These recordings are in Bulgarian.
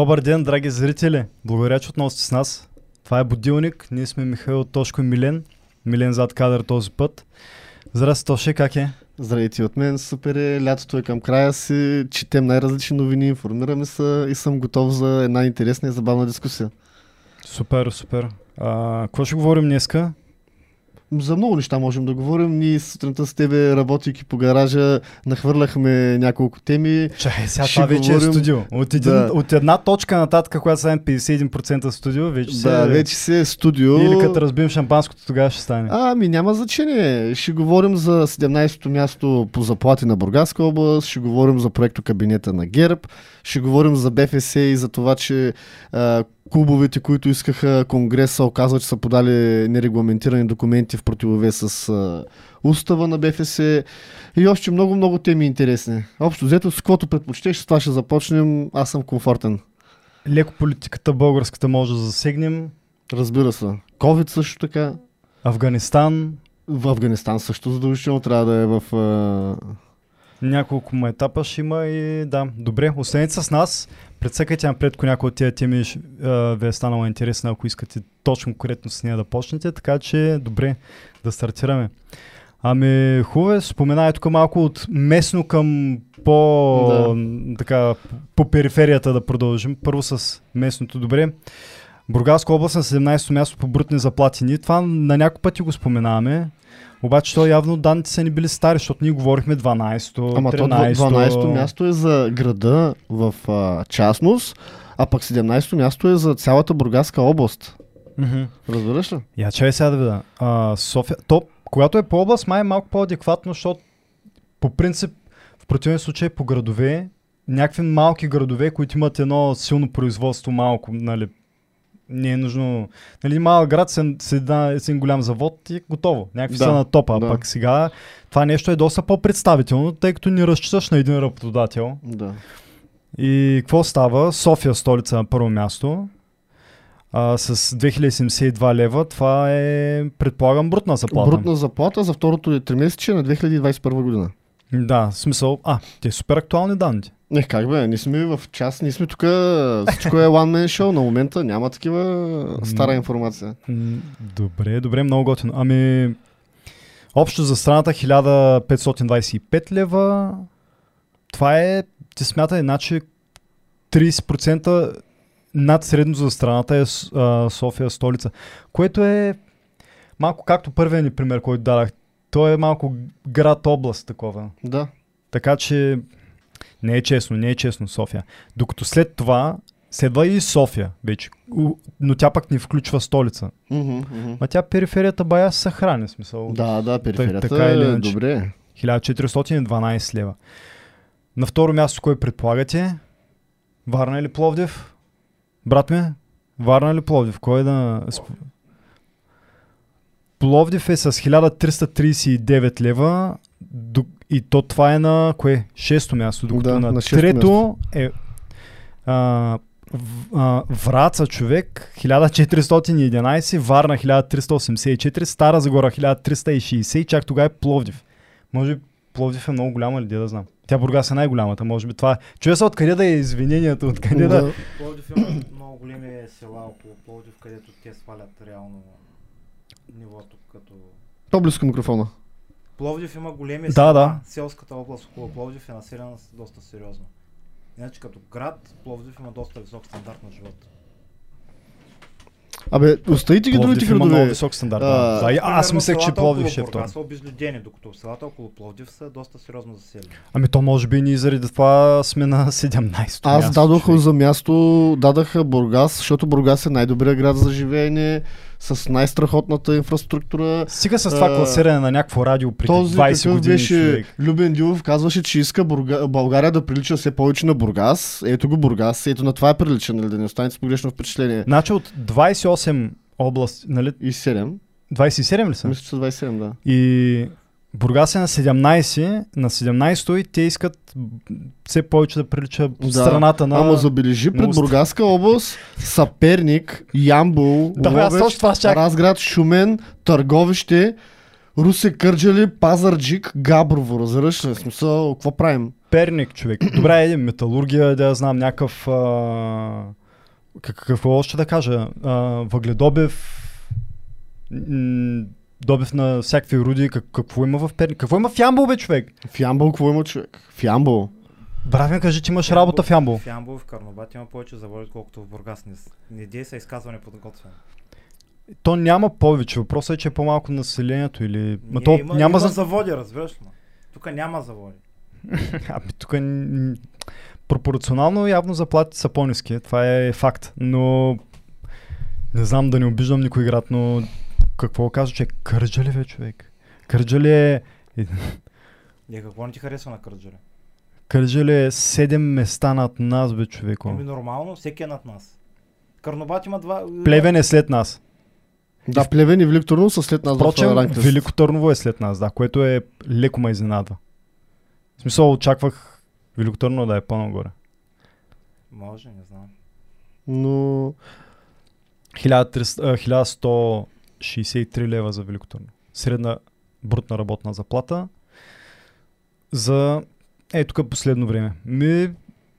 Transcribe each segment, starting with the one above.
Добър ден, драги зрители! Благодаря, че отново сте с нас. Това е Будилник. Ние сме Михаил Тошко и Милен. Милен зад кадър този път. Здрасти, Тоше, как е? Здравейте от мен, супер е. Лятото е към края си. Четем най-различни новини, информираме се и съм готов за една интересна и забавна дискусия. Супер, супер. А, какво ще говорим днеска? За много неща можем да говорим. Ние сутринта с тебе, работейки по гаража, нахвърляхме няколко теми. Чай, сега Ще това вече говорим- е студио. От, един, Да. от една точка нататък, когато станем 51% студио, вече се... Да, вече си е студио. Или като разбием шампанското, тогава ще стане. Ами няма значение. Ще говорим за 17-то място по заплати на Бургаска област, ще говорим за проекто кабинета на ГЕРБ, ще говорим за БФС и за това, че а, клубовете, които искаха конгреса, оказва, че са подали нерегламентирани документи в противовес с устава на БФС и още много-много теми интересни. Общо взето, с каквото предпочтеш, с това ще започнем. Аз съм комфортен. Леко политиката българската може да засегнем. Разбира се. COVID също така. Афганистан, В Афганистан също задължително трябва да е в а, Няколко му етапа ще има и да, добре, останете с нас. Прецъкайте напред, ако някой от тези теми ви е станала интересна, ако искате точно коректно с нея да почнете, така че добре да стартираме. Ами хубаво е, споменай тук малко от местно към по, Да. така, по периферията да продължим. Първо с местното, добре. Бургаска област на 17-то място по брутни заплати. Ние това на няколко пъти го споменаваме. Обаче то явно данните са ни били стари, защото ние говорихме 12-то, Ама то 13-то. 12-то място е за града в а, частност, а пък 17-то място е за цялата Бургаска област. Разбираш ли? Я чай сега да видя. А, София, то, когато е по област, май е малко по-адекватно, защото по принцип, в противен случай по градове, някакви малки градове, които имат едно силно производство малко, нали, не е нужно. Нали, малък град с, с, една, с един голям завод и е готово. Някакви Да, са на топа. да. Пък сега това нещо е доста по-представително, тъй като не разчиташ на един работодател. Да. И какво става? София столица на първо място. А, с 2072 лева. Това е, предполагам, брутна заплата. Брутна заплата за второто тримесечие на 2021 година. Да, в смисъл. А, те супер актуални данни. Не, как бе, ние сме в час, ние сме тук, всичко е one man show, на момента няма такива стара информация. Добре, добре, много готино. Ами, общо за страната 1525 лева. Това е, ти смятай, значи 30% над средно за страната е а, София столица. Което е малко както първия ни пример, който дадах. Той е малко град-област такова. Да. Така че не е честно, не е честно София. Докато след това следва и София вече. Но тя пък не включва столица. Мгм, мгм. Ма тя периферията бая се съхрани, в смисъл. Да, да, периферията така или е иначе. добре. 1412 лева. На второ място кой предполагате? Варна или Пловдив? Брат ми, Варна или Пловдив? Кой е да... Пловдив е с 1339 лева до- и то това е на кое? Шесто място. Докато Да, на, на шесто трето е а, в, а, Враца човек 1411, Варна 1384, Стара Загора 1360 и чак тогава е Пловдив. Може би Пловдив е много голяма ли, да знам. Тя Бургас е най-голямата, може би това е. Чуя се откъде да е извинението, откъде да... Да. Пловдив има много големи села около Пловдив, където те свалят реално нивото като... По-близко микрофона. Пловдив има големи Да, села. да. Селската област около Пловдив е населена доста сериозно. Иначе като град, Пловдив има доста висок стандарт на живот. Абе, оставите ги другите Пловдив много градове. висок стандарт. А, да. Аз мислех, че Пловдив ще е втори. Бургас са обезлюдени, докато селата около Пловдив са доста сериозно заселени. Ами то може би ние заради това сме на 17-то Аз дадох човек. за място, дадаха Бургас, защото Бургас е най-добрият град за живеене, с най-страхотната инфраструктура. Стига с това А, класиране на някакво радио преди Този 20 какъв години, беше човек. Любен Дилов казваше, че иска Бурга... България да прилича все повече на Бургас. Ето го Бургас, ето на това е прилича, нали, да не останете с погрешно впечатление. Значи от 28 области, нали? И 7. 27 ли са? Мисля, че са 27, да. И Бургас е на 17, на 17 и те искат все повече да прилича Да. страната на... Ама забележи пред. Бургаска област, Саперник, Ямбол, Да, Ловеч. Разград, Шумен, Търговище, Русе, Кърджали, Пазарджик, Габрово. Разбираш ли? Смисъл, какво правим? Перник, човек. Добре, един металургия, да знам, някакъв... А... как- Какво още да кажа? А, въгледобив, м, добив на всякакви руди, как, какво има в Перник? Какво има в Ямбол, бе, човек? В Ямбол какво има човек? В Ямбол. Брат ми, кажи, че имаш работа в Ямбол. В Ямбол в Карнобат има повече заводи, отколкото в Бургас. Не, не дей са изказване подготвено. То няма повече. Въпросът е, че е по-малко населението или... Ма Не, то има, няма има за... заводи, разбираш ли? ме? Тук няма заводи. Ами тук пропорционално явно заплатите са по-низки. Това е факт. Но не знам да не обиждам никой град, но какво казва, че Кърджали бе човек. Кърджали е... Е, какво не ти харесва на Кърджали? Кърджали е 7 места над нас, бе човек. Еми нормално, всеки е над нас. Карнобат има два... Плевен е след нас. Да. Плевен и Велико Търново са след нас. Впрочем, Велико Търново е след нас, да, което е леко ме изненада. В смисъл, очаквах Велико Търново да е по-нагоре. Може, не знам. Но... 1300, 1100 63 лева за Велико Търново. Средна брутна работна заплата за ето тук е последно време. Ми,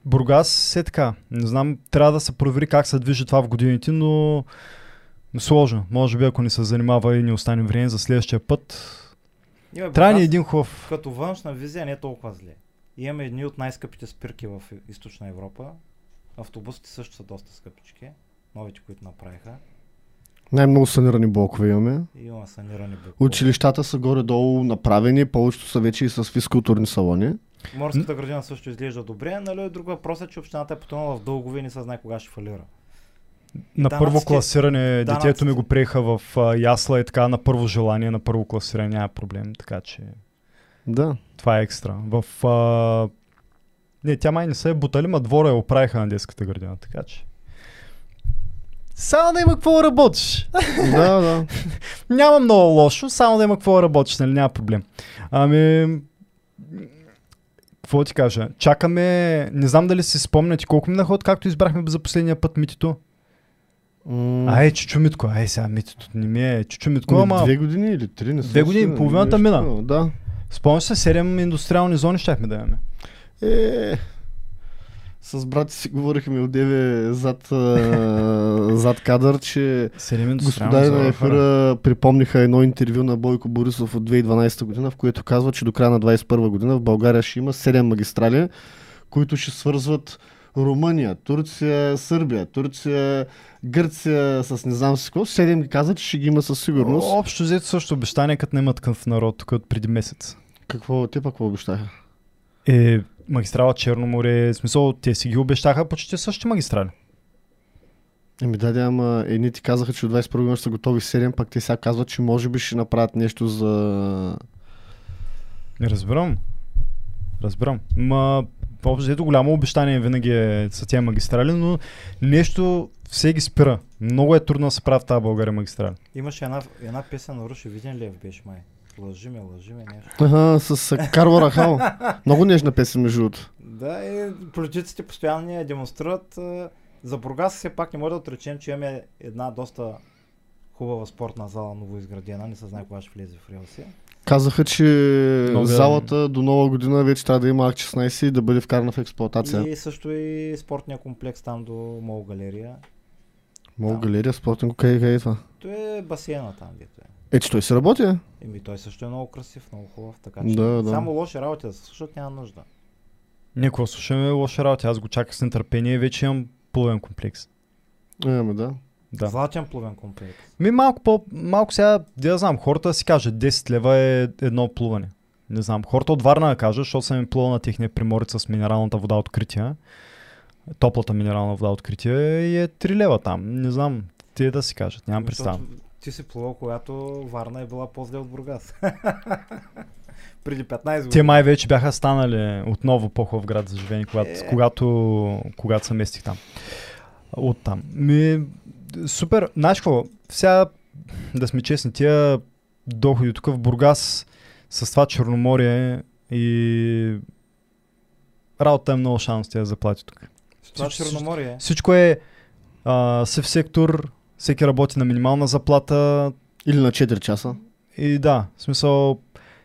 Бургас все така. Не знам, трябва да се провери как се движи това в годините, но сложно. Може би ако не се занимава и не остане време за следващия път. Имаме трябва ни един хубав. Като външна визия не е толкова зле. Имаме едни от най-скъпите спирки в Източна Европа. Автобусите също са доста скъпички. Новите, които направиха най-много санирани блокове имаме. И има санирани блокове. Училищата са горе-долу направени, повечето са вече и с физкултурни салони. Морската градина също изглежда добре, нали? Друг въпрос е, че общината е потонала в дългове и не се знае кога ще фалира. На Данъците- първо класиране детето ми данъците. го приеха в а, ясла и така на първо желание, на първо класиране няма проблем, така че Да. това е екстра. В... А... Не, тя май не се е бутали, ма двора я оправиха на детската градина, така че... Само да има какво да работиш. да, да. Няма много лошо, само да има какво да работиш, нали? Няма проблем. Ами... Какво ти кажа? Чакаме... Не знам дали си спомняте колко минаха от както избрахме за последния път Митито. М, Ай, Чичо Митко. Ай, сега Митито не ми е. Чичо Митко, ами ама... Две години или три, не Две години, сигурен, половината мина. Да. Спомняш се, 7 индустриални зони щяхме да имаме. Е, с брат си говорихме от деве зад, зад кадър, че 7 индустриални господари на ефира припомниха едно интервю на Бойко Борисов от 2012 година, в което казва, че до края на 2021 година в България ще има 7 магистрали, които ще свързват Румъния, Турция, Сърбия, Турция, Гърция с не знам си какво. 7 ги каза, че ще ги има със сигурност. Общо взето също обещание, като не имат такъв народ тук от преди месец. Какво, те пък обещаха? Е, магистрала Черно море, в смисъл, те си ги обещаха почти същите магистрали. Еми да, да, ама едни ти казаха, че от 21 година са готови 7, пак те сега казват, че може би ще направят нещо за... Не разбирам. Разбирам. Ма, общо голямо обещание винаги е са тия магистрали, но нещо все ги спира. Много е трудно да се правят тази България магистрали. Имаше една, една песен на Руши Виден Лев беше май. Лъжи ме, лъжи ме нещо. Ага, с а, Карла Рахал. Много нежна песен, между другото. Да, и политиците постоянно ни я демонстрират. За Бургас все пак не може да отречем, че имаме една доста хубава спортна зала, новоизградена. Не се знае кога ще влезе в релси. Казаха, че Много да- залата до нова година вече трябва да има Акт 16 и да бъде вкарана в експлоатация. И също и спортния комплекс там до Мол галерия. Мол галерия, спортен, къде, къде е това? То е басейна там, дето е. Е, че той се работи. Еми той също е много красив, много хубав, така че Да, да. само лоши работи да се слушат няма нужда. Никога слушаме лоша работа. Аз го чаках с нетърпение и вече имам половин комплекс. Е, ами да. Да. Златен плувен комплекс. Ми малко, по, малко сега, да знам, хората да си кажат 10 лева е едно плуване. Не знам, хората от Варна да кажат, защото съм им плувал на техния приморец с минералната вода открития. Топлата минерална вода открития и е 3 лева там. Не знам, те да си кажат, нямам представа. Ти си плувал, когато Варна е била по-зле от Бургас. Преди 15 години. Те май вече бяха станали отново по-хубав град за живеене, когато, Е. когато, когато се местих там. От там. Ми, супер. Знаеш какво? Сега, да сме честни, тия доходи тук в Бургас с това Черноморие и работа е много шанс тия заплати тук. С това Всичко- Черноморие. Всичко е а, сектор, всеки работи на минимална заплата Или на 4 часа. и да, в смисъл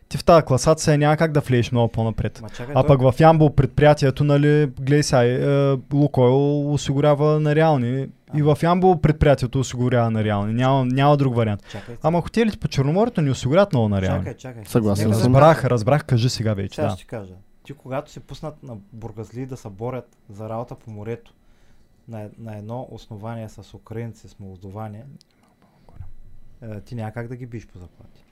ти в тази класация няма как да влезеш много по-напред. Ма чакай, А той- пък в Ямбол предприятието, нали, гледай сега, е, Лукойл осигурява на реални. И в Ямбол предприятието осигурява на реални. Няма, няма друг вариант. Чакай, Ама хотелите по Черноморието ни осигуряват много на реални. чакай, чакай. Съгласен. Разбрах, разбрах, кажи сега вече. Сега Да. ще ти кажа. Ти когато се пуснат на бургазли да се борят за работа по морето на, е- на едно основание с украинци, с молдовани, е, ти няма как да ги биш по заплати.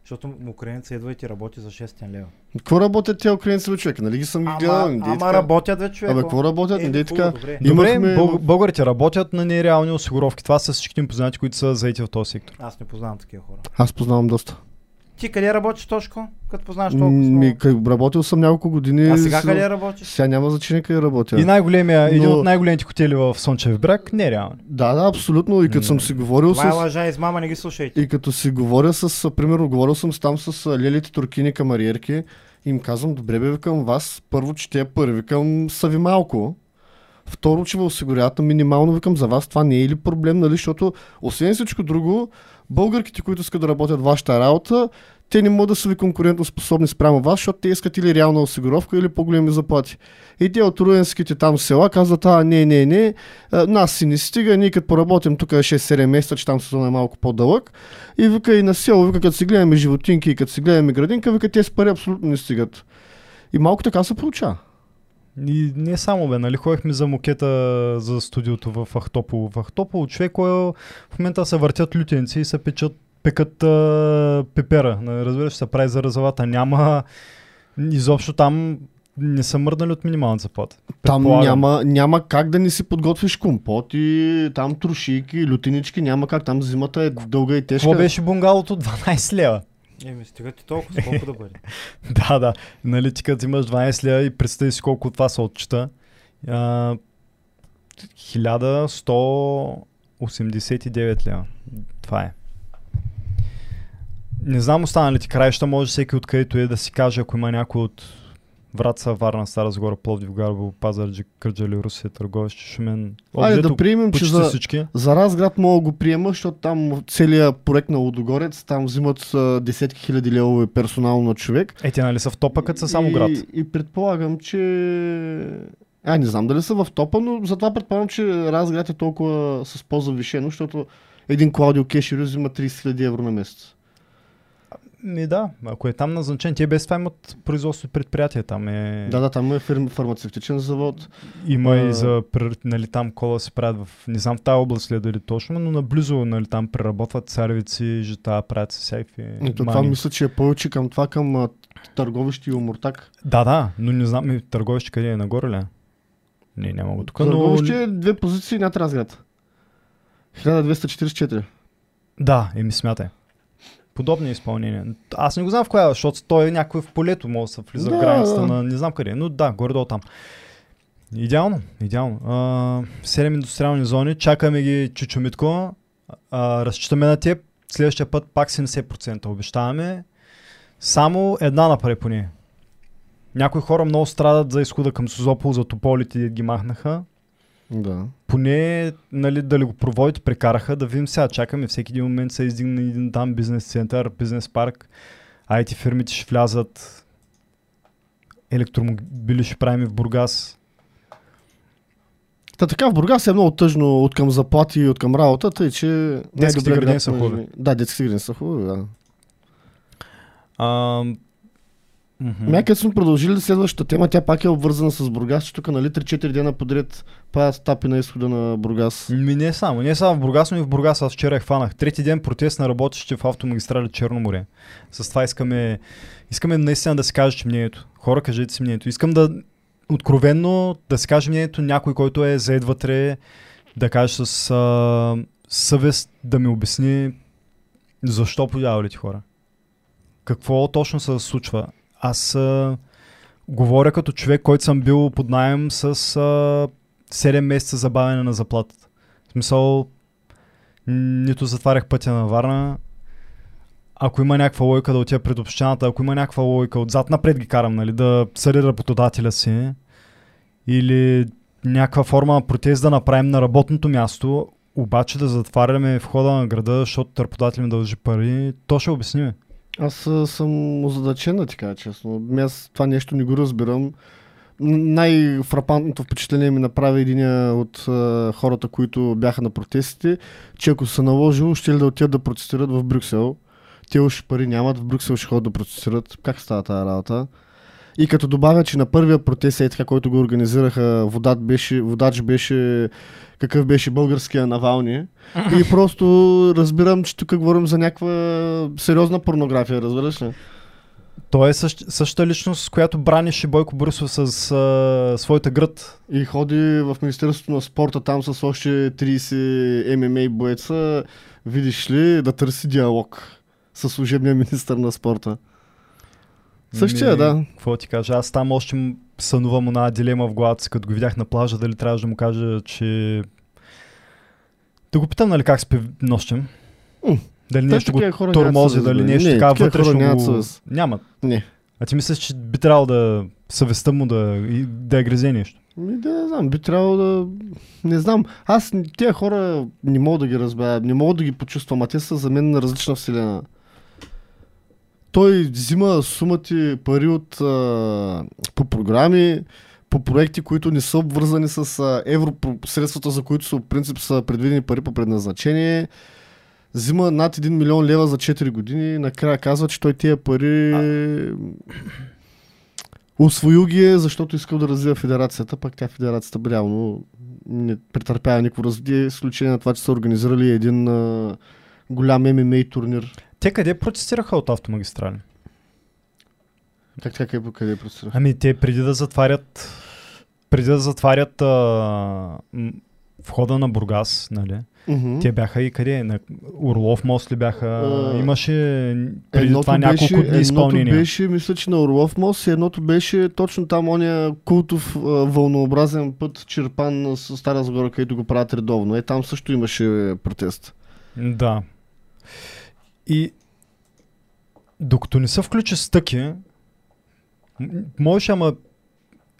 Защото украинца идва и ти работи за 6 лева. Какво работят тези украинци, бе, човек? Нали ги съм ги гледал? Ама, не ама така. работят, бе, човек. Абе, какво работят? Не дей така. Добре. Добре, Имахме- бъл, българите работят на нереални осигуровки. Това са всичките им познати, които са заети в този сектор. Аз не познавам такива хора. Аз познавам доста. Ти къде работиш, Тошко? Като познаваш толкова Ми, работил съм няколко години. А сега с- къде работиш? Сега няма значение къде работя. И най-големия, един Но- от най-големите хотели в Слънчев бряг, нереални. Да, да, абсолютно. И като съм си говорил Това е с... лъжа, измама, не ги слушайте. И като си говоря с, примерно, говорил съм с там с лелите туркини камариерки и им казвам, добре бе, викам вас, първо, че те първи, викам, са ви малко. Второ, че ви осигуряват минимално, викам, за вас това не е ли проблем, нали, защото освен всичко друго, българките, които искат да работят вашата работа, те не могат да са ви конкурентно способни спрямо вас, защото те искат или реална осигуровка, или по-големи заплати. И те от руенските там села казват, а, не, не, не, нас си не стига, ние като поработим тук 6-7 месеца, че там сезон е малко по-дълъг, и вика и на село, вика като си гледаме животинки и като си гледаме градинка, вика тези пари абсолютно не стигат. И малко така се получава. И не само бе, нали, ходихме за мукета за студиото в Ахтополо. В Ахтополо човек, кой в момента се въртят лютенци и се печат, пекат а, пепера. Нали, разбираш, се прави за разавата. Няма изобщо там не са мърднали от минималната заплата. Там няма, няма как да не си подготвиш компот и там трошийки, лютинички, няма как. Там зимата е дълга и тежка. Какво беше бунгалото? 12 лева. Еми, стига ти толкова, колко да бъде. да, да. Нали, ти като имаш 12 лева и представи си колко от това се отчита. А, 1189 лева. Това е. Не знам останалите краища, може всеки откъдето е да си каже, ако има някой от Враца, Варна, Стара Загора, Пловдив, Гарбо, Пазарджик, Кърджали, Русия, Търговище, Шумен. Айде да приемем, че за, всички. за Разград мога да го приема, защото там целият проект на Лудогорец, там взимат десетки хиляди левове персонално на човек. Е, те нали са в топа, като са само град. И, и предполагам, че... А, не знам дали са в топа, но затова предполагам, че Разград е толкова с по-завишено, защото един Клаудио Кеширо взима 30 000 евро на месец. Ми да, ако е там назначен, те без това имат производство и предприятие. Там е... Да, да, там е фирм, фармацевтичен завод. Има А. и за, нали, там кола се правят в, не знам в тази област ли е дали точно, но наблизо, нали, там преработват царевици, жита, правят се всякакви И то това мисля, че е повече към това, към търговище и умуртак. Да, да, но не знам, и търговище къде е, нагоре ли? е? Не, няма го тук, но... Търговище е две позиции над Разград. 1244. Да, еми смятай. Подобни изпълнения. Аз не го знам в коя, защото той е някой в полето, може да се влиза Да, в границата на не знам къде, но да, горе-долу там. Идеално, идеално. А, 7 индустриални зони, чакаме ги чучумитко, а, разчитаме на теб, следващия път пак 70% обещаваме. Само една направи поне. Някои хора много страдат за изхода към Созопол, за тополите ги махнаха Да. поне нали, да ли го проводите, прекараха, да видим сега, чакаме всеки един момент се издигне един там бизнес център, бизнес парк, IT фирмите ще влязат, електромобили ще правим в Бургас. Та така в Бургас е много тъжно от към заплати и от към работа, тъй че... най-добрият градини град са хубави. Да, детските градини са хубави, да. А, Ами, като сме продължили следващата тема, тя пак е обвързана с Бургас, че тук нали 3-4 дена подред правят стапи на изхода на Бургас. Ми не само, не само в Бургас, но и в Бургас. Аз вчера я хванах. Трети ден протест на работещите в автомагистрали Черно море. С това искаме, искаме наистина да си кажете мнението. Хора, кажете си мнението. Искам да откровенно да си каже мнението някой, който е заед вътре, да каже с а, съвест да ми обясни защо подявалите хора. Какво точно се случва. Аз а, говоря като човек, който съм бил под найем с а, 7 месеца забавяне на заплатата. В смисъл, нито затварях пътя на Варна. Ако има някаква лойка да отида пред общината, ако има някаква лойка отзад напред ги карам, нали, да съди работодателя си или някаква форма на протест да направим на работното място, обаче да затваряме входа на града, защото работодател ми дължи пари, то ще обясним. Аз съм озадачен да ти кажа честно. Ами Аз това нещо не го разбирам. Най-фрапантното впечатление ми направи един от а, хората, които бяха на протестите, че ако се наложило, ще ли да отидат да протестират в Брюксел. Те уж пари нямат, в Брюксел ще ходят да протестират. Как става тази работа? И като добавя, че на първия протест, е така, който го организираха, водач беше, водач беше какъв беше българския Навални. И просто разбирам, че тук говорим за някаква сериозна порнография, разбираш ли? Той е същ, същата личност, която бранише Бойко Борисов с а, своята гръд. И ходи в Министерството на спорта там с още 30 ММА боеца, видиш ли, да търси диалог с служебния министр на спорта. Същия, Ми, да. Какво ти кажа? Аз там още сънувам една дилема в главата си, като го видях на плажа, дали трябваше да му кажа, че... Да го питам, нали, как спи нощем. Дали те нещо го хора тормози, дали нещо Не, така вътрешно нямат го... Нямат. Не. А ти мислиш, че би трябвало да съвестта му да, да е грезе нещо? Ми да не знам, би трябвало да... Не знам. Аз тия хора не мога да ги разбера, не мога да ги почувствам, а те са за мен на различна вселена. Той взима сумати пари от, а, по програми, по проекти, които не са обвързани с а, евросредствата, за които са, в принцип са предвидени пари по предназначение. Взима над 1 милион лева за 4 години. Накрая казва, че той тия пари Освоил ги е, защото искал да развива федерацията, пък тя федерацията реално не претърпява никакво развитие, изключение на това, че са организирали един а, голям ММА турнир. Те къде протестираха от автомагистрали? Как така къде, къде процесира? Ами те преди да затварят преди да затварят а, входа на Бургас, нали? Те бяха и къде? На Орлов мост ли бяха? А, Имаше преди това няколко дни едното изпълнения. беше, мисля, че на Орлов мост едното беше точно там оня култов а, вълнообразен път Черпан с Стара Загора, където го правят редовно. Е, там също имаше протест. Да. И докато не се включи стъки, можеш ама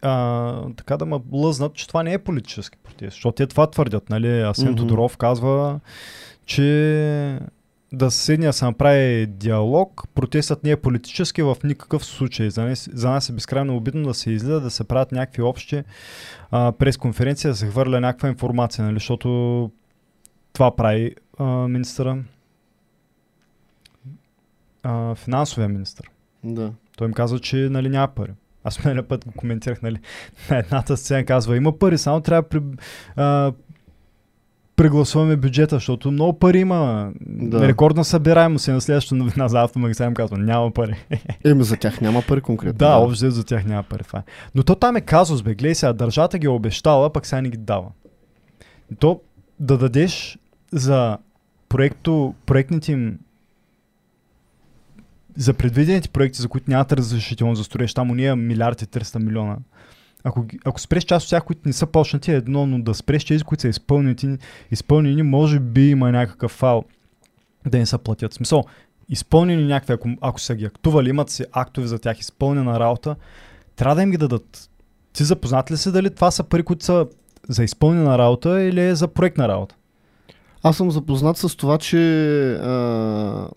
а, така да ме лъзнат, че това не е политически протест. Защото те това твърдят, нали? Асен Мгм. Тодоров казва, че да седне да се направи диалог, протестът не е политически в никакъв случай. За нас, за нас е безкрайно обидно да се излиза, да се правят някакви общи а, пресконференции, да се хвърля някаква информация, нали? защото това прави а, министъра, а, финансовия министър. Да. Той им казва, че нали, няма пари. Аз миналия път го коментирах, нали, на едната сцена казва, има пари, само трябва да при, а, прегласуваме бюджета, защото много пари има. Да. Рекордна събираемост е на следващата новина за автомагазин, казва, няма пари. Еми за тях няма пари конкретно. да, общо взето за тях няма пари. Това е. Но то там е казус, бе, гледай сега, държата ги е обещала, пък сега не ги дава. И то да дадеш за проекто, проектните им за предвидените проекти, за които нямат разрешително за строеж, там уния милиард и 300 милиона. Ако, ако спреш част от тях, които не са почнати, е едно, но да спреш тези, които са изпълнени, изпълнени, може би има някакъв фал да не са платят. В смисъл, изпълнени някакви, ако, ако са ги актували, имат си актове за тях, изпълнена работа, трябва да им ги дадат. Ти запознат ли си дали това са пари, които са за изпълнена работа или е за проектна работа? Аз съм запознат с това, че а,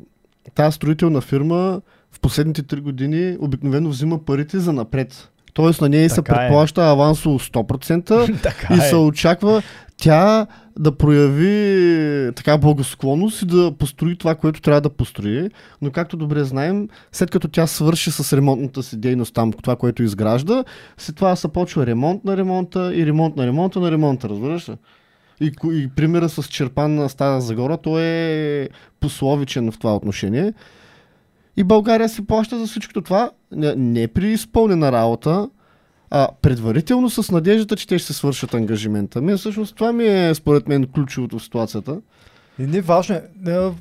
тази строителна фирма в последните 3 години обикновено взима парите за напред. Тоест на нея се Така е. предплаща авансово 100% така и се очаква тя да прояви така благосклонност и да построи това, което трябва да построи. Но както добре знаем, след като тя свърши с ремонтната си дейност там, това, което изгражда, след това се почва ремонт на ремонта и ремонт на ремонта на ремонта, разбираш ли? И, и примера с Черпан на Стара Загора, той е пословичен в това отношение. И България се плаща за всичко това не, при изпълнена работа, а предварително с надеждата, че те ще се свършат ангажимента. Мен всъщност това ми е според мен ключовото в ситуацията. И не важно е,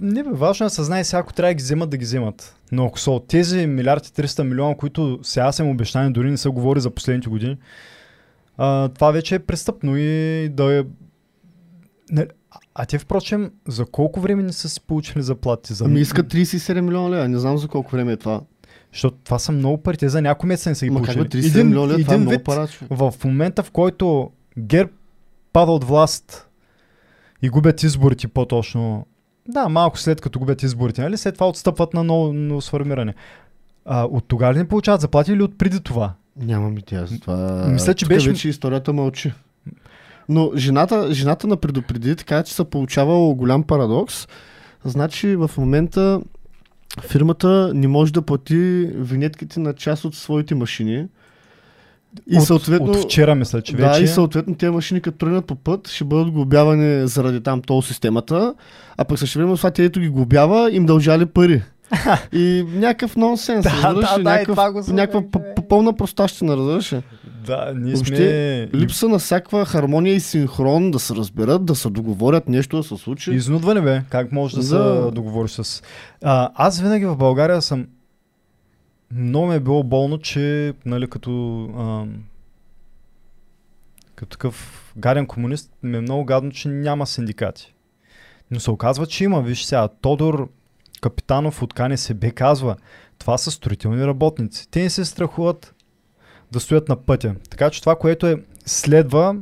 не важно е да се знае сега, ако трябва да ги вземат, да ги вземат. Но ако са от тези милиард и 300 милиона, които сега са им обещани, дори не се говори за последните години, а, това вече е престъпно и да е... Не, а, те, впрочем, за колко време не са си получили заплати? За... Ами искат 37 милиона лева, не знам за колко време е това. Защото това са много пари. Те за няколко месеца не са ги Ма как получили. бе, 37 милиона лева, това е много вид, пара, в момента, в който ГЕРБ пада от власт и губят изборите по-точно, Да, малко след като губят изборите, нали? След това отстъпват на ново, ново сформиране. А, от тогава ли не получават заплати или от преди това? Нямам идея за това. Мисля, че Тук беше- вече историята мълчи. Но жената, жената на предупреди така, че се получавало голям парадокс. Значи в момента фирмата не може да плати винетките на част от своите машини. И от, съответно... От вчера мисля, че да, вече... и съответно тези машини като тръгнат по път ще бъдат глобявани заради там тол системата, а пък също време това тето ги глобява им дължали пари. и някакъв нонсенс, Да, разбираш да, да, някакъв, някаква пълна простащина, разбираш? Да, ние Въобще, сме... Липса на всякаква хармония и синхрон, да се разберат, да се договорят нещо да се случи. Изнудване бе, как може да, се Да. договориш с... А, аз винаги в България съм... Много ми е било болно, че нали, като... А, като такъв гаден комунист ми е много гадно, че няма синдикати. Но се оказва, че има. Виж сега, Тодор Капитанов от КНСБ казва, това са строителни работници. Те не се страхуват да стоят на пътя. Така че това, което е следва,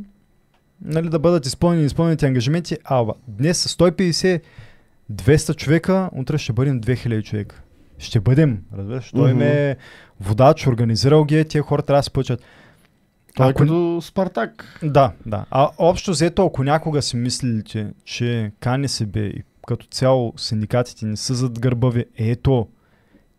нали, да бъдат изпълнени изпълнените ангажименти, ава, днес са 150 200 човека, утре ще бъдем 2000 човека. Ще бъдем, разбираш? Той ме е водач, организирал ги, е, тия хора трябва да се пъчат. Това е Ако- като Спартак. Да, да. А общо взето, ако някога си мислите, че КНСБ и като цяло синдикатите не са зад гърба ви, ето,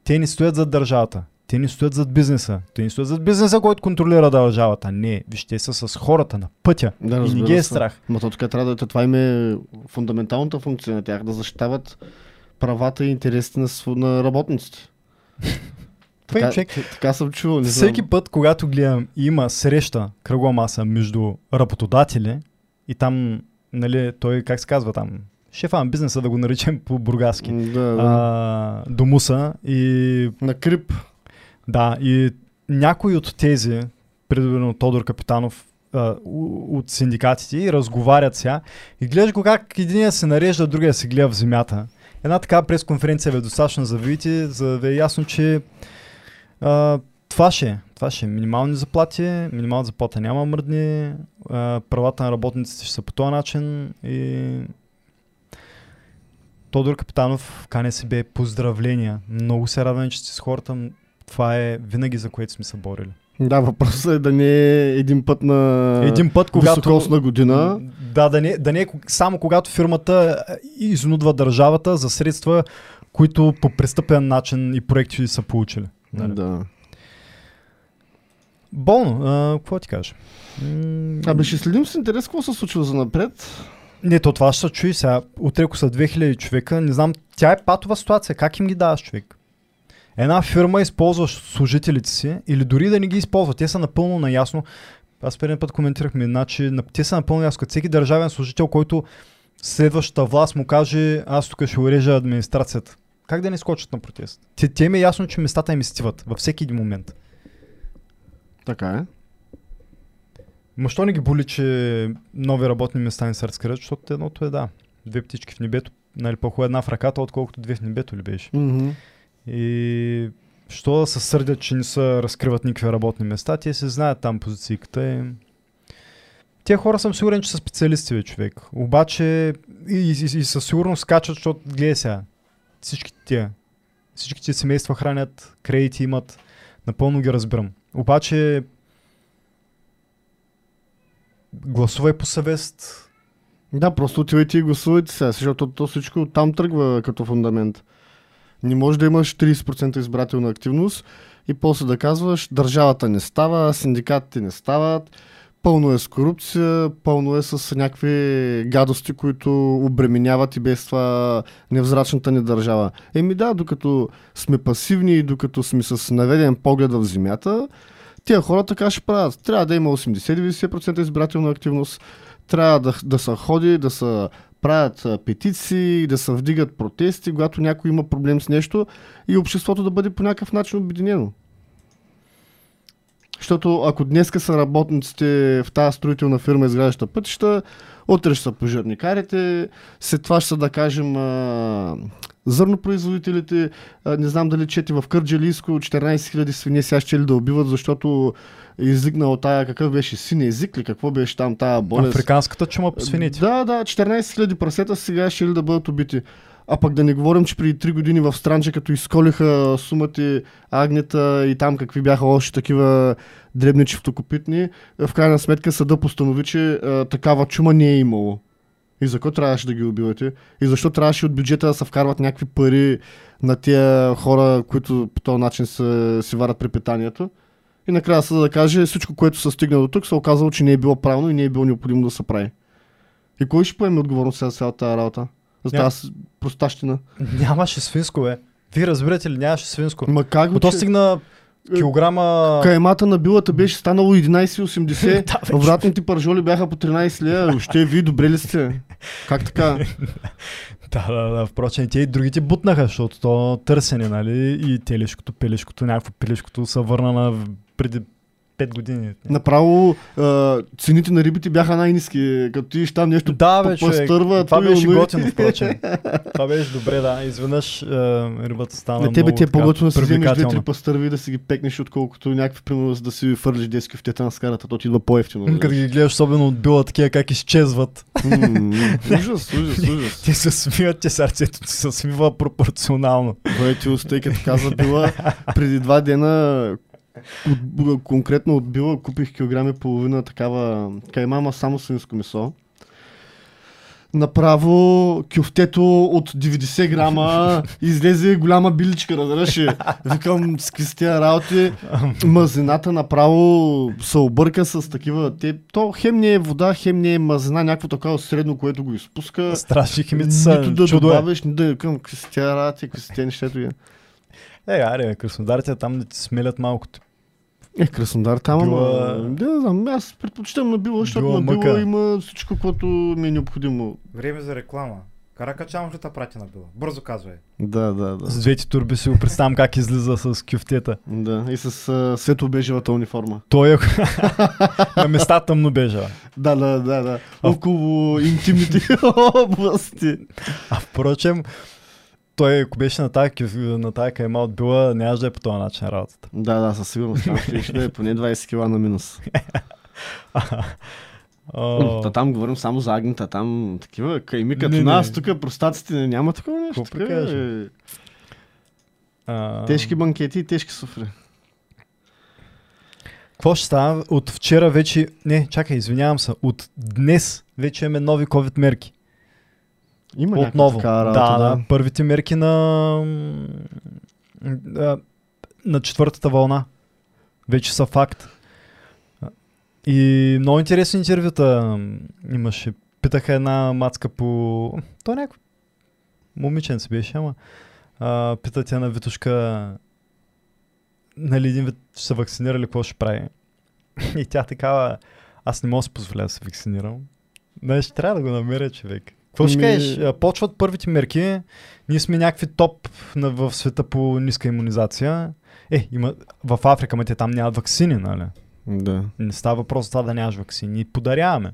те не стоят зад държавата. Те не стоят зад бизнеса. Те не стоят зад бизнеса, който контролира държавата. Не, виж, те са с хората на пътя. Да, и не ги е страх. Ма то така трябва да е. Това им е фундаменталната функция на тях, да защитават правата и интересите на, на работниците. Така, човек. така съм чувал. Не Всеки знам. път, когато гледам, има среща, кръгла маса между работодатели и там, нали, той, как се казва там, шефа на бизнеса, да го наречем по бургаски, Да, да. а, до Муса и На крип. Да, и някой от тези, предвидено Тодор Капитанов, а, от синдикатите и разговарят сега и гледаш го как единия се нарежда, другия се гледа в земята. Една такава пресконференция е достатъчно за да видите, за да е ясно, че а, това ще е. Това ще е. Минимални заплати, минимална заплата няма мръдни, а, правата на работниците ще са по този начин и Тодор Капитанов, КНСБ, поздравления. Много се радвам, че сте с хората. Това е винаги за което сме се борили. Да, въпросът е да не е един път на Един път, когато... високосна година. Да, да не, да не е само когато фирмата а, изнудва държавата за средства, които по престъпен начин и проекти са получили. Нали? Да. Болно, а, какво ти кажа? Абе, ще следим с интерес какво се случва за напред. Не, то това ще се чуи сега. Утре, ако са 2000 човека, не знам, тя е патова ситуация. Как им ги даваш човек? Една фирма използва служителите си или дори да не ги използва. Те са напълно наясно. Аз предния път коментирахме, значи на- те са напълно. Като всеки държавен служител, който следващата власт му каже, аз тук ще урежа администрацията. Как да не скочат на протест? Те, те им е ясно, че местата им изтиват във всеки един момент. Така е. Ма що не ги боли, че нови работни места не се разкриват, защото едното е да. Две птички в небето, нали по една в ръката, отколкото две в небето ли беше. Мгм. И що да се сърдят, че не се разкриват никакви работни места, те се знаят там позицията и... Тия хора съм сигурен, че са специалисти, бе, човек. Обаче и, и, и със сигурност скачат, защото гледай сега. Всички тия. Всички тия семейства хранят, кредити имат. Напълно ги разбирам. Обаче гласувай по съвест. Да, просто отивайте и гласувайте сега, защото то всичко там тръгва като фундамент. Не може да имаш 30% избирателна активност и после да казваш държавата не става, синдикатите не стават, пълно е с корупция, пълно е с някакви гадости, които обременяват и без това невзрачната ни държава. Еми да, докато сме пасивни и докато сме с наведен поглед в земята, тия хора така ще правят. Трябва да има 80-90% избирателна активност, трябва да, да се ходи, да се правят петиции, да се вдигат протести, когато някой има проблем с нещо и обществото да бъде по някакъв начин обединено. Защото ако днеска са работниците в тази строителна фирма изграждаща пътища, утре ще са пожарникарите, след това ще са да кажем а, зърнопроизводителите, а, не знам дали чети в Кърджалийско 14 000 свине сега ще ли да убиват, защото е излигнал тая, какъв беше син език ли, какво беше там тая болест. Африканската чума по свините. Да, да, 14 000 прасета сега ще ли да бъдат убити. А пък да не говорим, че преди 3 години в Странче, като изколиха сумати агнета и там какви бяха още такива дребни чифтокопитни, в крайна сметка съда постанови, че а, такава чума не е имало. И за какво трябваше да ги убивате? И защо трябваше от бюджета да се вкарват някакви пари на тия хора, които по този начин се, си варят препитанието? И накрая съда да каже, всичко, което се стигна до тук, се оказало, че не е било правилно и не е било необходимо да се прави. И кой ще поеме отговорност за цялата работа? За тази простащина. Нямаше свинско, бе. Вие разбирате ли, нямаше свинско. Ма как го, То че- стигна килограма... Каймата на билата беше станало 11,80. Да, бе, Вратните пържоли бяха по 13 лея. Ще ви добре ли сте? Как така? Да, да, да. Впрочем, те и другите бутнаха, защото то търсене, нали? И телешкото, пелешкото, някакво пелешкото се върна на преди 5 години. Направо а, цените на рибите бяха най-низки. Като ти там нещо Да, бе, пастърва, Това той беше оной. готино, впрочем. Това беше добре, да. Изведнъж е, рибата стана На тебе ти е по-готино да си вземеш две-три пастърви и да си ги пекнеш, отколкото някакви, примерно, да си фърлиш дески в тета на скарата. То ти идва по-ефтино. Като ги гледаш особено от била такива как изчезват. Ужас, ужас, ужас. Те се смиват, те сърцето ти се свива пропорционално. Той ти като каза била, преди два дена от, конкретно от била купих килограм и половина такава кайма, ама само свинско месо. Направо кюфтето от 90 грама излезе голяма биличка, разбираш ли? Викам, с тия работи. Мазината направо се обърка с такива. Те, то хем не е вода, хем не е мазина, някакво такова средно, което го изпуска. Страшни химици Нито да Чудо е. добавиш, нито да към какви работи, какви бе. Е, аре, краснодарите там да ти смелят малкото. Е, Краснодар там, Била- ама... Да, не знам, аз предпочитам на Била, защото Била на Била мъка. има всичко, което ми е необходимо. Време за реклама. Каракачанов ли те прати на била? Бързо казвай. Да, да, да. С двете турби си го представям как излиза с кюфтета. Да, и с а, светло-бежевата униформа. Той е на места тъмно бежа. Да, да, да, да. А- Около интимните области. А впрочем, той ако беше на тази, на тази кайма от била, нямаше да е по този начин работата. Да, да, със сигурност. Там ще да е поне 20 кила на минус. Та там говорим само за агнета, там такива кайми като Не, нас, тук простаците няма такова нещо. Прикажа? е... а, Тежки банкети и тежки суфри. Какво ще става? От вчера вече... Не, чакай, извинявам се. От днес вече имаме нови COVID мерки. Има Отново. такава да, работа, да, Първите мерки на... на четвъртата вълна. Вече са факт. И много интересни интервюта имаше. Питаха една мацка по... То някакво момиченце беше, ама а, питат я на Витушка нали един вид ще се вакцинира ли, какво ще прави? И тя такава, аз не мога да си позволя да се вакцинирам. Ще трябва да го намеря човек. Какво ще Ми- кажеш? Почват първите мерки, ние сме някакви топ на, в света по ниска иммунизация. Е, има в Африка, ма те там нямат вакцини, нали? Да. Не става въпрос това да нямаш вакцини. И подаряваме.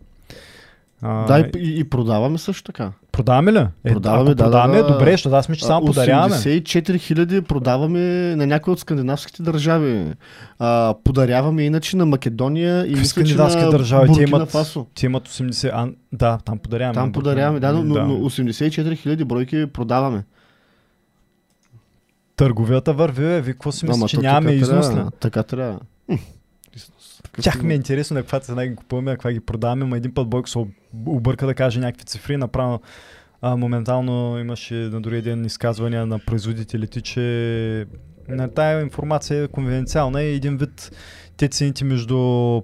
А, Да, и, и, продаваме също така. Продаваме ли? Е, Продаваме, да, да, продаваме, да. добре, защото аз мисля, че само подаряваме. 84 хиляди продаваме на някои от скандинавските държави. А, подаряваме иначе на Македония и мисля, скандинавски на държави? Те имат, Фасо. те имат 80... А, да, там подаряваме. Там подаряваме, да, но, Да. но 84 хиляди бройки продаваме. Търговията върви. Вие какво си мислите, Ама че нямаме износ Така трябва. Тях ми е интересно на каква цена ги купуваме, на каква ги продаваме, но един път Бойко се об- обърка да каже някакви цифри, направо а, моментално имаше на дори един изказвания на производителите, че на тая информация е конвенциална и един вид те цените между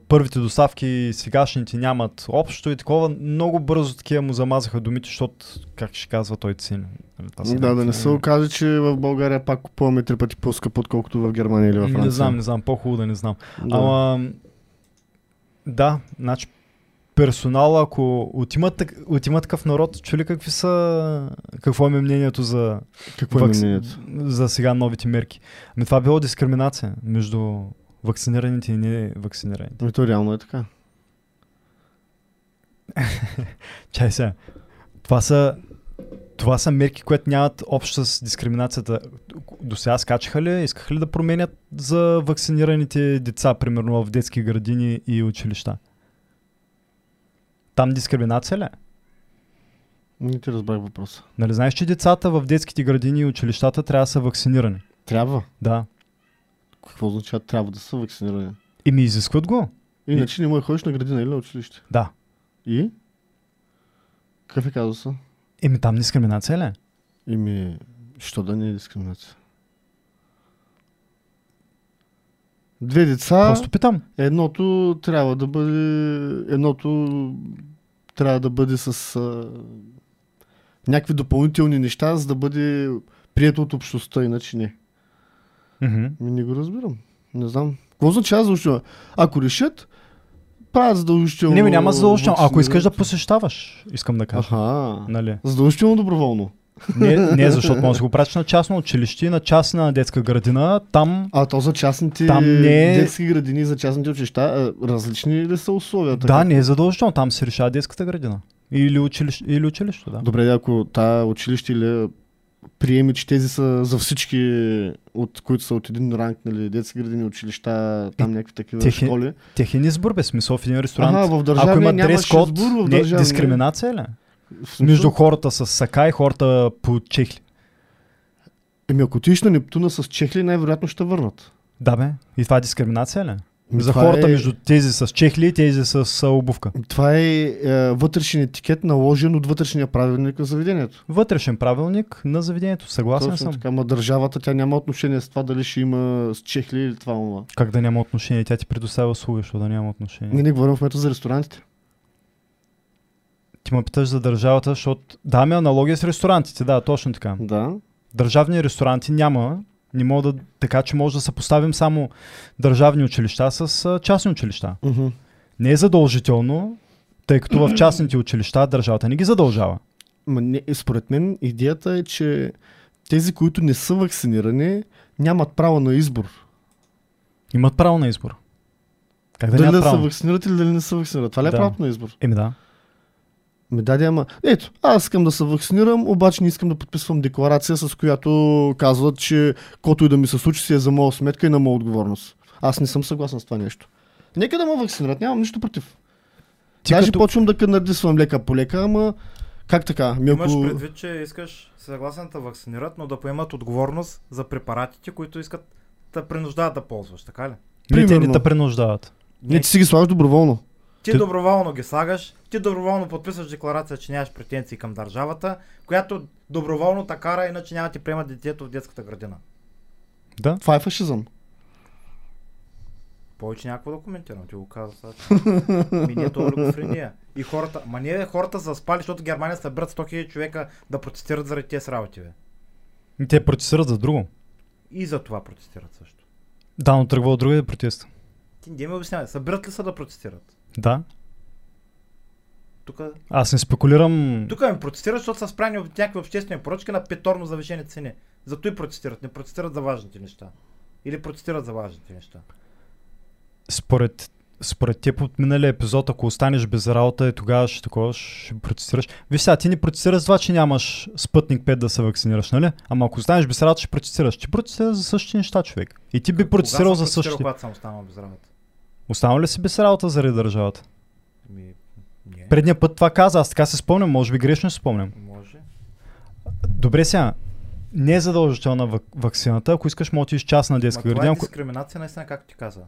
първите доставки и сегашните нямат общо и такова. Много бързо такива му замазаха думите, защото как ще казва той цени. Нали, това са Да, да не се окаже, че в България пак купуваме три пъти по-скъпо, отколкото в Германия или във Франция. Не знам, не знам, по-хубаво да не знам. Да. Ама, да, значи персонал, ако от има, от има такъв народ, чули какви са, какво е мнението за, Какво е вакци- мнението? за сега новите мерки? Ами това било дискриминация между вакцинираните и не вакцинираните. Ами то реално е така. Чай сега. Това са, това са мерки, които нямат общо с дискриминацията. До сега скачаха ли, искаха ли да променят за вакцинираните деца, примерно в детски градини и училища? Там дискриминация ли? е? Не ти разбрах въпроса. Нали знаеш, че децата в детските градини и училищата трябва да са вакцинирани? Трябва. Да. Какво означава трябва да са вакцинирани? И ми изискват го. Иначе не може да ходиш на градина или на училище. Да. И? Какъв е казуса? Еми там дискриминация ли? е? Ими, що да не е дискриминация? Две деца, Просто питам. едното трябва да бъде, едното трябва да бъде с а, някакви допълнителни неща, за да бъде прието от общността, иначе не. Ми не го разбирам. Не знам. Какво означава задължително? Ако решат, правят задължително. Не, ми няма задължително. Ако искаш да посещаваш, искам да кажа. Аха. Нали? Задължително доброволно. Не, не, защото може да го пратиш на частно училище, на частна детска градина. Там А то за частните Там не е- детски градини, за частните училища, различни ли са условията? Да, не е задължително. Там се решава детската градина. Или, училище, или училището, да. Добре, ако та училище или приеми, че тези са за всички, от които са от един ранг, нали, детски градини, училища, там някакви такива техни- школи. Техен избор, без смисъл в един ресторант. Ага, в държавния Ако има дрес код, избор, в не, държавния- дискриминация ли? Смисъл- Между хората с сака и хората по чехли. Еми, ако отидеш на Нептуна с чехли, най-вероятно ще върнат. Да бе. И това е дискриминация ли? Ами За хората е- между тези с чехли и тези с обувка. Това е, е вътрешен етикет, наложен от вътрешния правилник на заведението. Вътрешен правилник на заведението. Съгласен Точно съм. така, ма държавата тя няма отношение с това дали ще има с чехли или това това. Как да няма отношение? Тя ти предоставя услуга, защото да няма отношение. Не, не говорим в момента за ресторантите. Ти ме питаш за държавата, защото да, ми аналогия с ресторантите, да, точно така. Да. Държавни ресторанти няма, не мога да, така че може да съпоставим само държавни училища с а, частни училища. Мгм. Не е задължително, тъй като в частните училища държавата не ги задължава. Ма не, е, според мен идеята е, че тези, които не са вакцинирани, нямат право на избор. Имат право на избор. Как да дали да се право? вакцинират или дали не се вакцинират. Това ли е Да. правото на избор? Еми да. Ми даде, ама... Ето, аз искам да се вакцинирам, обаче не искам да подписвам декларация, с която казват, че който и да ми се случи си е за моя сметка и на моя отговорност. Аз не съм съгласен с това нещо. Нека да ме вакцинират, нямам нищо против. Ти Даже като... почвам да канадисвам лека по лека, ама как така? Ми, Имаш ако... предвид, че искаш съгласен да вакцинират, но да поемат отговорност за препаратите, които искат да принуждават да ползваш, така ли? Не, те не примерно. те принуждават. Не, ти си ги слагаш доброволно. Ти Ти- доброволно ги слагаш, ти доброволно подписваш декларация, че нямаш претенции към държавата, която доброволно та кара, иначе няма да ти приемат детето в детската градина. Да. Това е фашизъм. Повече някакво да коментирам, ти го каза сега. Ми не, то е олигофрения. И хората, ма не хората заспали, защото Германия съберат 100 000 човека да протестират заради тези работи, бе. Те протестират за друго. И за това протестират също. Да, но тръгва от другия протест. Ти не ми обяснявай, събират ли са да протестират? Да. Тук, Аз не спекулирам. тук ми протестират, защото са спряни от някакви обществени поръчки на петорно завишени цени. Зато и протестират. Не протестират за важните неща. Или протестират за важните неща. Според, според теб от миналия епизод, ако останеш без работа, и тогава ще такова, ще протестираш. Виж сега, ти не протестираш за това, че нямаш Спътник 5 да се вакцинираш, нали? Ама ако останеш без работа, ще протестираш. Ти протестираш за същите неща, човек. И ти би протестирал за същите. когато съм останал без работа? Останал ли си без работа заради държавата? Ми, не. Предния път това каза, аз така се спомням, може би грешно се спомням. Може. Добре сега, не е задължителна вак- вакцината, ако искаш, може да частна Ма детска това е градина. дискриминация, наистина, както ти каза.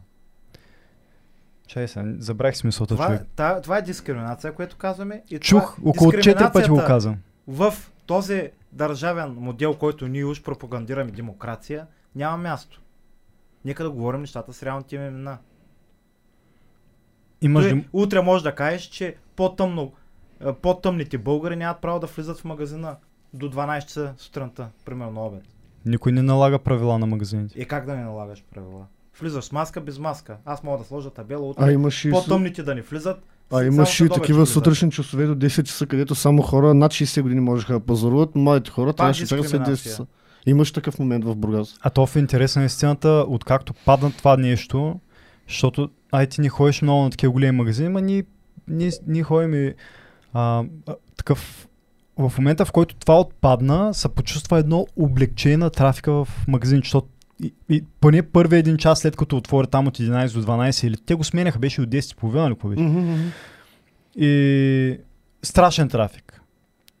Чай сега, забравих смисълта, Това, човек. та, това е дискриминация, което казваме. И Чух, това, около 4 пъти го казвам. В този държавен модел, който ние уж пропагандираме демокрация, няма място. Нека да говорим нещата с реалните им имена. Имаш Той. Утре може да кажеш, че по-тъмно, по-тъмните българи нямат право да влизат в магазина до 12 часа сутринта, примерно обед. Никой не налага правила на магазините. И как да не налагаш правила? Влизаш с маска, без маска. Аз мога да сложа табела утре. А имаш и, По-тъмните да не влизат. а имаш и такива сутрешни часове до 10 часа, където само хора над 60 години можеха да пазаруват, младите хора Пак трябваше да чакат след 10 дискриминация. часа. Имаш такъв момент в Бургас. А то в интерес на истината, откакто падна това нещо, защото ай ти не ходиш много на такива големи магазини, ма ние, ние, ние ходим и а, такъв в момента, в който това отпадна, се почувства едно облегчение на трафика в магазин, защото и, и поне първи един час след като отворя там от 11 до 12 или те го сменяха, беше от 10.30 или какво беше. И страшен трафик.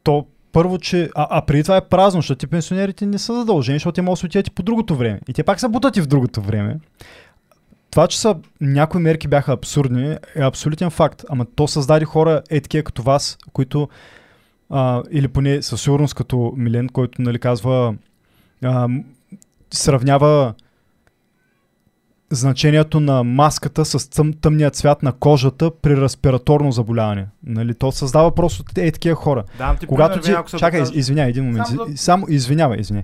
То първо, че... А, а преди това е празно, защото ти пенсионерите не са задължени, защото те могат да отидат и по другото време. И те пак са бутати в другото време. Това, че са, някои мерки бяха абсурдни, е абсолютен факт. Ама то създаде хора е като вас, които а, или поне със сигурност като Милен, който нали, казва а, сравнява значението на маската с тъм, тъмния цвят на кожата при респираторно заболяване. Нали, то създава просто е такива хора. Давам ти Когато пример, ти... ако се Чакай, докаже- извиняй, един момент. Само Само, да- Само извинявай, извиняй.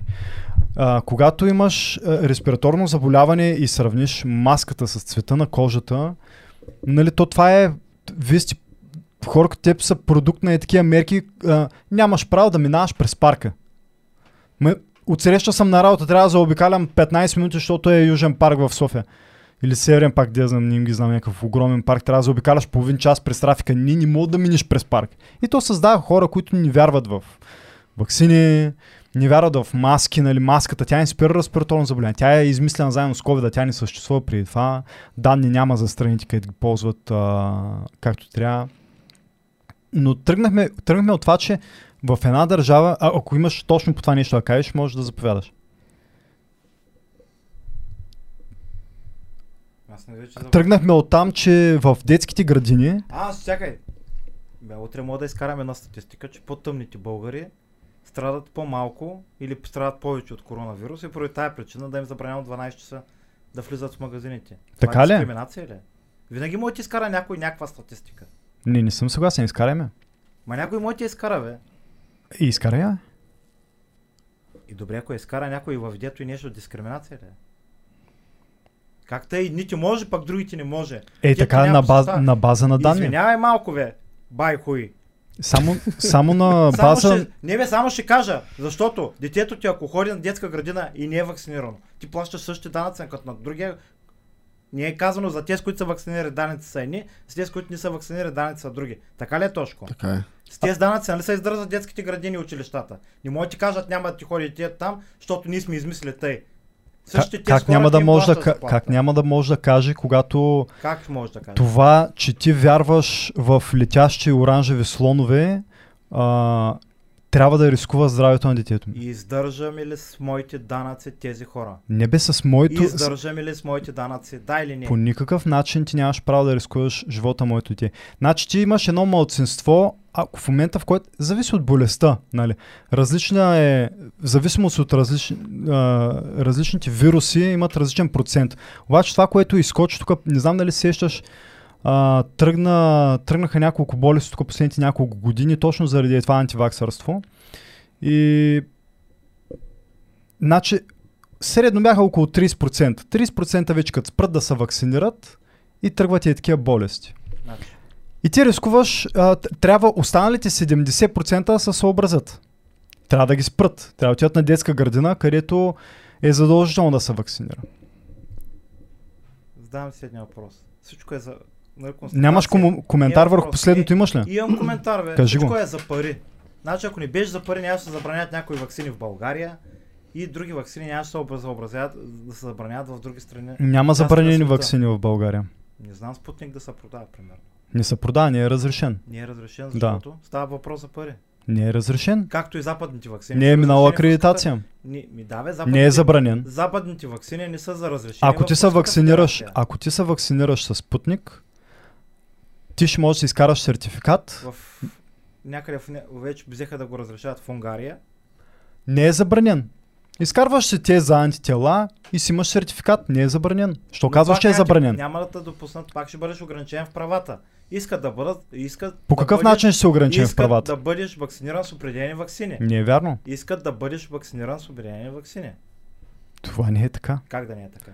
А, когато имаш а, респираторно заболяване и сравниш маската с цвета на кожата, нали, то това е... Вие сте хора като теб са продукт на е такива мерки, а, нямаш право да минаваш през парка. Ме, отсреща съм на работа, трябва да заобикалям 15 минути, защото е Южен парк в София. Или Северен парк, да знам, не ги знам, някакъв огромен парк, трябва да заобикаляш половин час през трафика, ние не мога да минеш през парк. И то създава хора, които не вярват в вакцини, не вярват в маски, нали, маската, тя не спира респираторно заболяване. Тя е измислена заедно с COVID, тя не съществува преди това. Данни няма за страните, където ги ползват а, както трябва. Но тръгнахме, тръгнахме от това, че в една държава, а, ако имаш точно по това нещо да кажеш, можеш да заповядаш. Аз не вече. Тръгнахме от там, че в детските градини, А, чакай. Бе, утре мога да изкараме една статистика, че по-тъмните българи страдат по-малко или страдат повече от коронавирус и поради тая причина да им забранявам 12 часа да влизат в магазините. Така Това ли е е? дискриминация ли? Винаги може да изкара някой някаква статистика. не, не съм съгласен, изкарай Ма някой може да изкара, бе. И изкарай я. И добре, ако изкара някой във видеото и нещо дискриминация ли? е? Как тъй, едните може, пък другите не може. Е, Ти, така на, баз, на база на данни. Извинявай малко, бе. Бай хуй. Само, само на Само база... ще, не бе, само ще кажа, защото детето ти ако ходи на детска градина и не е вакцинирано, ти плащаш същите данъци като на другия. Не е казано за тези, които са вакцинирани, данъци са едни, с тези, които не са вакцинирани, данъци са други. Така ли е точно? Така е. С тези данъци нали се издържат детските градини и училищата? Не може да ти кажат няма да ти ходи дете там, защото ние сме измислили тъй. Същите Как, как, няма да може да, плащат ка- заплата. как няма да може да каже, когато Как може да кажеш? това, че ти вярваш в летящи оранжеви слонове, а, трябва да рискува здравето на детето ми. И издържаме ли с моите данъци тези хора? Не бе с моето... Издържаме ли с моите данъци? Да или не? по никакъв начин ти нямаш право да рискуваш живота моето дете. Значи ти имаш едно малцинство, ако в момента в който... Зависи от болестта, нали? Различна е... В зависимост от различни, а, различните вируси имат различен процент. Обаче това, което изкочи тук, не знам дали се сещаш, а, тръгна, тръгнаха няколко болести тук последните няколко години, точно заради това антиваксърство. И... Значи, средно бяха около 30%. 30% вече като спрат да се вакцинират и тръгват и такива болести. И ти рискуваш, а, трябва останалите 70% да се съобразят. Трябва да ги спрат. Трябва да отидат на детска градина, където е задължително да се вакцинира. задавам следния въпрос. Всичко е за... Нямаш кому- коментар Имам върху последното, Е, имаш ли? Имам коментар, бе. Кажи Всичко го. е за пари. Значи, ако не беше за пари, нямаше да се забранят някои вакцини в България и други вакцини нямаше да се да забранят в други страни. Няма забранени вакцини в България. Не знам Спутник да се продава, примерно. Не се продава, не е разрешен. Не е разрешен, Да. защото става въпрос за пари. Не е разрешен. Както и западните вакцини. Не е минала акредитация. Не, ми да, бе, западните, Не е забранен. западните вакцини не са за разрешение. Ако ти се вакцинираш, ако ти се вакцинираш с Спутник, ти ще можеш да изкараш сертификат. В някъде в, вече взеха да го разрешават в Унгария. Не е забранен. Изкарваш си те за антитела и си имаш сертификат. Не е забранен. Що Но казваш, че е забранен? Няма да те допуснат, пак ще бъдеш ограничен в правата. Искат да бъдат, искат По да какъв бъдеш, начин ще се ограничим в правата? да бъдеш вакциниран с определени вакцини. Не е вярно. Искат да бъдеш вакциниран с определени вакцини. Това не е така. Как да не е така?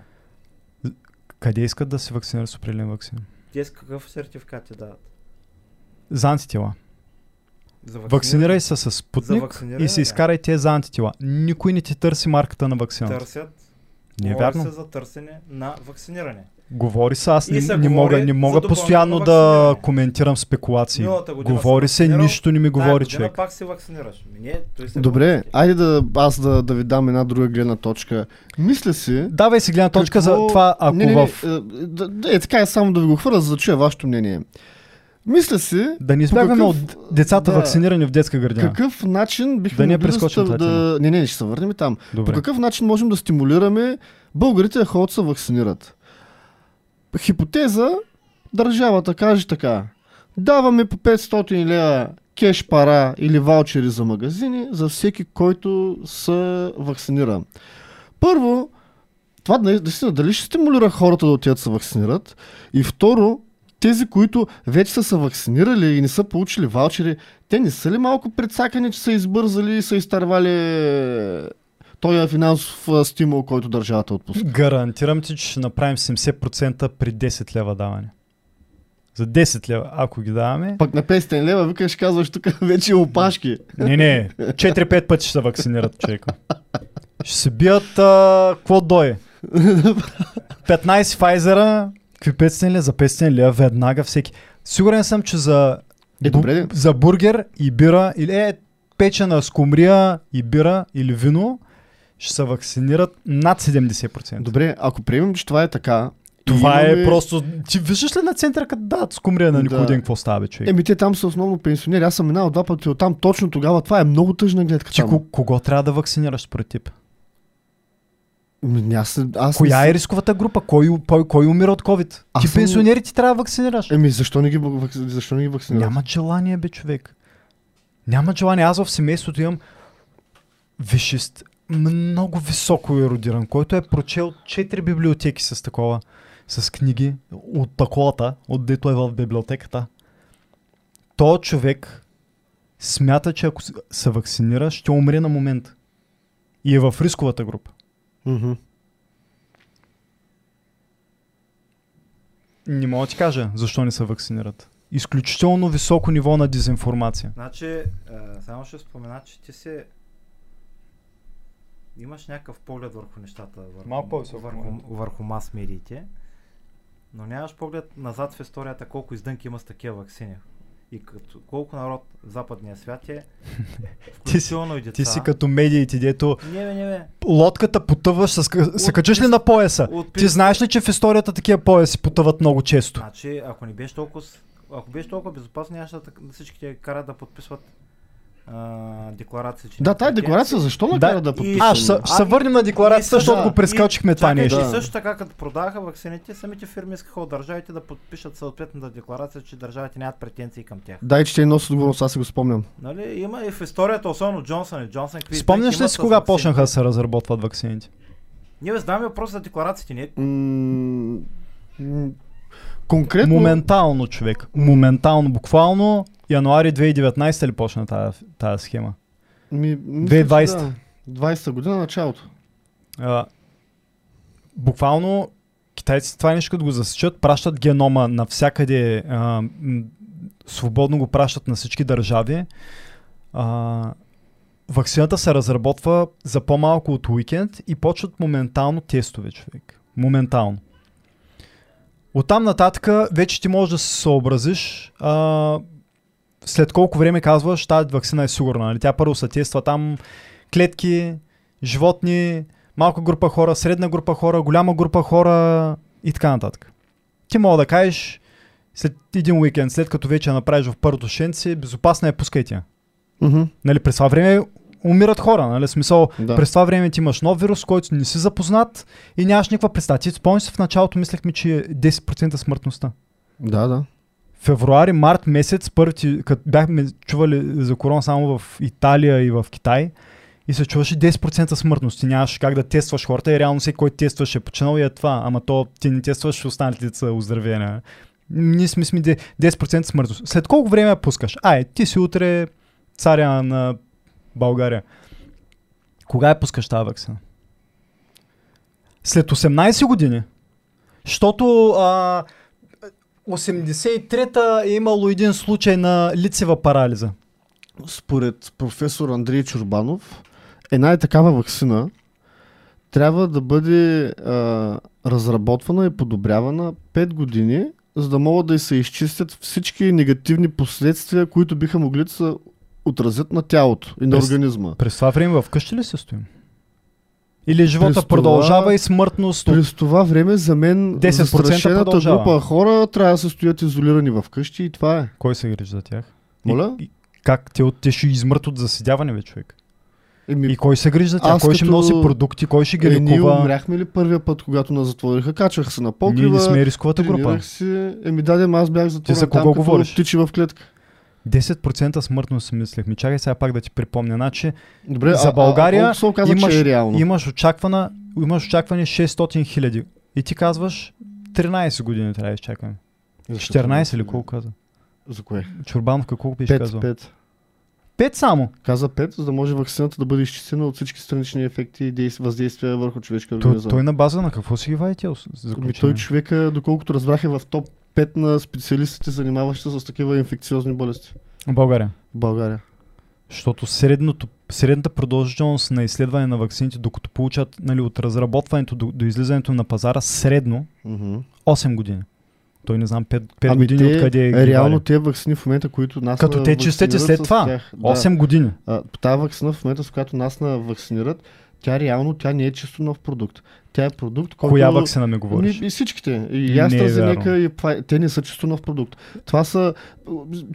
Къде искат да се вакцинират с определен вакцин? Те с какъв сертификат ти дават? За антитела. За Вакцинирай се с Спутник и се изкарай те за антитела. Никой не ти търси марката на вакцината. Търсят. Не е вярно. се за търсене на вакциниране. Говори се, аз не, се не говори мога, не за мога постоянно да коментирам спекулации. Говори се се, нищо не ми говори Тая година човек. пак се вакцинираш. Не, той се Добре, вакцинира. айде да, аз да, да ви дам една друга гледна точка. Мисля си... Давай си гледна точка за какво- това, ако не, не, не, в... е, да, да, е, така е само да ви го хвърля, за да чуя вашето мнение. Мисля си, Да не По избягваме какъв- от децата да. вакцинирани в детска градина. какъв начин бихме Да не прескочим да... Не, не, ще се върнем там. Добре. По какъв начин можем да стимулираме българите да ходят да се вакцинират? Хипотеза, държавата каже така. Даваме по 500 лева кеш пара или ваучери за магазини за всеки, който се вакцинира. Първо, това наистина дали ще стимулира хората да отидат да се вакцинират? И второ, тези, които вече са се вакцинирали и не са получили ваучери, те не са ли малко предсакани, че са избързали и са изтървали този финансов а, стимул, който държавата отпуска? Гарантирам ти, че ще направим 70% при 10 лева даване. За 10 лева, ако ги даваме. Пък на 500 лева, викаш, казваш тук вече опашки. Не, не, 4-5 пъти ще се вакцинират човека. Ще се бият, а, какво дое? 15 Файзера, какви 500 лева? За 500 лева веднага всеки. Сигурен съм, че за, Е, добре. бу- за бургер и бира, или е печена скумрия и бира или вино, ще се вакцинират над 70%. Добре, ако приемем, че това е така. Това имаме- е просто... Ти виждаш ли на центъра, като дадат скумрия на никой Да. ден, какво става, бе, човек? Еми, те там са основно пенсионери. Аз съм минал два пъти оттам. Точно тогава това е много тъжна гледка. Ти там. ко- кого трябва да вакцинираш според теб? Ами, Аз, аз Коя не е рисковата група? Кой, кой, кой умира от COVID? Аз Ти съм- пенсионери ти трябва да вакцинираш. Еми, защо не ги, защо не ги вакцинират? Няма желание, бе, човек. Няма желание. Аз в семейството имам висшист, много високо еродиран, който е прочел 4 библиотеки с такова, с книги от таковата, от дето е в библиотеката. То човек смята, че ако се вакцинира, ще умре на момент. И е в рисковата група. Мгм. Не мога да ти кажа защо не се вакцинират. Изключително високо ниво на дезинформация. Значи, е, само ще спомена, че ти се имаш някакъв поглед върху нещата, върху, Малко върху, момент. върху мас медиите, но нямаш поглед назад в историята колко издънки има с такива вакцини. И като, колко народ в западния свят е, включително и деца. Ти си като медиите, дето Не, не, бе. лодката потъваш, с... се От качиш ли на пояса? От Ти знаеш ли, че в историята такива пояси потъват много често? Значи, ако не беше толкова, ако беше толкова безопасно, нямаше да, всички те карат да подписват а, декларация, че Да, претенции. декларация защо Да, накара да, и- подписваме? А, ще, се- А, върнем на декларацията, защото да, го прескочихме това нещо. И Да. също така, като продаваха вакцините, самите фирми искаха от държавите да подпишат съответната декларация, че държавите нямат претенции към тях. Дай, че те носят отговорност, аз си го спомням. Нали? Има и в историята, особено Джонсън и Джонсън. Спомняш ли си с кога ваксините. почнаха да се разработват вакцините? Ние задаваме въпрос за декларациите. М, Конкретно... Моментално, човек. Моментално, буквално януари 2019 ли почна тази, тази схема? Ми, мисля, че 2020. Да. 20-та година началото. А, буквално китайците това нещо като го засечат, пращат генома навсякъде, а, м, свободно го пращат на всички държави. А, вакцината се разработва за по-малко от уикенд и почват моментално тестове, човек. Моментално. Оттам нататък вече ти можеш да се съобразиш а, след колко време казваш, тази вакцина е сигурна. Нали? Тя първо се тества там клетки, животни, малка група хора, средна група хора, голяма група хора и така нататък. Ти мога да кажеш след един уикенд, след като вече направиш в първото шенци, безопасна е, пускай тя. Мгм. Нали, през това време умират хора, нали? Смисъл, Да. през това време ти имаш нов вирус, който не си запознат и нямаш никаква представа. Ти спомняш в началото, мислехме, че е 10% смъртността. Да, да. Февруари, март месец, първите, като бяхме чували за корона само в Италия и в Китай, и се чуваше 10% смъртност. Ти нямаш как да тестваш хората и реално всеки, който тестваш е починал и е това. Ама то ти не тестваш останалите деца оздравени. Ние сме сме де- 10% смъртност. След колко време я пускаш? Ай, ти си утре царя на България. Кога я пускаш тази вакцина? След 18 години. Защото а, 83-та е имало един случай на лицева парализа. Според професор Андрей Чурбанов, една е такава вакцина трябва да бъде а, разработвана и подобрявана 5 години, за да могат да се изчистят всички негативни последствия, които биха могли да се отразят на тялото и на През- организма. През това време в къщи ли се стоим? Или живота През това- продължава и смъртност. През това време за мен 10% застрашената продължава. група хора трябва да се стоят изолирани в къщи и това е. Кой се грижи за тях? Моля? И, и, как? Те, те ще измрат от заседяване, бе, човек. Еми, И кой се грижи за тях? Кой ще като- носи продукти? Кой ще ги е, ние лекува? умряхме ли първия път, когато нас затвориха? Качвах се на Ние покрива, не сме рисковата група. си. Еми, дадем, аз бях затворен за там, кого като говориш? птичи в клетка. 10% смъртност си мислех. Ми чакай сега пак да ти припомня. Значи, Добре, За а- България а, се оказа, имаш- че е реално? имаш, очаквана, имаш очакване 600 хиляди. И ти казваш 13 години трябва да изчакаме. Защо 14 или колко каза? За кое? Чурбановка колко беше 5, казал? 5. 5 само. Каза 5, за да може вакцината да бъде изчистена от всички странични ефекти и действ- въздействия върху човешка Той, организъм. той на база на какво си ги тя Ами той човека, доколкото разбрах, е в топ 5 на специалистите, занимаващи се с такива инфекциозни болести В България. в България. Защото средното, средната продължителност на изследване на вакцините, докато получат нали, от разработването до, до излизането на пазара, средно Мгм. 8 години. Той не знам 5, 5 Ами години те, откъде е, реално тези вакцини в момента, които нас Като те вакцинират след това. Тях, да. 8 години. А, тази вакцина в момента, с която нас на вакцинират, тя реално тя не е чисто нов продукт. Тя е продукт, който... Коя вакцина ми говориш? И всичките. И е AstraZeneca, вярно. и те не са чисто нов продукт. Това са...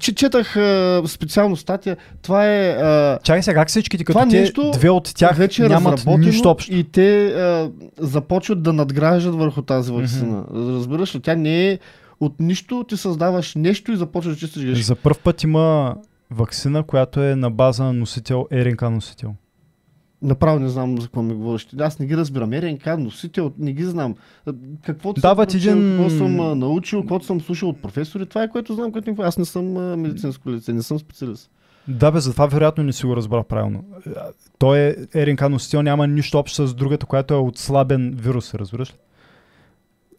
Че, четах а, специално статия. Това е... А, Чакай сега, как всичките, като те нещо две от тях вече е нямат нищо общо. и те а, започват да надграждат върху тази вакцина. Разбираш ли? Тя не е от нищо, ти създаваш нещо и започваш да чистиш. За първ път има вакцина, която е на база на носител, РНК носител. Направо не знам за какво ми говориш. Аз не ги разбирам. РНК, носител, не ги знам. Каквото Дават съм един- какво съм научил, каквото съм слушал от професори, това е което знам. Което... Аз не съм медицинско лице, не съм специалист. Да, бе, затова вероятно не си го разбрах правилно. Той е РНК носител, няма нищо общо с другата, която е отслабен вирус, разбираш ли?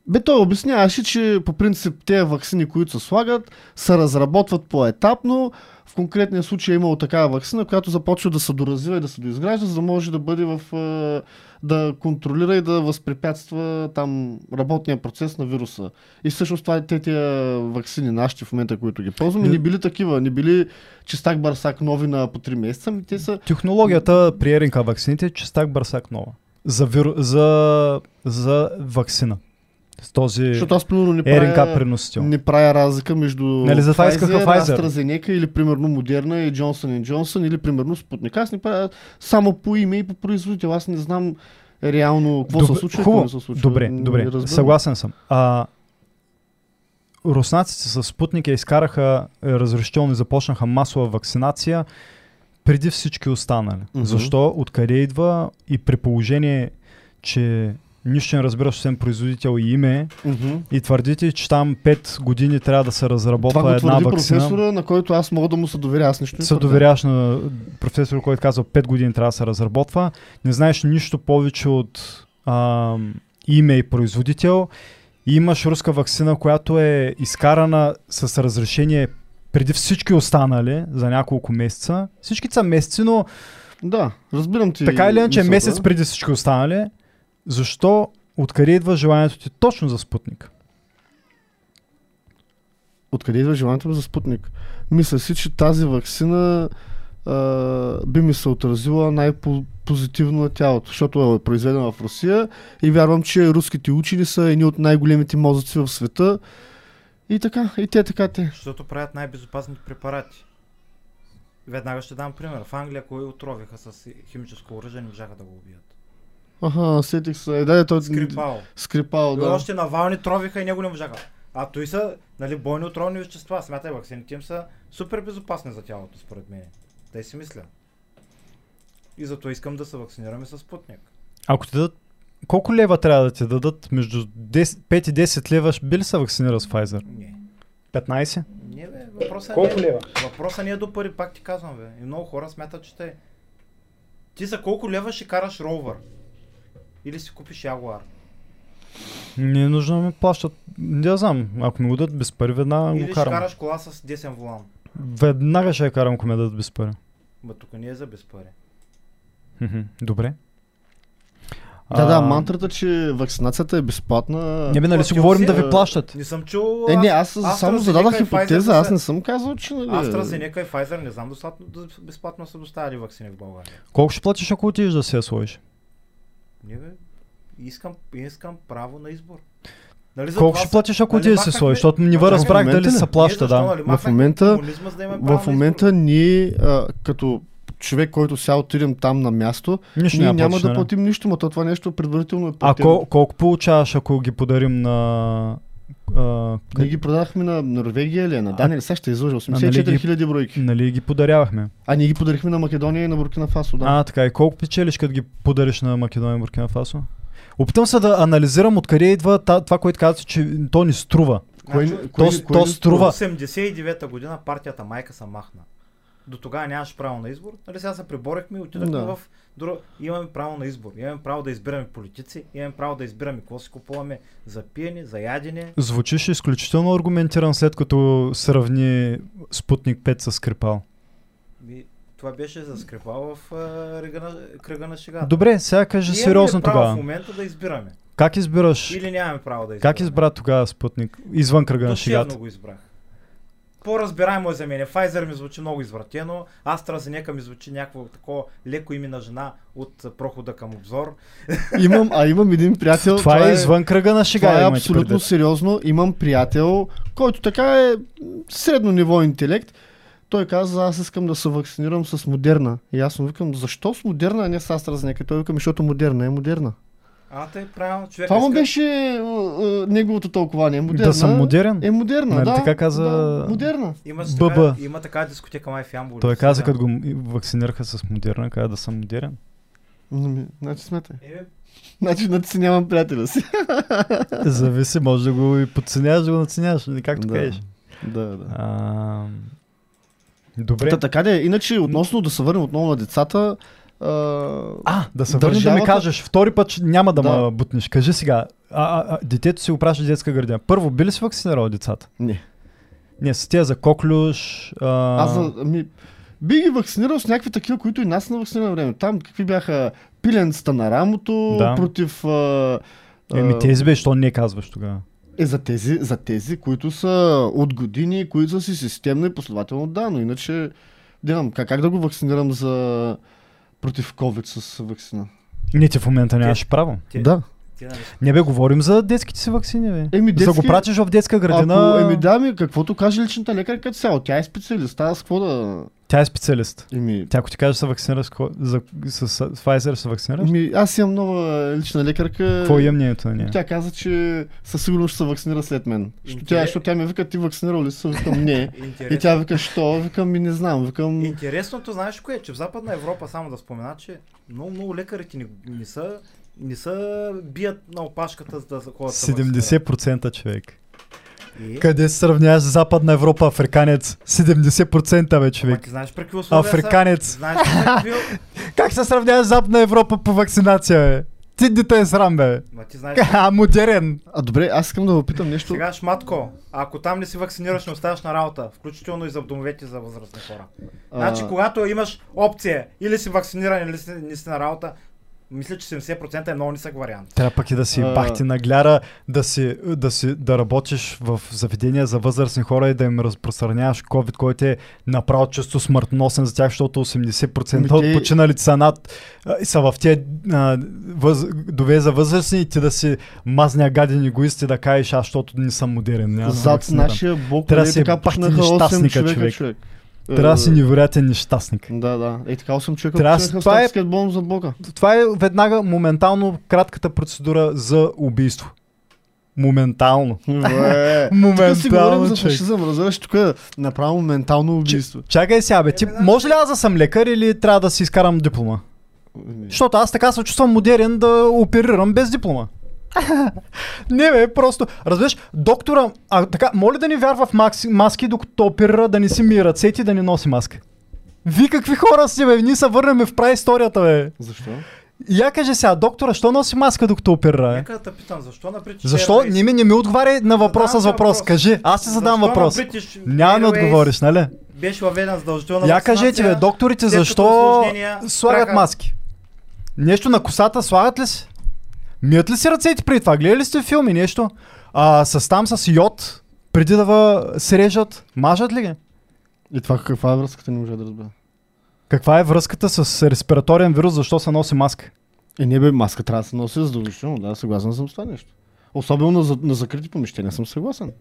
Бе, той обясняваше, че по принцип тези вакцини, които се слагат, се разработват по-етапно. В конкретния случай е имало такава вакцина, която започва да се доразвива и да се доизгражда, за да може да бъде в... да контролира и да възпрепятства там работния процес на вируса. И всъщност това те тия вакцини, нашите в момента, които ги ползваме, Не- били такива, не били чистак барсак нови на по 3 месеца, ми те са... Технологията при РНК вакцините е чистак бърсак нова. За, виру... за, за вакцина. С този Защото аз примерно не РНК правя... преносител. Не правя разлика между Нали, затова искаха Pfizer. AstraZeneca или примерно Moderna и Johnson Johnson или примерно Спутник. Аз не правя само по име и по производител. Аз не знам реално какво Добре, се случва хубаво. се случва. Добре, Не добре, разбирам. съгласен съм. А, руснаците с Спутника изкараха е, разрешително и започнаха масова вакцинация преди всички останали. Мгм. Защо? Откъде идва и при положение, че нищо не разбираш освен производител и име Мгм. и твърдите, че там 5 години трябва да се разработва Това една вакцина. професора, на който аз мога да му се доверя. Аз нищо не се доверяваш на професор, който казва 5 години трябва да се разработва, не знаеш нищо повече от а, име и производител и имаш руска вакцина, която е изкарана с разрешение преди всички останали за няколко месеца. Всички са месеци, но Да, разбирам ти. така или иначе месец преди всички останали. Защо? Откъде идва желанието ти точно за Спутник? Откъде идва желанието ми за Спутник? Мисля си, че тази вакцина а, би ми се отразила най-позитивно на тялото, защото е произведена в Русия и вярвам, че руските учени са едни от най-големите мозъци в света. И така, и те така те. Защото правят най-безопасните препарати. Веднага ще дам пример. В Англия, кои отровиха с химическо оръжие, не можаха да го убият. Аха, сетих се. Е, да, е, той... Скрипал. Скрипал, Да. да. Още Навални тровиха и него не можаха. А той са нали, бойни отровни вещества. Смятай, вакцините им са супер безопасни за тялото, според мен. Те си мисля. И зато искам да се вакцинираме с Спутник. Ако ти дадат колко лева трябва да ти дадат между 10, 5 и 10 лева, ще би ли се вакцинира с Pfizer? Не. 15? Не, бе, въпросът Колко не е, лева? въпросът не е до пари, пак ти казвам, бе. И много хора смятат, че те... Ти за колко лева ще караш ровър? Или си купиш Ягуар? Не е нужно да ми плащат. Не знам. Ако ми го дадат без пари, веднага Или го ще карам. караш кола с десен волан? Веднага ще я карам, ако ми дадат без пари. Ма тук не е за без пари. Мгм, Добре. Да, да, А, мантрата, че вакцинацията е безплатна. Не бе, нали си Платил говорим си, да ви а, плащат. Не съм чул... Е, не, аз само зададах хипотеза, аз не съм казал, че... Нали, AstraZeneca и Pfizer не знам достатъчно да безплатно са доставили вакцини в България. Колко ще платиш, ако отидеш да се я сложиш? Не бе, искам, искам право на избор. Нали за Колко ще платиш, ако нали отидеш се махнахме- сложиш? Защото не ви чакай, разбрах дали ли? се плаща, да. нали, В момента- В на момента ние, а, като човек, който сега отидем там на място, Нищо ние няма, да платим нищо, но то това нещо предварително е А платено. кол- колко получаваш, ако ги подарим на... А, Ние ги продахме на Норвегия или е на Дания, сега ще излъжа, нали 84 ги- хиляди бройки. нали ги подарявахме? А ние ги подарихме на Македония и на Буркина Фасо, да. А, така. И колко печелиш, като ги подариш на Македония и Буркина Фасо? Опитам се да анализирам откъде идва това, което казвате, че то ни струва. Кой, Значи, кой, то- кой то струва. 89-та година партията майка се махна. До тогава нямаш право на избор. Нали сега се приборехме и отидохме Да. в... Друг... Имаме право на избор. Имаме право да избираме политици. Имаме право да избираме какво си купуваме за пиене, за ядене. Звучиш изключително аргументиран, след като сравни Спутник 5 с Скрипал. И това беше за скрипал в а, кръга на, кръга на шегата. Добре, сега кажи Ние сериозно право в тогава. момента да избираме. Как избираш? Или нямаме право да избираме. Как избра тогава Спутник? Извън кръга на шегата. Го избрах. По-разбираемо е за мен. Pfizer ми звучи много извратено, AstraZeneca ми звучи някакво такова леко име на жена от прохода към обзор. Имам, а имам един приятел. Това е извън кръга на шега. Това е абсолютно предвид. сериозно. Имам приятел, който така е средно ниво интелект. Той каза, аз искам да се вакцинирам с Модерна. И аз му викам, защо с Модерна, а не с AstraZeneca? Той викам, защото Модерна е Модерна. А, тъй правилно човек. Това му иска- беше а, неговото тълкование. Модерна Да съм модерен? е модерна, Нали да. така каза- Да, модерна. Има, ББ. така, има така дискотека май в Ямбол. Той каза, като го вакцинираха с Модерна, каза да съм модерен. Значи смятай. Е, Значи надценявам приятеля си. Зависи, може да го и подценяваш, да го наценяваш, нали, както Да. кажеш. Да, да. А, Добре. Та, така де, иначе относно да се върнем отново на децата, а, да се върнеш да ми кажеш. Втори път няма да, Да. ме бутнеш. Кажи сега. А, а, а, детето си опраща детска градина. Първо, би ли си вакцинирал децата? не. Не, с тия за коклюш. А... Аз за, ами, би ги вакцинирал с някакви такива, които и нас на вакцинирали време. Там какви бяха пиленцата на рамото, Да. против... А, Еми тези бе, що не казваш тогава? Е, за тези, за тези, които са от години, които са си системно и последователно да, но иначе... Дявам, как, как да го вакцинирам за против COVID с вакцина? Не, ти в момента нямаш право. Те- Да. Не бе, говорим за детските си вакцини, бе. Еми, За да го детски- пратиш в детска градина, Ако, еми да, ми, каквото каже личната лекарка цяло, тя е специалист, аз какво да... тя е специалист. Еми, Тя ако ти каже да се вакцинираш, какво- за, с, с, Pfizer се вакцинираш? еми, аз имам нова лична лекарка. Какво е мнението на нея? Тя каза, че със сигурност ще се вакцинира след мен. Що тя, Интерес- защото тя ми вика, ти вакцинирал ли си? Викам, не. И тя вика, що? Викам, ми не знам. Викам, Интересното, знаеш кое е, че в Западна Европа, само да спомена, че много, много лекарите не, не са не са бият на опашката, за да ходят. да се вакцинират. 70% човек. И... Къде се сравняваш с Западна Европа, африканец? 70% бе Ама човек. ти знаеш при какви условия Африканец. са? Знаеш какви... Как се сравняваш с Западна Европа по вакцинация, бе? Ти дете е срам, бе. Ма ти знаеш? А, модерен. а добре, аз искам да ви питам нещо. Сега шматко, ако там не си вакцинираш, не оставаш на работа, включително и за домовете за възрастни хора. А, Значи, когато имаш опция или си вакциниран, или си, не си на работа, мисля, че 70% е много нисък вариант. Трябва пък и да си А. бахти нагляра, да, си, да, си, да работиш в заведения за възрастни хора и да им разпространяваш COVID, който е направо често смъртносен за тях, защото 80% Ами от те- починалите са над и са в тия а, въз, дове за възрастни и ти да си мазня гаден егоист и да кажеш, аз, защото не съм модерен. Няма да се Зад нашия блок, Трябва да нали, си бахти 8 нещастника, човека, човек. човек. Трябва да си Е, невероятен нещастник. Да, да. Е така 8 човека Трябва си- това е- баскетбол за блока. Това е веднага моментално кратката процедура за убийство. Моментално. Е, Тук си говорим Моментално, за фашизъм, разбираш, тук е направо ментално убийство. Чакай сега, бе, ти, Е, може ли аз да съм лекар или трябва да си изкарам диплома? Еми, Защото аз така се чувствам модерен да оперирам без диплома. Не бе, просто, разбираш, доктора, а така, моля да ни вярва в макси, маски, докато оперира, да не си ми ръцете и да не носи маска. Ви какви хора сте, бе? Ние се върнем в праисторията, бе. Защо? Я кажи сега, доктора, що носи маска докато оперира, бе? Нека да те питам, защо на British Защо? Airways- Не ми, не ми отговаряй на въпроса с въпрос. въпрос. Кажи, аз ти задам Защо въпрос. British Няма да ми отговориш, нали? Беше въведена задължителна Я кажете, бе, докторите, защо слагат спряха- маски? Нещо на косата слагат ли си? Мият ли си ръцете преди това? Гледали ли сте филми нещо? А, с там с йод, преди да ва се режат, мажат ли ги? И това каква е връзката, не може да разбера. Каква е връзката с респираторен вирус, защо се носи маска? Е, не бе, маска трябва да се носи задължително, да, съгласен съм с това нещо. Особено на, на закрити помещения съм съгласен.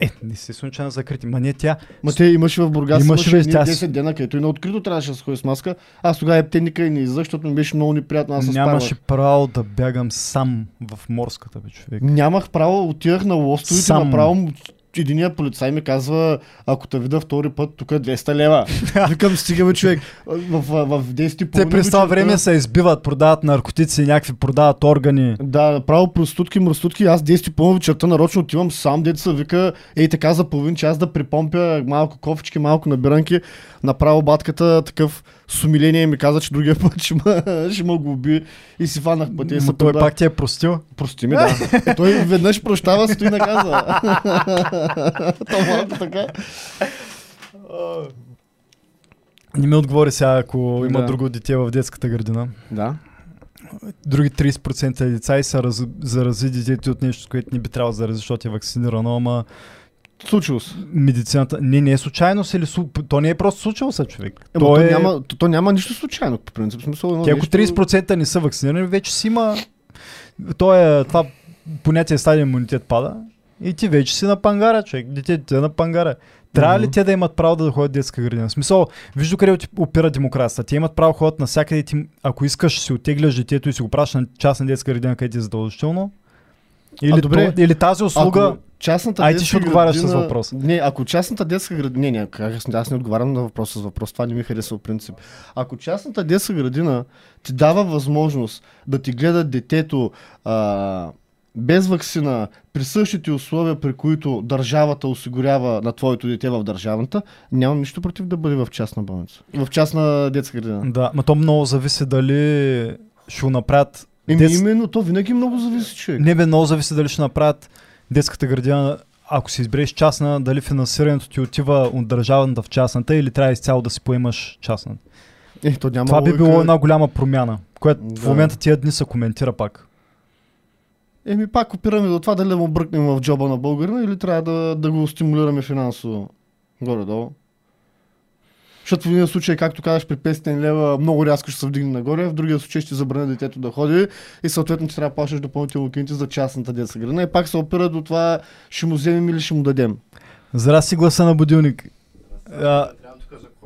Е, не се случва на закрити. Ма не тя. Ма те имаше в Бургас, Имаше, имаше тя 10 дена, където и на открито трябваше да се ходи с маска. Аз тогава те никъде не излизах, защото ми беше много неприятно. Аз Нямаше спарвах. право да бягам сам в морската, бе, човек. Нямах право, отивах на лостовите, направо единия полицай ми казва, ако те видя втори път, тук е 200 лева. Викам, стигаме човек. В, в, в 10 и Те през това време се избиват, продават наркотици, някакви продават органи. Да, право простутки, мръстутки. Аз 10 по вечерта нарочно отивам сам, деца вика, ей така за половин час да припомпя малко кофички, малко набиранки. Направо батката такъв с умиление ми каза, че другия път ще ма, ще ма го уби и си фанах пътя Ма се той пак ти е простил. Прости ми, да. Той веднъж прощава, стои наказа. То малко така. Не ми отговори сега, ако има Да. друго дете в детската градина. Да. Други 30% деца и са раз, зарази детето от нещо, което не би трябвало да зарази, защото е вакцинирано, ама Случило се. медицината... Не, не е случайно се ли... То не е просто случило се, човек. Ема, то то, е... няма, то, то, няма нищо случайно, по принцип. Смисъл, Те ако нещо- 30% не са вакцинирани, вече си има... То е, това понятие стадия имунитет пада и ти вече си на пангара, човек. Детето е на пангара. Трябва ли Мгм. те да имат право да ходят в детска градина? В смисъл, виж къде опира демокрацията. Те имат право да ходят навсякъде. Ти, ако искаш, си отегляш детето и си го пращаш на частна детска градина, където е задължително. Или, добре. то, или тази услуга. Ако частната Ай, ти ще отговаряш с въпрос. Не, ако частната детска градина... Не, не, как, аз, не отговарям на въпроса с въпрос. Това не ми харесва по принцип. Ако частната детска градина ти дава възможност да ти гледат детето а, без вакцина, при същите условия, при които държавата осигурява на твоето дете в държавната, нямам нищо против да бъде в частна болница. В частна детска градина. Да, ма то много зависи дали ще го направят. Еми, дет- именно, то винаги много зависи, човек. Не бе, много зависи дали ще направят детската градина, ако си избереш частна, дали финансирането ти отива от държавната в частната или трябва изцяло да си поемаш частната. Е, то няма Това би било една голяма промяна, която в Да. момента тия дни се коментира пак. Еми пак опираме до това дали да му бръкнем в джоба на българина или трябва да, да го стимулираме финансово горе-долу. Защото в един случай, както казваш, при 500 лева много рязко ще се вдигне нагоре, в другия случай ще забране детето да ходи и съответно ти трябва да плащаш допълнително кинти за частната детска градина. И пак се опира до това, ще му вземем или ще му дадем. Зарази си гласа на будилник. А,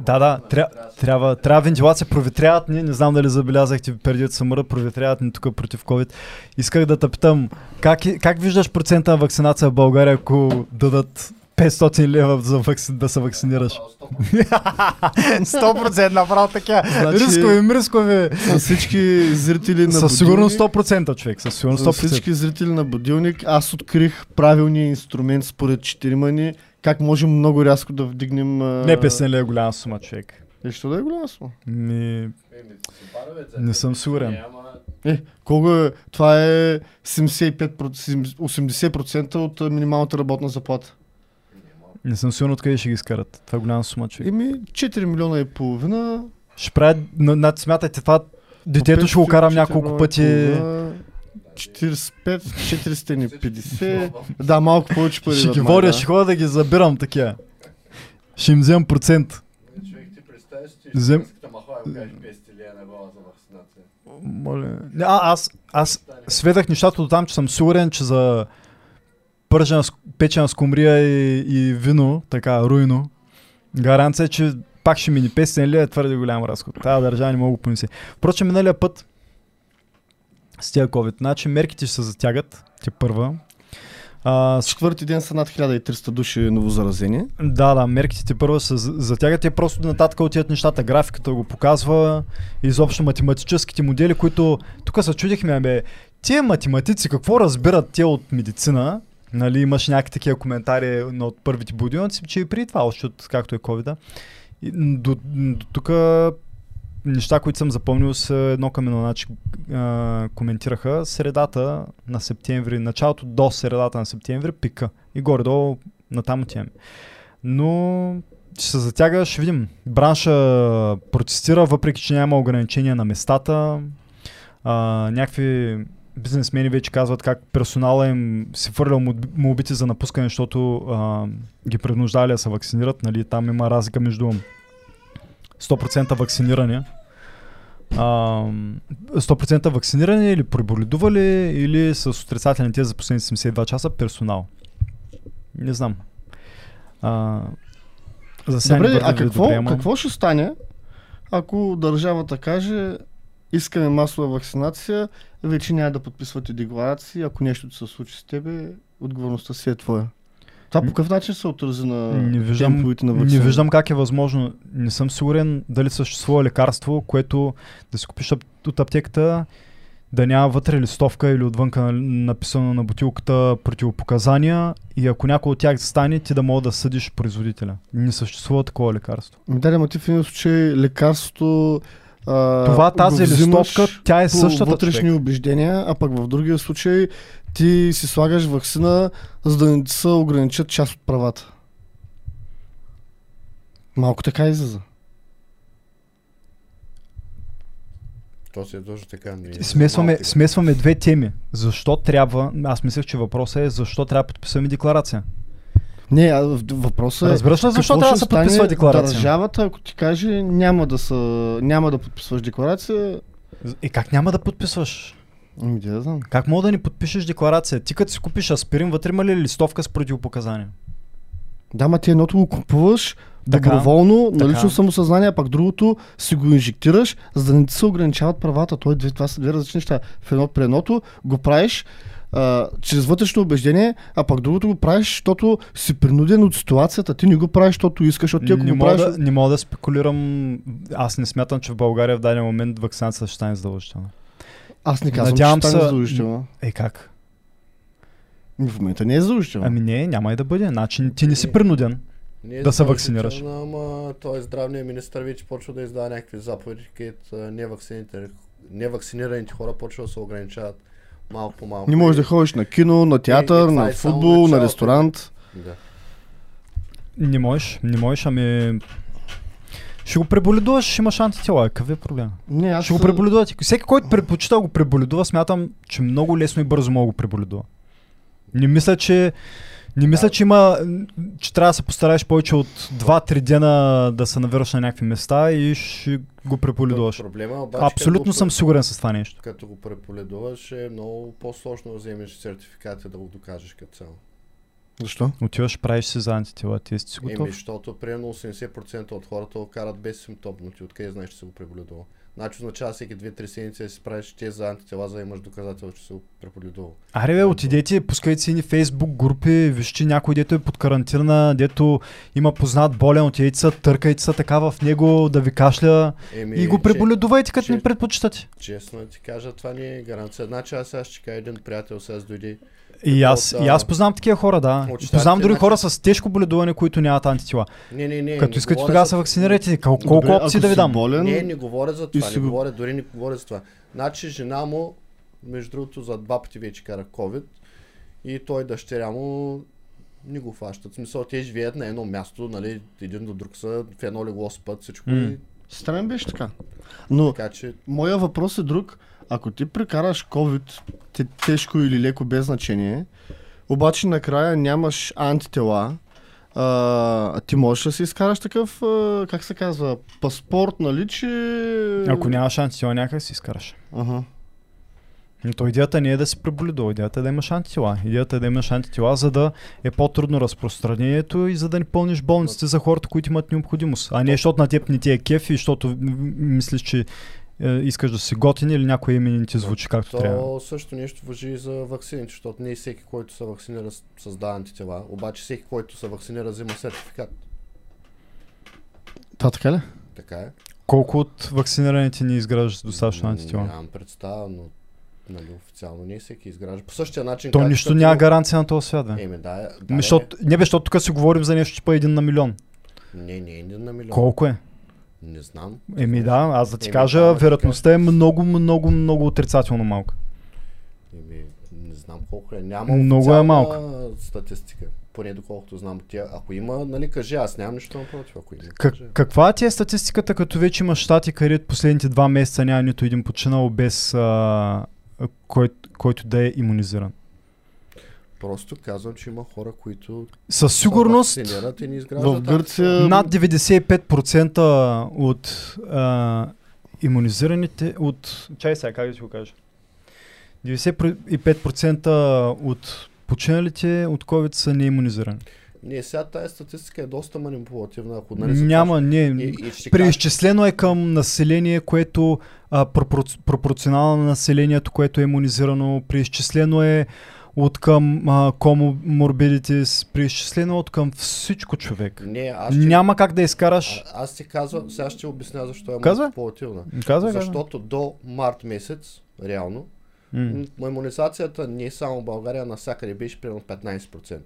да, да, тря, трябва, трябва вентилация. Проветряват ни, не знам дали забелязахте преди да се мрът, проветряват ни тук против COVID. Исках да те питам, как, как виждаш процента на вакцинация в България, ако дадат 500 лева за вакци, да се вакцинираш? 100% направо така. Значи- Рискови, мрискови. За всички зрители на Със сигурност будилник, 100% човек, със сигурност за 100%. всички зрители на будилник, аз открих правилния инструмент според четирима ни, как можем много рязко да вдигнем... а, Не 500 лева е голяма сума, човек. Е, що да е голяма сума? Ми, не съм сигурен. Е, колко е? Това е 75%, 80% от минималната работна заплата. Не съм сигурен откъде ще ги изкарат. Това е голяма сума, човек. Еми, 4 милиона и половина. Ще правят, на, над, смятайте това, детето ще го карам няколко пъти. 45, 450. Да, малко повече пари. Ще ги водя, да. ще ходя да ги забирам такива. Ще им вземам процент. Човек, ти представяш, че Взем- искате махала и го кажеш 500 лея на глава за вакцинация. Моля. А, аз, аз сведах нещата до там, че съм сигурен, че за пържена, печена с кумрия и, и вино, така, руйно, гаранция, е, че пак ще мини 500 лева е твърде голям разход. Тази държава не мога да понесе. Впрочем, миналия път с тия COVID, значи мерките ще се затягат, те първа. А, с Четвърти ден са над 1300 души новозаразени. Да, да, мерките ти първо се за- затягат. Те просто нататък отиват нещата. Графиката го показва. Изобщо математическите модели, които... Тук се чудихме, бе, тия математици какво разбират те от медицина? Нали, имаш някакви такива коментари на от първите будилници, че и преди това, още от както е covid до, до тук неща, които съм запомнил са едно към едно. Значи, коментираха средата на септември, началото до средата на септември, пика. И горе-долу натам отиваме. Но ще се затяга, ще видим. Бранша протестира, въпреки че няма ограничения на местата. А, някакви бизнесмени вече казват как персонала им си фърлял молби- молбите за напускане, защото а, ги принуждали да се вакцинират. Нали? Там има разлика между 100% вакциниране а, 100% вакцинирани или преболедували или с отрицателни тези за последните 72 часа персонал. Не знам. А, за сега Добре, а какво, какво ще стане, ако държавата каже искаме масова вакцинация, вече няма да подписвате декларации, ако нещо се случи с тебе, отговорността си е твоя. Това по какъв начин се отрази на Не виждам, темповете на не вакцина? виждам как е възможно. Не съм сигурен дали съществува лекарство, което да си купиш от аптеката, да няма вътре листовка или отвънка на- написано на бутилката противопоказания и ако някой от тях стане, ти да мога да съдиш производителя. Не съществува такова лекарство. Ми да, ама ти в един случай лекарството а, Това тази листовка, тя е по същата вътрешни човек. убеждения, а пък в другия случай ти си слагаш вакцина, за да не се ограничат част от правата. Малко така излиза. То си е точно така. Не, Смесваме, малко, смесваме две теми. Защо трябва, аз мислех, че въпросът е защо трябва да подписваме декларация. Не, въпросът е Разбираш ли защо трябва да се подписва декларация? Държавата, ако ти каже, няма да, са, няма да подписваш декларация, И как няма да подписваш? ами да знам. Как мога да ни подпишеш декларация? Ти като си купиш аспирин, вътре има ли листовка с противопоказания? Да, ма ти едното го купуваш Така, доброволно, на така. лично самосъзнание, пак другото си го инжектираш, за да не ти се ограничават правата. Той, това са две различни неща. В едно при едното го правиш а, чрез вътрешно убеждение, а пак другото го правиш, защото си принуден от ситуацията. Ти не го правиш, защото искаш, защото ти ако Не го правиш... да, не мога да спекулирам. Аз не смятам, че в България в даден момент вакцинацията ще стане задължителна. Аз не казвам, Надявам че ще стане задължително. Е как? В момента не е задължително. Ами не, няма и да бъде. Значи ти не си принуден. Не е да се вакцинираш. Ама той здравният министр вече почва да издава някакви заповеди, където невакцинираните хора почва да се ограничават малко по малко. Не можеш да ходиш на кино, на театър, на е само футбол, на ресторант. Да. Не можеш, не можеш, ами... Ще го преболедуваш, ще имаш антитела. Какъв е проблем? Не, аз Ще го преболедувате. Всеки, който предпочита го преболедува, смятам, че много лесно и бързо мога го преболедува. Не мисля, че не мисля, че има, че трябва да се постараеш повече от 2-3 дена да се навираш на някакви места и ще го преболедуваш. Проблема обаче, Абсолютно съм го, сигурен с това нещо. Като го преполедуваш е много по-сложно да вземеш сертификат и да го докажеш като цяло. Защо? Отиваш, правиш се за антитела, ти си Еми, готов. защото примерно 80% от хората го карат без симптомно. Ти откъде знаеш, че се го преболедува? Значи означава всеки 2-3 седмици да си правиш те за антитела, за да имаш доказателство, че се го преболедува. Аре бе, отидете, пускайте си ни фейсбук групи, вижте някой, дето е под карантина, дето има познат болен, отидете се, търкайте се така в него да ви кашля Еми, и го преболедувайте, като че- не предпочитате. Честно ти кажа, това не е гаранция. Значи аз сега ще кажа един приятел сега дойде. И аз, От, и аз познавам такива хора, да. Познавам дори значи- хора с тежко боледуване, които нямат антитела. Не, не, не. Като не искате тогава за- се вакцинирайте. Кол- колко Добре, опции да ви дам? Болен, Не, не говоря за това, си не го- говоря, дори не говоря за това. Значи жена му, между другото, за два пъти вече кара COVID и той дъщеря му не го фащат. В смисъл, те живеят на едно място, нали, един до друг са, в едно легло спът, всичко. И, Странен беше така. Но така че, моя въпрос е друг. Ако ти прекараш COVID, те, тежко или леко без значение, обаче накрая нямаш антитела, а, ти можеш да си изкараш такъв, а, как се казва, паспорт, нали, че... Ако нямаш антитела, някак си изкараш. Ага. То идеята не е да си преболедува, идеята е да имаш антитела. Идеята е да имаш антитела, за да е по-трудно разпространението и за да не пълниш болниците за хората, които имат необходимост. А не защото на теб не ти е кеф и защото мислиш, че е, искаш да си готин или някой име не ти звучи както то трябва. също нещо въжи и за вакцините, защото не всеки, който се вакцинира, създава антитела, обаче всеки, който се вакцинира, взима сертификат. Това така ли? Така е. Колко от вакцинираните ни изграждат достатъчно антитела? Нямам представа, но нали, официално не всеки изгражда. По същия начин. То нищо като- няма гаранция на този свят, бе. Еми, да, да. Ами, е. защото, не бе, защото тук си говорим за нещо типа един на милион. Не, не, е на милион. Колко е? Не знам. Еми да, аз да ти Еми, кажа, да, вероятността е много, много, много отрицателно малка. Еми, не знам колко е. Няма Много е малко. статистика. Поне доколкото знам. Тя, ако има, нали, кажи, аз нямам нищо напротив, ако има. Как, кажи. каква ти е статистиката, като вече имаш щати, където последните два месеца няма нито един починал без а, кой, който да е иммунизиран? Просто казвам, че има хора, които Със сигурност и не. В Гърция... над 95% от а, иммунизираните от... Чай сега, как да ти го кажа? 95% от починалите от COVID са неимунизирани. Не, сега тази статистика е доста манипулативна. Ако, нали, Няма, не. И, и Преизчислено е към население, което а, пропор- пропорционално на населението, което е иммунизирано. Преизчислено е от към коморбидитис, преизчислено от към всичко човек. не, аз ще, Няма как да изкараш. а, аз ти казвам, сега ще обясня защо е Казвай. манипулативна. Казвай, Защото до март месец, реално, м- иммунизацията не само в България, навсякъде беше примерно 15%.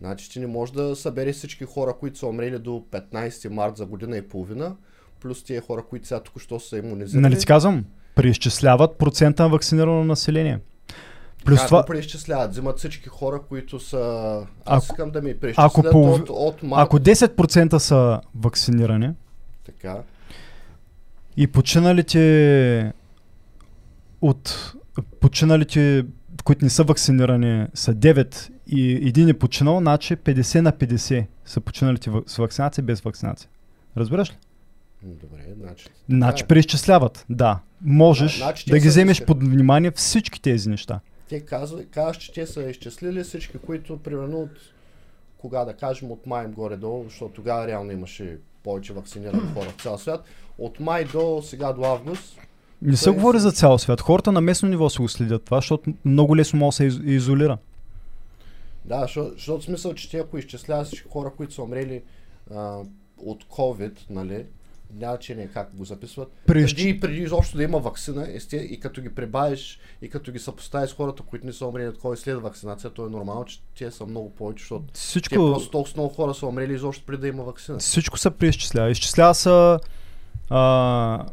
Значи ти не можеш да събереш всички хора, които са умрели до 15 март за година и половина, плюс тия хора, които сега току-що са иммунизирани. Нали ти казвам? Преизчисляват процента на вакцинирано население. Плюс Как това, преизчисляват? Взимат всички хора, които са... Аз Ако- искам да ми преизчислят ако полов- от, от март. ако 10% са вакцинирани Така. и починалите от починалите, които не са вакцинирани, са 9 и един е починал, значи 50 на 50 са починалите с вакцинация без вакцинация. Разбираш ли? Добре, значи... Значи е. преизчисляват, да. Можеш Значи да ги вземеш под внимание всички тези неща. Те казват, казваш, че те са изчислили всички, които примерно от кога да кажем от май горе-долу, защото тогава реално имаше повече вакцинирани хора в цял свят. От май до сега до август. Не се говори за цял свят. Хората на местно ниво се го следят това, защото много лесно може да се из- изолира. Да, защото, защото смисъл, че те ако изчисляват всички хора, които са умрели а, от COVID, нали, няма че не как го записват. Преизч... Преди, преди изобщо да има вакцина, есте, и като ги прибавиш, и като ги съпоставиш с хората, които не са умрели от COVID след вакцинация, то е нормално, че те са много повече, защото те Всичко, просто толкова много хора са умрели изобщо преди да има вакцина. всичко се преизчислява. Изчислява се... А,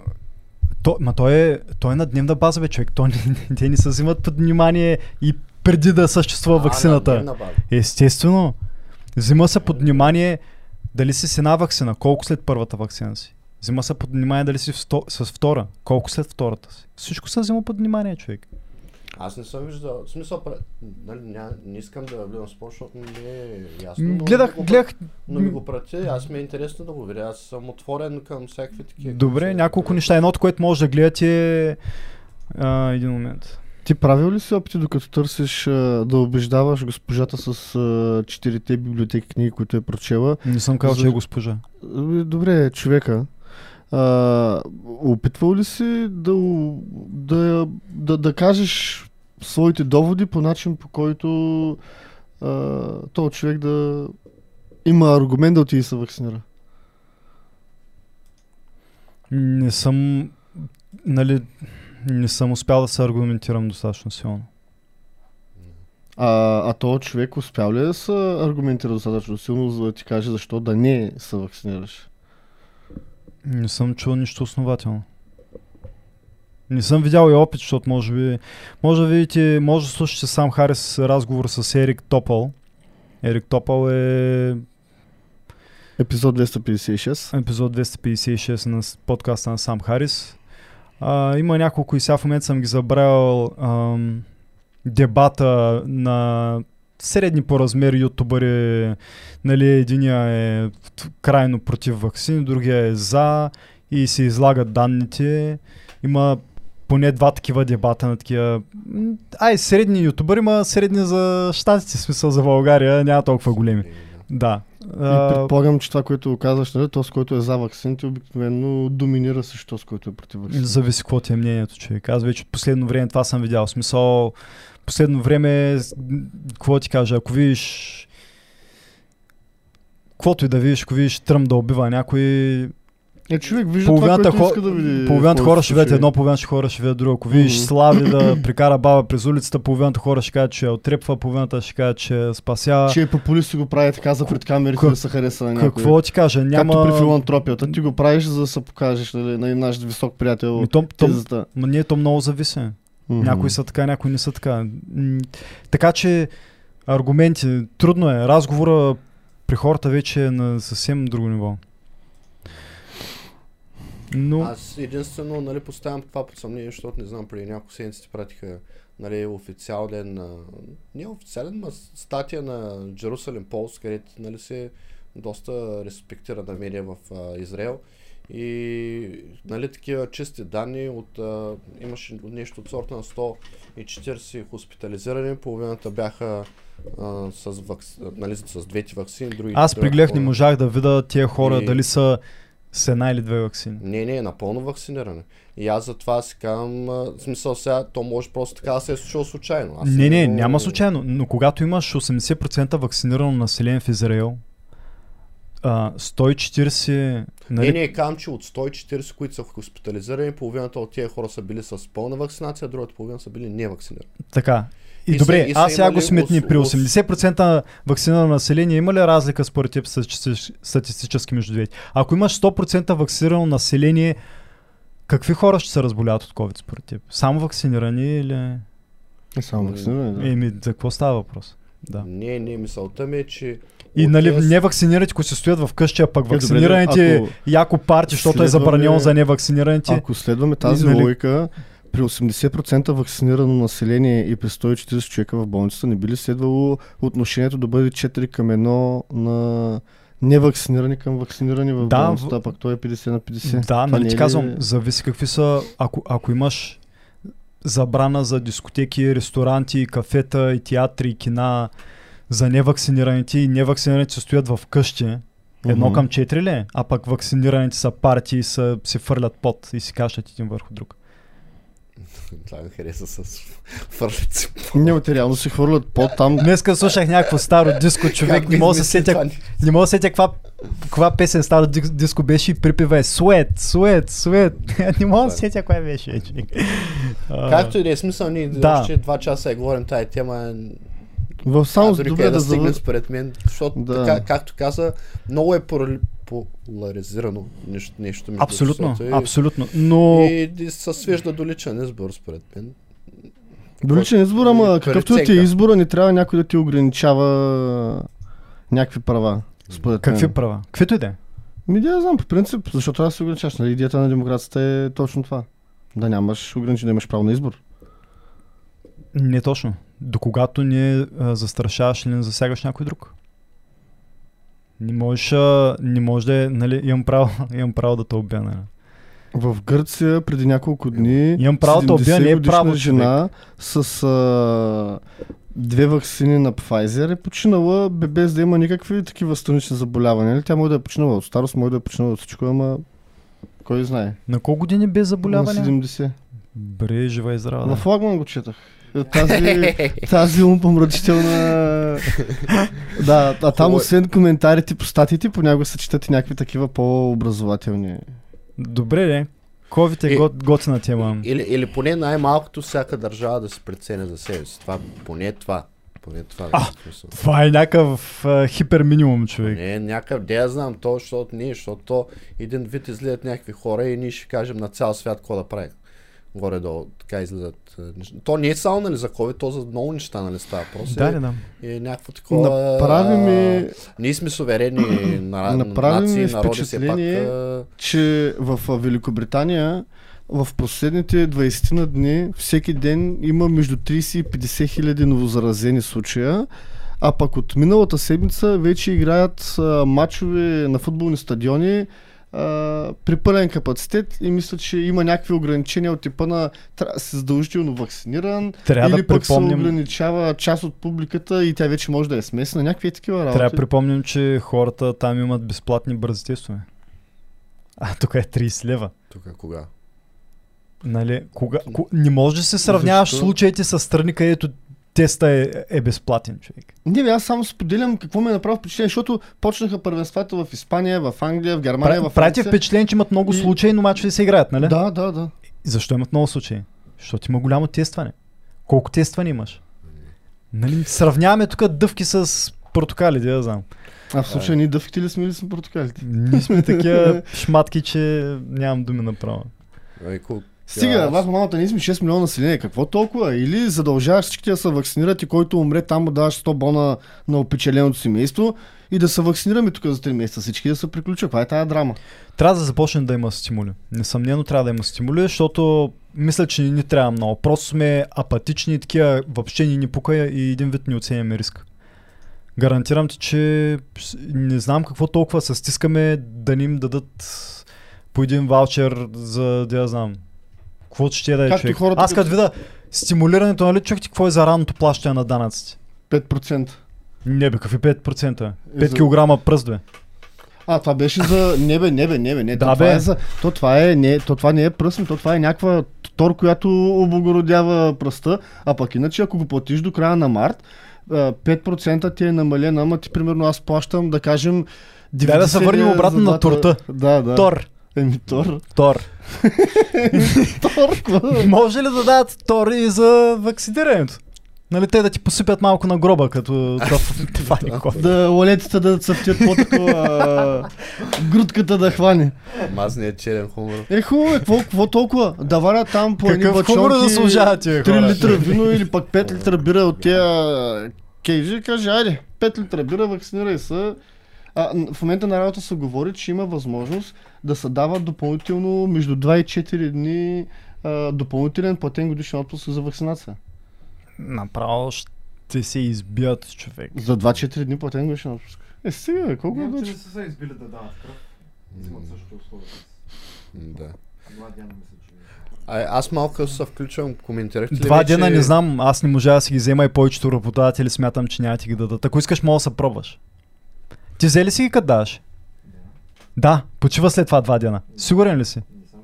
то, ма той е, той е на дневна база, бе, човек. То, не, те не се взимат под внимание и преди да съществува А, вакцината. Естествено. Взима се под внимание дали си с една вакцина, колко след първата вакцина си. Взима се под внимание дали си сто, с втора, колко след втората си. Всичко се взима под внимание, човек. Аз не съм виждал. В смисъл, нали, ня, не искам да влизам в спор, защото не е ясно. но Гледах, ми го, гледах. Но ми го прати, аз ми е интересно да го видя. Аз съм отворен към всякакви такива. Добре, концепции. няколко неща. Едното, което може да гледате е... А, един момент. Ти правил ли си опити, докато търсиш а, да убеждаваш госпожата с а, четирите библиотеки книги, които е прочела? Не съм казал, За- че е госпожа. Ами, Добре, човека. А, опитвал ли си да, да, да, да кажеш своите доводи по начин, по който а, този човек да има аргумент да отиде и се вакцинира? Не съм... Нали... Не съм успял да се аргументирам достатъчно силно. А, а този човек успял ли да се аргументира достатъчно силно, за да ти каже защо да не се вакцинираш? Не съм чул нищо основателно. Не съм видял и опит, защото може би... Може да видите, може да слушате сам Харис разговор с Ерик Топъл. Ерик Топъл е Епизод 256. епизод 256 на подкаста на Сам Харис. А, има няколко и сега в момента съм ги забравил ам, дебата на средни по размер ютубъри. Нали, единия е крайно против вакцини, другия е за и се излагат данните. Има поне два такива дебата на такива... Ай, средни ютубъри, има средни за щатите, смисъл за България, няма толкова големи. Да. И предполагам, че това, което казваш, нали, този, който е за вакцините, обикновено доминира също този, който е против вакцините. Зависи какво ти е мнението, човек. Аз вече последно време това съм видял. Смисъл, последно време, какво ти кажа, ако видиш Каквото и да видиш, ако видиш Тръм да убива някой, Е, човек вижда половината, това, което хо... иска да види. половината хора ще видят едно, половината хора ще видят друго. Ако видиш Мгм. Слави да прикара баба през улицата, половината хора ще кажат, че я отрепва, половината ще кажат, че я спася. Че популисти го прави така за пред камерите Ка- да се хареса на някой. Какво ти кажа? Няма... Както при филантропията. Ти го правиш, за да се покажеш нали, на наш висок приятел. Ми, то, то, тезата. ма ние то много зависи. Мгм. Някои са така, някои не са така. Така че аргументи, трудно е. Разговора при хората вече е на съвсем друго ниво. Но Аз единствено нали, поставям това под съмнение, защото не знам, преди няколко седмици ти пратиха нали, официален, не официален, но статия на Jerusalem Post, където нали, се доста респектирана медия в а, Израел. И нали, такива чисти данни от, а, имаше нещо от сорта на 140 хоспитализирани, половината бяха а, с, вакци... нали, с двете вакцини, други. Аз други пригледах, не можах да видя тия хора И- дали са с една или две вакцини. Не, не, напълно вакциниране. И аз затова си казвам, в смисъл сега, то може просто така да се е случило случайно. Аз Не, не, много- няма случайно. Но когато имаш 80% вакцинирано население в Израел, а, 140... Нали, Не, не, казвам, че от 140, които са хоспитализирани, половината от тия хора са били с пълна вакцинация, другата половина са били невакцинирани. Така. И, И са- добре, и аз сега го сметни. При ос- 80% вакцинирано население има ли разлика според теб стати- статистически между двете? Ако имаш 100% вакцинирано население, какви хора ще се разболяват от COVID според теб? Само вакцинирани или... Не само вакциниране, да. Еми, за какво става въпрос? Да. Не, не, мисълта ми е, че И нали, невакцинираните, които се стоят в къщи, а пък Е, вакцинираните ако- яко парти, защото е забранено за невакцинираните. Ако следваме тази Нали- логика, при 80% вакцинирано население и при 140 човека в болницата не би ли следвало отношението да бъде 4 към 1 на невакцинирани към вакцинирани в Да, болницата, пък той е 50 на 50. Да, Това нали не ти е казвам, зависи какви са, ако, ако имаш забрана за дискотеки, ресторанти, кафета и театри, и кина за невакцинираните и невакцинираните се стоят в къщи, едно Мгм. към четири ли? е? А пък вакцинираните са партии и са, се фърлят пот и си кашат един върху друг. Това ми хареса с фърлици. Не, бе, те реално се хвърлят под там. Днеска слушах някакво старо диско, човек, не мога да се сетя, не мога да се сетя каква, каква песен старо дис- диско беше и припева е Сует, Сует, Сует. не мога да се сетя каква беше. Както и да е смисъл, ние Да. още два часа я говорим тази тема. В само а, дори добре да да стигне завършим. според мен, защото Да. така, както каза, много е порали- поляризирано нещо, нещо между Абсолютно, обществото абсолютно. Но... И, и, и се свежда до личен избор, според мен. До личен избор, ама И какъвто и ти е избора, не трябва някой да ти ограничава някакви права. Според Какви мен. права? Каквито и да е. Ми да, знам, по принцип, защото трябва да се ограничаваш. Нали? Идеята на демокрацията е точно това. Да нямаш ограничение, да имаш право на избор. Не точно. До когато не а, застрашаваш или не засягаш някой друг. Не можеш, а, не може да е, нали, имам право, имам право да те убия, нали. В Гърция преди няколко дни Имам право да убия, не е 70 право, жена с а, две вакцини на Pfizer е починала бе- без да има никакви такива странични заболявания. Нали? Тя може да е починала от старост, може да е починала от всичко, ама кой знае. На колко години без На заболяване? 70. Бре, жива и здрава. На флагман го четах. Тази, тази умпомрачителна... да, а там освен коментарите по статиите, понякога се четат и някакви такива по-образователни. Добре, де. COVID е Е, го, готина тема. Или, или поне най-малкото всяка държава да се преценя за себе си. Това, поне това. Поне това. А. Това е някакъв а, хипер минимум, човек. Не, някакъв, де я знам то, защото ние, защото то един вид излизат някакви хора и ние ще кажем на цял свят какво да правим. Горе-долу, така излизат. е. То не е само нали, за COVID, то за много неща нали става. Просто Да, е, да, да. е някакво такова... Направи ми, а, Ние сме суверени на, нации, народи все пак. че в Великобритания в последните 20 на дни всеки ден има между 30 и 50 хиляди новозаразени случая, а пък от миналата седмица вече играят а, матчове на футболни стадиони а, при пълен капацитет и мисля, че има някакви ограничения от типа на трябва да си задължително вакциниран Трябва или да пък се ограничава част от публиката и тя вече може да е смесена. Някакви такива работи. трябва да припомним, че хората там имат безплатни бързи тестове. А тук е 30 лева. Тук кога? Нали, кога, ко, не можеш да се сравняваш Защо? случаите с страни, където теста е, е безплатен, човек. Не, бе, аз само споделям какво ми е направо впечатление, защото почнаха първенствата в Испания, в Англия, в Германия, Пра, в правите Франция. впечатление, че имат много И- случаи, но мачове се играят, нали? Да, да, да. Защо имат много случаи? Защото има голямо тестване. Колко тестване имаш? Нали, сравняваме тук дъвки с портокали, да я знам. А в случая ние дъвките ли сме или сме портокалите? Ние сме такива шматки, че нямам думи направо. Ай, ко- Стига, аз- вас малата ние сме 6 милиона население. Какво толкова? Или задължаваш всички да се вакцинират и който умре там му даваш 100 бона на опечаленото семейство и да се вакцинираме тук за 3 месеца всички да се приключат. Това е тая драма. Трябва да започне да има стимули. Несъмнено трябва да има стимули, защото мисля, че не ни трябва много. Просто сме апатични и такива въобще ни ни пука и един вид ни оценяме риска. Гарантирам ти, че не знам какво толкова се стискаме да ни им дадат по един ваучер за, да я знам, какво ще да е Както човек. хората Аз като видя стимулирането, нали чухте какво е за ранното плащане на данъците? 5%. Не бе, какви 5%? 5 За- кг пръст бе. А, това беше за... Не бе, не бе, не бе, не. Да, то, това бе. е за... то, това е, не, то това не е пръстен, то това е някаква тор, която облагородява пръста, а пък иначе ако го платиш до края на март, а, 5% ти е намалена, ама ти примерно аз плащам, да кажем, Дай да се 90 върнем обратно на торта. Да, да. Тор. Еми, тор. Тор. Тор? Може ли да дадат тор и за вакцинирането? Нали те да ти посипят малко на гроба, като това да лолетите да цъфтят по-такова, грудката да хване. Е черен хумор. Е, хубаво, е, какво, какво толкова? Да варят там по едни Какъв хумор бачонки, заслужават тия 3 хора? литра вино или пък 5 литра бира от тия кейджи, каже, айде, 5 литра бира, вакцинирай се. А, в момента на работа се говори, че има възможност да се дава допълнително между 2 и 4 дни а, допълнителен платен годишен отпуск за вакцинация. Направо ще се избият човек. За 2-4 дни платен годишен отпуск. Е, сега, колко е вече? не са се избили да дават кръв. Взимат същите условия. Да. Два дена мисля, че... А, аз малко се включвам, коментирахте ли Два вече... дена не знам, аз не можа да си ги взема и повечето работодатели смятам, че няма ти ги дадат. Ако искаш, мога да се пробваш. Ти взе ли си ги като даваш? Да, почива след това два дена. Сигурен ли си? Не съм.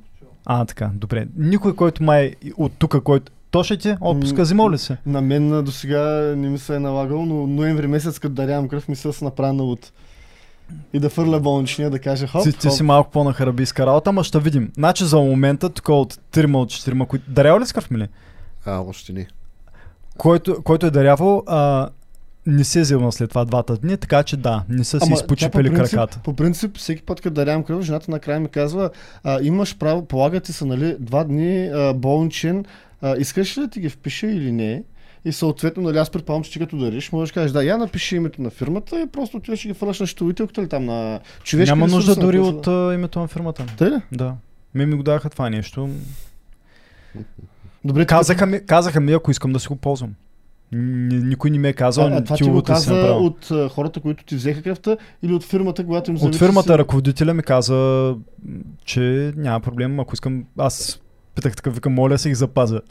А, така, добре. Никой, който май от тук, който... То ще ти отпуска, М, взимал ли си? На мен до сега не ми се е налагало, но ноември месец, като дарявам кръв, ми се е направена от и да фърля болничния, да каже хоп, Ти, ти хоп. си малко по-нахарабийска работа, ама ще видим. Значи за момента, тук от 3 от 4, които... Дарява ли с кръв, мили? А, още не. Който, който е дарявал, а, не се взел след това двата дни, така че да, не са си принцип- краката. По принцип, всеки път, като дарявам кръв, жената накрая ми казва, а, имаш право, полагате се, нали, два дни а, болничен, а, искаш ли да ти ги впиша или не? И съответно, нали, аз предполагам, че ти като дариш, можеш да кажеш, да, я напиши името на фирмата и просто ти ще ги фърляш на щитовителката или там на човешки Няма нужда дори от а, името на фирмата. Тъй ли? Да. Ми ми го даха това нещо. Добре, Казаха ми, казаха ми, ако искам да си го ползвам. Никой не ми е казал, А, а това ти го каза от а, хората, които ти взеха кръвта или от фирмата, когато им От фирмата си- ръководителя ми каза, че няма проблем, ако искам, аз питах така, викам, моля се ги запазя.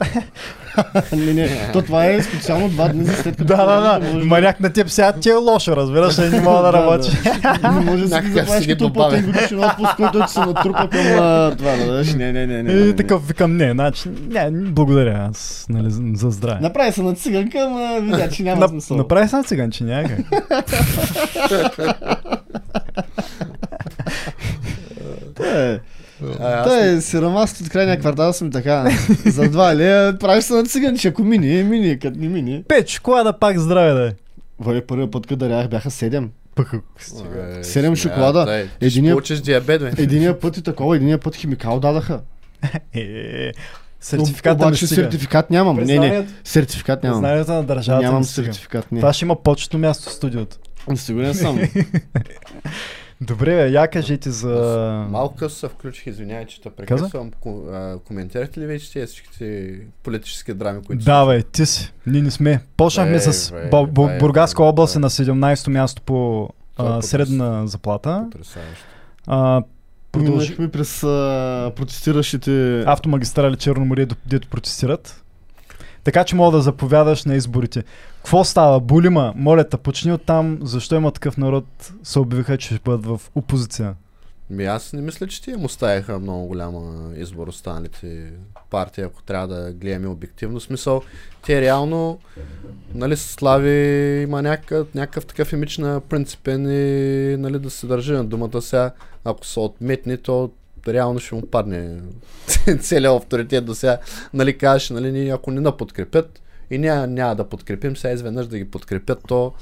не, не, то това е специално два дни след като... да, да, да. Маняк на теб сега ти е лошо, разбираш, не мога да работи. Не може да си запазиш като платен годишен отпуск, който ти се натрупа към това, да дадеш. Не, не, не, не. И такъв викам, не, значи, не, благодаря, аз, нали, за- за здраве. Направи се на циганка, ама видя, че няма смисъл. Направи се на циганче, няма как. Е, А, аз Та е, сиромасът от крайния квартал съм така. За два лея правиш се на циганче. Ако мини, мини, като не мини. Печ, кола да пак здраве да е. Вой, първия път, като дарях, бяха седем. Пък, Е, Седем смята, шоколада. е, Ти Единия- диабет, бе. Единия път и такова, единия път химикал дадаха. е, Но сертификат да ми Обаче стига. сертификат нямам. Не, не, сертификат нямам. Признанието на държавата Нямам сертификат, не. Това ще има почетно място в студиото. Сигурен съм. Добре, бе, я кажете за... Малко късно се включих, извинявай, че те прекъсвам. Ко- а, Коментирахте ли вече тези всичките политически драми, които Да, бе, ти си. Ние не сме. Почнахме Бе, с бе, бе, Бургаска област е на 17-то място по е а, средна заплата. Потресаващо. А, продължи... Минахме през а, протестиращите... Автомагистрали Черноморие, дето протестират. Така че мога да заповядаш на изборите. Какво става? Булима, моля те, почни от там. Защо има такъв народ? Се обявиха, че ще бъдат в опозиция. Ми аз не мисля, че тия му ставиха много голяма избор останалите партии, ако трябва да гледаме обективно. Смисъл, те реално, нали, Слави има някакъв, някакъв такъв имидж на принципен и нали, да се държи на думата сега. Ако са отметни, то реално ще му падне целият авторитет до сега. Нали, кажеш, нали, ние ако не подкрепят и няма, няма да подкрепим, сега изведнъж да ги подкрепят, то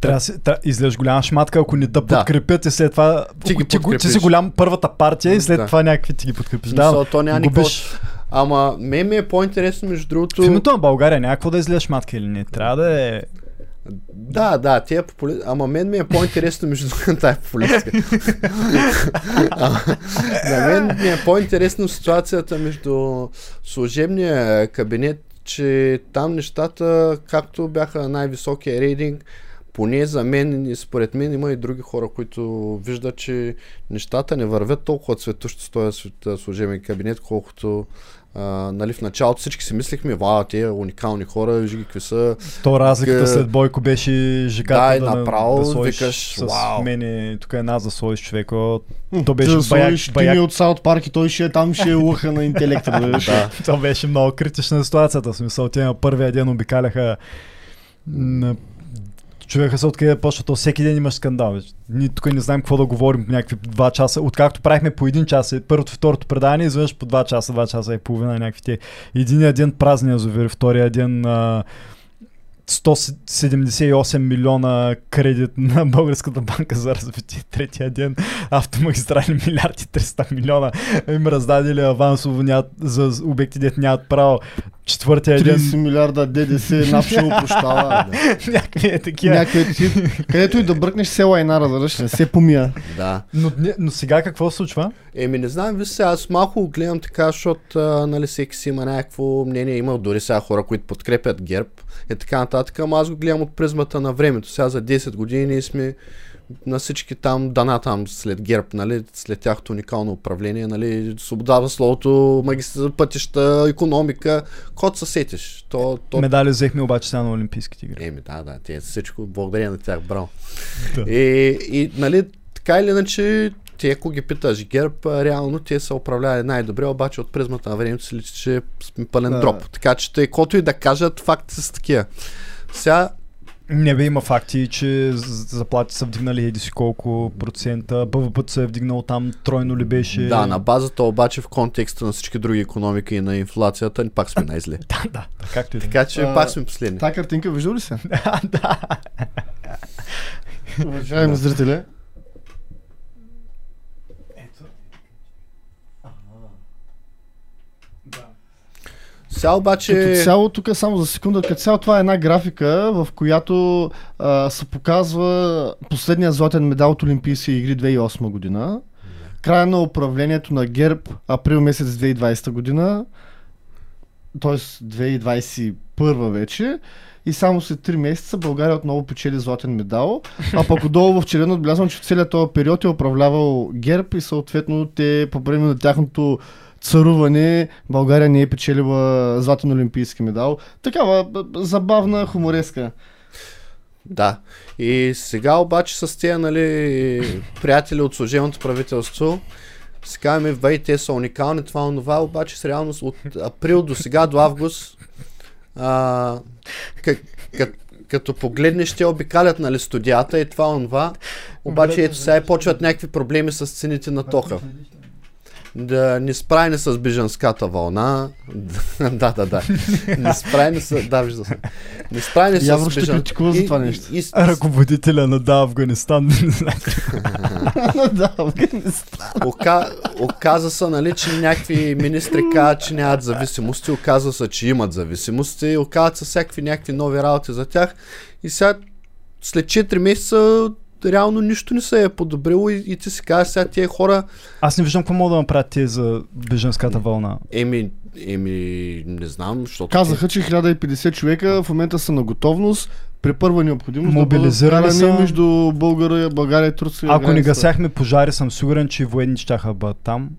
Трябва да трябва, излезеш голяма шматка, ако не Да. подкрепят и след това Ти ги ти, ти си голям първата партия и след Да. това някакви ти ги подкрепиш. Да, то няма никакво губиш. Ама мен ми е по-интересно между другото... В името на България някакво да излезеш шматка или не. Трябва да е... Да, да, тия попули... Ама мен ми е по-интересно между тая популистка. На мен ми е по-интересно ситуацията между служебния кабинет, че там нещата, както бяха на най-високия рейтинг, поне за мен и според мен има и други хора, които виждат, че нещата не вървят толкова цветущо с този служебен кабинет, колкото а, нали, в началото всички си мислихме, вау, те уникални хора, вижи ги какви са. То разликата Га- след Бойко беше жегата Да, да, направо да викаш, с вау. мене, тук е нас да сложиш човека. То беше беше баяк, баяк, Тими баяк. от Саут Парк и той ще е там, ще е лъха на интелекта. Да, Да. То беше много критична ситуацията. В смисъл, те на първия ден обикаляха на Човека се откъде почва, то всеки ден имаш скандал. Ние тук не знаем какво да говорим някакви два часа. Откакто правихме по един час, е първото, второто предаване, изведнъж по два часа, два часа и половина някакви те. Единия ден празни язовири, втория ден а, 178 милиона кредит на Българската банка за развитие. Третия ден автомагистрали милиарди 300 милиона им раздадели авансово нямат, за обекти, дет нямат право. Четвъртия ден 30 милиарда ДДС, напшо прощава. някакви е такива. Някъде ти, където и да бръкнеш села и наразърш, не се помия. да. Но, но сега какво се случва? Еми не знам, виж сега, аз малко гледам така, защото нали, всеки си има някакво мнение, има дори сега хора, които подкрепят ГЕРБ и така нататък, ама аз го гледам от призмата на времето. Сега за 10 години ние сме на всички там дана там след ГЕРБ, нали, след тяхното уникално управление, нали, свобода в словото, магистър, пътища, економика, код се сетиш. То, то Медали взехме обаче сега на Олимпийските игри. Еми, да, да, те всичко, благодаря на тях, браво. Да. И, и, нали, така или иначе, те, ако ги питаш ГЕРБ, реално те са управлявали най-добре, обаче от призмата на времето си личи, че сме пълен Да. дроп. Така че, тъй, и да кажат, факти са такива. Сега, Не бе има факти, че з- заплати са вдигнали еди си колко процента, БВП се е вдигнал там тройно ли беше? да, на базата обаче в контекста на всички други економики и на инфлацията, ни пак сме най-зле. да, да, както и. Така че А, пак сме последни. Та картинка виждал ли се? да. Уважаеми зрители, Сега обаче... Като цяло, тук само за секунда, като цяло това е една графика, в която а, се показва последния златен медал от Олимпийски игри 2008 година, края на управлението на ГЕРБ април месец 2020 година, т.е. 2021 вече, и само след 3 месеца България отново печели златен медал, а пък отдолу в червено отбелязвам, че целият този период е управлявал ГЕРБ и съответно те по време на тяхното царуване България не е печелила златен олимпийски медал. Такава забавна хумореска. Да. И сега обаче с тези, нали, приятели от служебното правителство, си казваме, вей, те са уникални, това, онова, обаче с реалност от април до сега, до август, а, как, как, като погледнеш, те обикалят нали, студията и това, онова, обаче ето сега и почват някакви проблеми с цените на тока. Да не справени с бежанската вълна. да, да, да. Не справени с... Да, вижда се. Не справени с Явно ще критикува за И- това и- нещо. и- Ръководителя на да Афганистан. да, Афганистан. Ока, оказа се, нали, че някакви министри казват, че нямат зависимости, оказва се, че имат зависимости, оказват се всякакви някакви нови работи за тях и сега след 4 месеца реално нищо не се е подобрило и, и ти си казваш сега тия хора, Аз не виждам какво мога да направят те за беженската вълна. еми, еми, не знам, защото... Казаха, че 1050 човека в момента са на готовност при първа необходимост Мобилизирали да са. между България, България и Турция. Ако не границата. гасяхме пожари, съм сигурен, че военни щяха да бъдат там.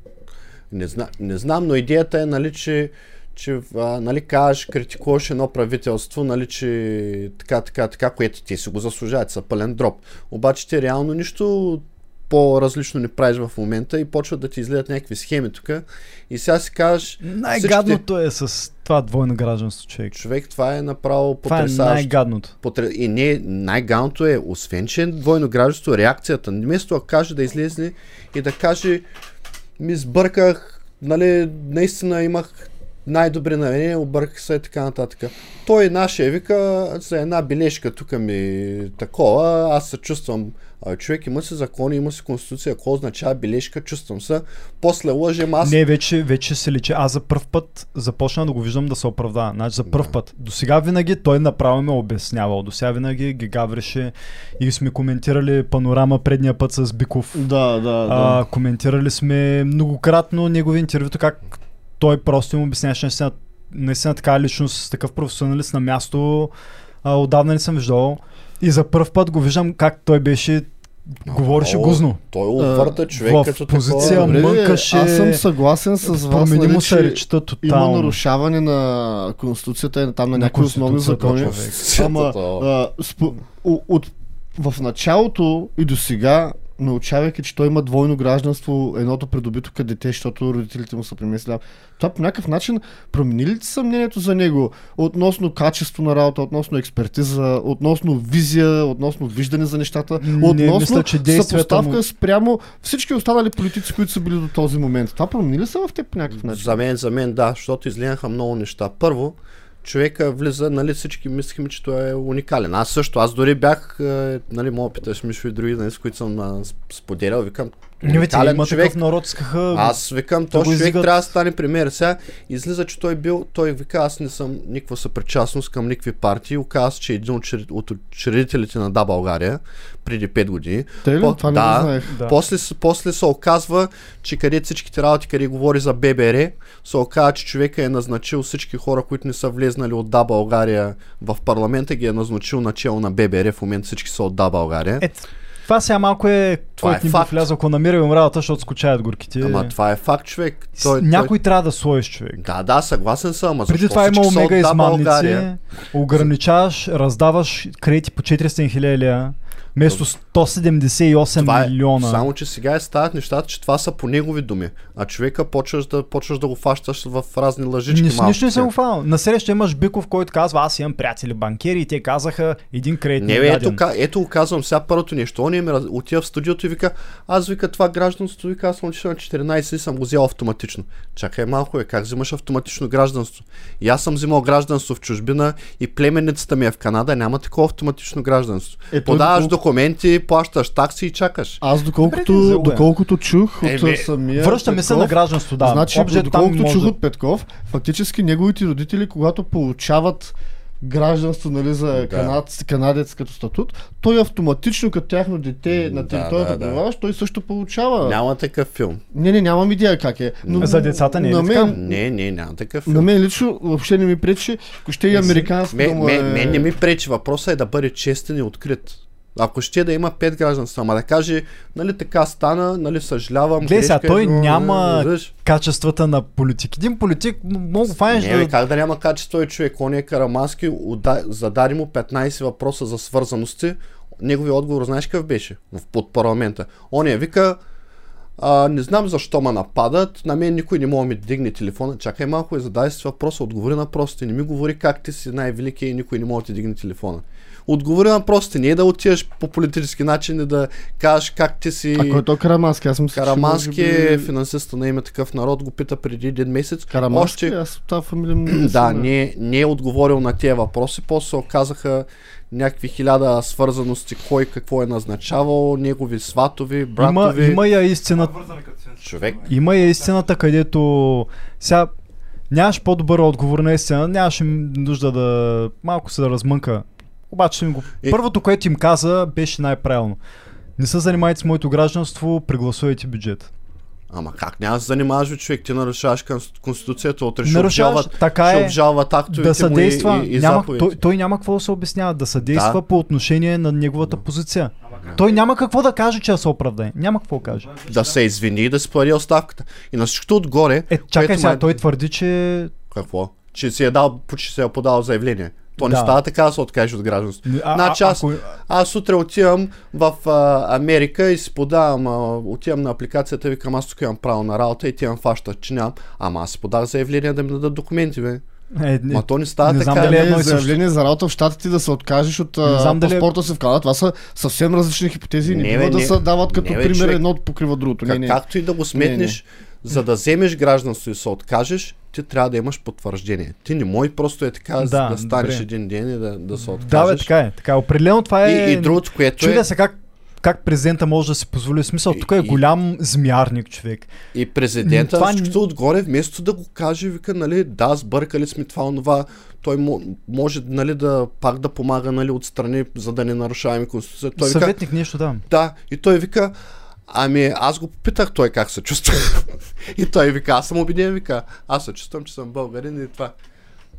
Не, зна, не знам, но идеята е, нали, че, че а, нали, кажеш, критикуваш едно правителство, нали, че така, така, така, което те си го заслужават, са пълен дроп. Обаче те реално нищо по-различно не правиш в момента и почват да ти излезат някакви схеми тук. И сега си кажеш, Най-гадното е с това двойно гражданство, човек. човек, това е направо Това е потрясаващо. най-гадното. Потре... И не, най-галното е, освен че е двойно гражданство, реакцията. Вместо да каже да излезе и да каже, ми сбърках, нали, наистина имах най-добри намерения, обърках се и така нататък. Той нашия вика за една бележка тук ми такова, аз се чувствам а, човек има си закони, има си конституция, какво означава бележка, чувствам се. После лъжем аз. Не, вече, вече се личи. Аз за първ път започна да го виждам да се оправдава. Значи за първ Да. път. До сега винаги той направо ме е обяснявал. До сега винаги ги гавреше и сме коментирали панорама предния път с Биков. Да, да, А, да. коментирали сме многократно негови интервюто, как той просто им обясняваше наистина, наистина така личност, такъв професионалист на място, а, отдавна не съм виждал. И за първ път го виждам как той беше, говореше О, гузно. Той увърта човек в като позиция такова. Мънкаше- аз съм съгласен с вас, Промени нали, му се че речта има нарушаване на Конституцията и на там на, На някои основни закони. Ама а, спо, от, в началото и до сега, научавайки, че той има двойно гражданство, едното придобито като дете, защото родителите му са премесли. Това по някакъв начин промени ли съмнението за него относно качество на работа, относно експертиза, относно визия, относно виждане за нещата, Не, относно мисля, че съпоставка му- спрямо всички останали политици, които са били до този момент. Това промени ли са в теб по някакъв начин? За мен, за мен да, защото излияха много неща. Първо, човека влиза, нали всички мислихме, че той е уникален. Аз също, аз дори бях, е, нали, мога питаш Мишо и други, нали, с които съм споделял, викам, Не, бе, има човек. такъв народ, искаха... Аз викам, този човек издигат. трябва да стане премиер. Сега излиза, че той бил, той вика, аз не съм никаква съпричастност към никакви партии. Оказва че е един от учред- от учредителите на Да България преди 5 години. Те ли? По- Това не да. го знаех. Да. После, после се оказва, че къде всичките работи, къде говори за ББР, се оказва, че човека е назначил всички хора, които не са влезнали от Да България в парламента, ги е назначил начало на ББР. В момента всички са от Да България. Е, това сега малко е... Това е ни влязъл, ако намираме работа, защото скучаят горките. Ама това е факт, човек. Той, Някой трябва да сложиш човек. той... Да, да, съгласен съм, ама Преди това има всички са омега измамници, ограничаваш, раздаваш кредити по 400 хиляди вместо 178 Това е, милиона. само, че сега е стават нещата, че това са по негови думи. А човека почваш да, почваш да го фащаш в разни лъжички. Малки нищо не съм такива. го фанал. Насреща имаш Биков, който казва, аз имам приятели банкери и те казаха един кредит Не, ето, ето го казвам сега първото нещо. Он раз- отива в студиото и вика, аз вика това гражданство, вика, аз съм отишъл на 14 и съм го взел автоматично. Чакай малко, е, как взимаш автоматично гражданство? И аз съм взимал гражданство в чужбина и племенницата ми е в Канада, няма такова автоматично гражданство. Е, Подаваш доколко- документи, плащаш такси и чакаш. Аз Добре, доколкото, взел го е. доколкото чух от Е, самия Връщаме се Петков, на гражданство, да. Значи, там доколкото може чух да- от Петков, фактически неговите родители, когато получават гражданство нали, за Да. канад, канадец като статут, той автоматично като тяхно дете на територията да, да. да, той също получава. Няма такъв филм. Не, не, нямам идея как е. Но, За децата не е на ли така? мен, Не, не, няма такъв филм. на мен лично въобще не ми пречи, ако ще и американско да Ме, му ме, е... мен не ми пречи. Въпросът е да бъде честен и открит. Ако ще да има пет гражданства, ама да каже, нали така стана, нали съжалявам. Гледай сега, е той било, няма разбираш? качествата на политик. Един политик м- мога го фанеш Не, да... как да няма качество и човек? Он е Карамански, зададе му 15 въпроса за свързаности. Неговият отговор, знаеш какъв беше? В под парламента. Он е вика, а, не знам защо ме нападат, на мен никой не мога да ми дигне телефона. Чакай малко и задай си въпроса, отговори на въпросите. Не ми говори как ти си най-велики и никой не може да ти дигне телефона. Отговори на въпросите, не е да отидеш по политически начин и да кажеш как ти си... А кой е то Карамански? Аз че Карамански е би... финансиста на име такъв народ, го пита преди един месец. Карамански? Още, Аз тази фамилия не да, съм, не, не е отговорил на тези въпроси, после се оказаха някакви хиляда свързаности, кой какво е назначавал, негови сватови, Има, братови. има я истината, Човек. има я истината, където сега нямаш по-добър отговор на истина, нямаше нужда да малко се да размънка. Обаче им го... Е. първото, което им каза, беше най-правилно. Не се занимайте с моето гражданство, прегласувайте бюджет. Ама как няма да се занимаваш, бе, човек? Ти нарушаваш конс- Конституцията, утре ще обжалват, така ще е. обжалват актовете да му съдейства. и, и, и няма, заповедите. той, той няма какво да се обяснява. Да съдейства Да. по отношение на неговата позиция. Той няма какво да каже, че се оправдае. Няма какво да каже. Да се извини и да си плади оставката. И на всичкото отгоре, Е, чакай сега, май- той твърди, че... какво? Че си е дал, че се е подал заявление. То не Да. става така да се откажеш от гражданство. А, Значи аз, ако- аз утре отивам в а, Америка и си подавам, а, отивам на апликацията, викам аз тук имам право на работа и ти имам фаща, че нямам. Ама аз си подах заявление да ми дадат документи, бе. Е, не, Ма то не става не така. знам дали е едно Не, заявление за работа в щатите да се откажеш от Не знам дали е- паспорта си в Канада. Това са съвсем различни хипотези. Не, Не, бива да не. се дават като Не, бе, пример човек. едно покрива другото. Не, Как, не. Както и да го сметнеш, за да вземеш гражданство и се откажеш, ти трябва да имаш потвърждение. Ти не можеш просто е така да, Да, станеш добре. един ден и да, да се откажеш. Да, бе, така е. Така, е. определено това е... И, и другото, което Чудя е, се как, как президента може да си позволи. Смисъл, тук е и- голям змиарник човек. и президента, Това всичкото отгоре, вместо да го каже, вика, нали, да, сбъркали сме това, онова, той мо- може, нали, да пак да помага, нали, отстрани, за да не нарушаваме конституцията. Той вика, Съветник нещо да. да, и той вика, ами аз го попитах той как се чувства. и той вика, аз съм убеден, вика, аз се чувствам, че съм българин и това.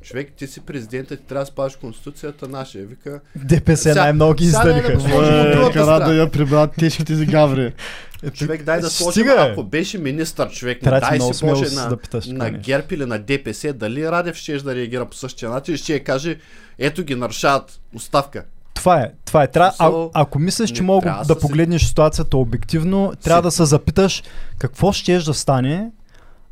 Човек, ти си президента, ти трябва да спаш конституцията наша. Вика, ДПС Сега- най-много ги Е, Кара да я прибрат тежките си гаври. човек, дай да сложим, ако беше министър, човек, не дай си смелост на, да питаш на. ГЕРБ или на ДПС, дали Радев ще да реагира по същия начин, ще каже, ето ги нарушават оставка. Това е, това е. Трябва, а, ако мислиш, че мога да да си- погледнеш ситуацията обективно, трябва Си- да се запиташ какво щеш да стане,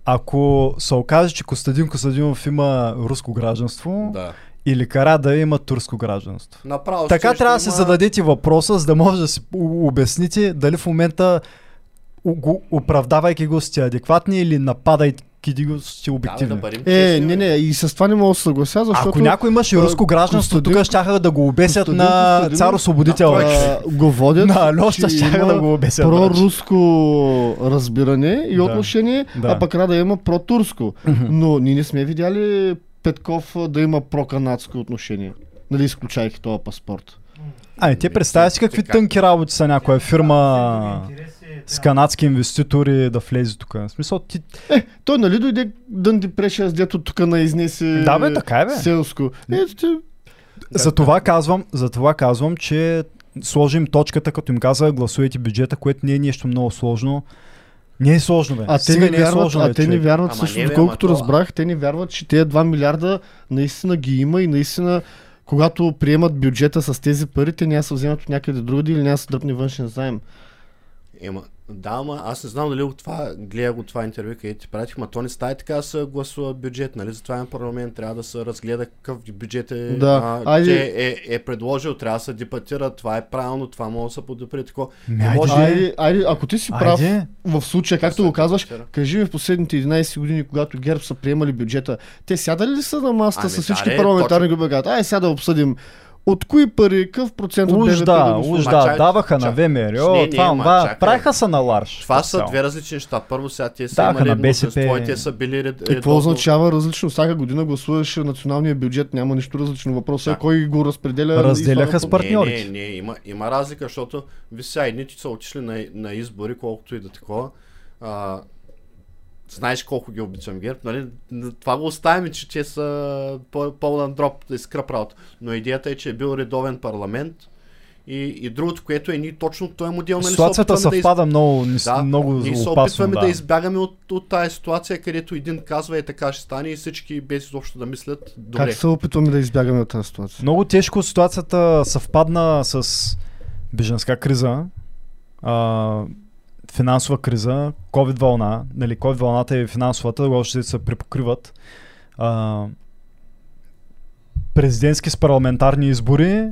ако се окаже, че Костадин Костадинов има руско гражданство Да. или Карада има турско гражданство. Направо Така ще трябва да има- зададете въпроса, за да може да си обясните дали в момента го, оправдавайки го сте адекватни или нападайки го сте Да, бе, обективни. да бъдем Е, не, не, и с това не мога да се съглася, защото... Ако някой имаше а, руско гражданство, Костадин- тук щяха да го обесят Костадин на Костадинов- цар-освободител. Да, а, го водят, На Алёша че щяха има да го обесят. проруско разбиране и Да. отношение, Да. а пък Рада има протурско. Но ние не сме видяли Петков а, да има проканадско отношение. Нали, изключайки този паспорт. Ай, те представят си какви тънки работи са някоя фирма с канадски инвеститори да влезе тук. В смисъл, ти... Той нали дойде Дънди Прешия с дето тук на изнесе Да, бе, така е, бе. селско. Ето ти, За това казвам, за това казвам, че сложим точката, като им каза гласувайте бюджета, което не е нещо много сложно. Не е сложно, бе. А те, Стига не вярват, сложно, а бе, те не вярват Ама също, не, бе, доколкото разбрах, те не вярват, че тези 2 милиарда наистина ги има и наистина когато приемат бюджета с тези пари, те няма се вземат от някъде другаде или няма се дръпне външен заем. Ема, да, ама аз не знам дали от това, гледа го това интервю, където ти пратих, ма то не става и така да се гласува бюджет, нали? Затова има парламент, трябва да се разгледа какъв бюджет е, Да, а, айде. че е, е, предложил, трябва да се дебатира, това е правилно, това може да се подобри такова. Айде, може- Айде, айде, ако ти си прав Айде. в случая, както Да го казваш, кажи ми в последните 11 години, когато ГЕРБ са приемали бюджета, те сядали ли са на масата Ами с да, всички де, парламентарни групи? Ай, сега да обсъдим от кои пари, какъв процент от БВП да, да уж го да, даваха на ВМРО, Не, не, това, това, правиха са на ларш. Това са две различни неща. Първо сега те са Даваха имали на БСП. и те са били ред, Какво редовно- означава различно? Всяка година гласуваш националния бюджет, няма нищо различно. Въпросът е кой го разпределя. и Разделяха с партньорите. Не, не, не, има, има разлика, защото ви сега едните са отишли на, на избори, колкото и да такова. А, знаеш колко ги обичам ГЕРБ, нали? Това го оставим, че те са пълен дроп да изкръп работа. Но идеята е, че е бил редовен парламент и, и другото, което е ние точно този модел, нали? се Ситуацията опитваме да из- съвпада много, ни- Да, много ние се опитваме да. Да. избягаме от, от тази ситуация, където един казва е така ще стане и всички без изобщо да мислят добре. Как се опитваме да избягаме от тази ситуация? Много тежко ситуацията съвпадна с беженска криза, а, финансова криза, COVID вълна, нали, COVID вълната и финансовата, още се препокриват. А, президентски с парламентарни избори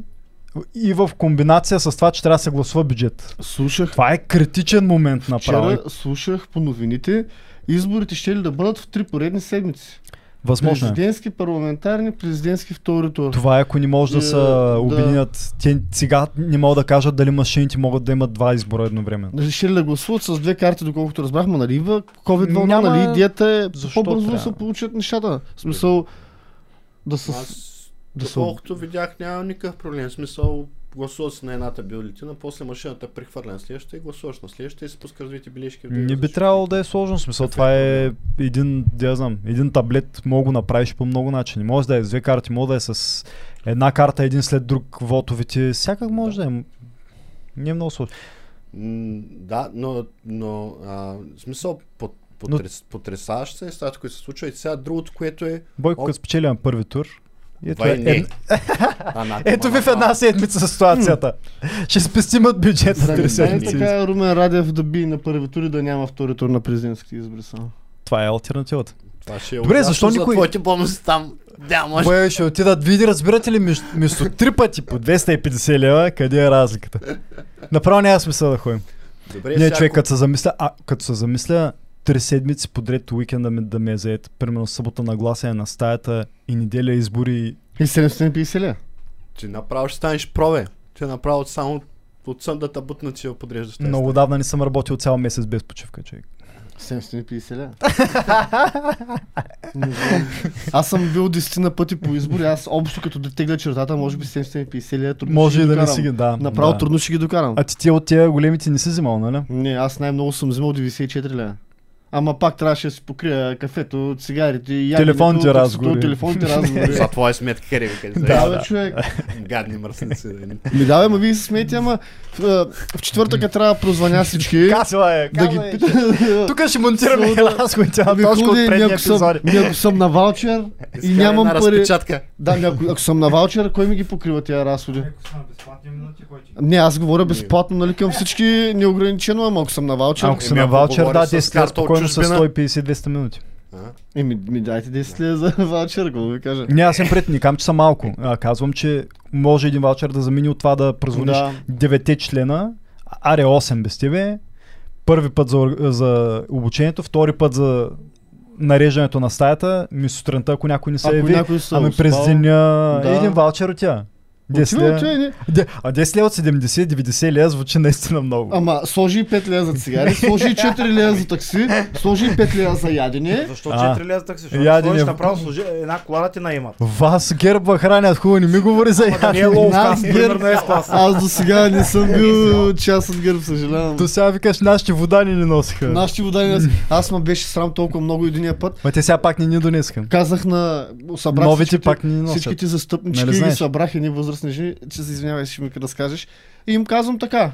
и в комбинация с това, че трябва да се гласува бюджет. Слушах, Това е критичен момент направо. вчера слушах по новините, изборите ще ли да бъдат в три поредни седмици. Възможно е. Президентски, парламентарни, президентски втори тур. Това е ако не може да Е, се да. обединят. Те сега не могат да кажат дали машините могат да имат два избора едновременно. Нали, Ще ли да гласуват с две карти, доколкото разбрахме, нали, в COVID вълна, Няма- нали, идеята е Защо по-бързо да трябва? се получат нещата. В смисъл, да се... Аз, да доколкото видях, няма никакъв проблем. В смисъл, гласува се на едната бюлетина, после машината прехвърля на следващата и гласуваш на следващата и спускаш двете бележки. в Не би трябвало да е сложно. Смисъл, това е е един, да знам, един таблет, мога го направиш по много начини. Може да е с две карти, може да е с една карта, един след друг вотовете. Всякак може да е. Не е много сложно. М, Да, но, но а, смисъл, под, потрес, потресаващ се нещата, които се случва и сега другото, което е... Бойко, О. като спечели на първи тур. Ето, е. Ана, ето ви в една седмица ситуацията. Ще спестимат бюджет Да на не три седмици. така Румен Радев да би на първи тур и да няма втори тур на президентските избори само. Това е альтернативата. Това ще е Добре, защо за никой- твоите бонуси там. Да, може. Бое, ще отидат, види, разбирате ли, между, вместо три пъти по 250 лева, къде е разликата? Направо няма смисъл да ходим. Добре, Не, сега, човек, ако- като се замисля, а, като се замисля, три седмици подред уикенда да ми, да ми е заед. Примерно събота на гласене на стаята и неделя избори. И 750 ля. Ти направо ще станеш прове. Ти направо само от сън да те бутнат си я подреждаш. Много давна не съм работил цял месец без почивка, човек. 750 ля. Аз съм бил десетина пъти по избори, аз общо като да тегля чертата, може би 750 ля трудно Може ще и ги да не си ги, да. Направо да. трудно ще ги докарам. А ти тия от тия големите не си взимал, нали? Не, аз най-много съм взимал 94 ля. Ама пак трябваше да си покрия кафето, цигарите и Телефонните разговори. Телефонните разговори. За твоя сметка, къде ви кажа. да, бе, човек. Гадни мръсници. Ми да, бе, ма вие се смеете, ама в, в четвъртъка трябва да прозвъня всички. Казва е, да ги е. пита. Тук ще монтираме на Ами, точка от предния ми, ако съм, съм на ваучер и нямам пари. разпечатка. Да, ако, съм на ваучер, кой ми ги покрива тези разходи? Не, аз говоря безплатно, нали, към всички неограничено, ама ако съм на ваучер, Ако Еми, на ваучер, говориш да, с 10 лева карта от спокойно са чужбина. 150-200 минути. А? Еми, ми дайте 10 лева за ваучер, какво да ви кажа. Не, аз съм пред, не казвам, че са малко. А, казвам, че може един ваучер да замени от това да прозвониш Да. 9 члена, аре 8 без тебе, първи път за, за обучението, втори път за нареждането на стаята, ми сутринта, ако някой не се Ако яви, някой се ами през деня да. един ваучер от тя. 10 Отива, лева. отива, не. Де- А 10 лева от 70-90 лева звучи наистина много. Ама сложи и 5 лева за цигари, сложи и 4 лева за такси, сложи и 5 лева за ядене. Защо А. 4 лева такси? Защото Ядене сложиш направо служи една кола да ти наимат. Вас герба хранят хубаво, не ми говори за не е ядене. лоу Нас клас, гер- примерно е клас. Аз до сега не съм бил част от гърб, съжалявам. То сега викаш, нашите вода ни не носиха. Нашите вода не... Аз ме беше срам толкова много единия път. Ма те сега пак не ни донесха. Казах на... Събрах Новите пак ни носят. всичките застъпнички Нали ги събрах едни възрастни жени, че се извинявай, ще ми разкажеш. И им казвам така.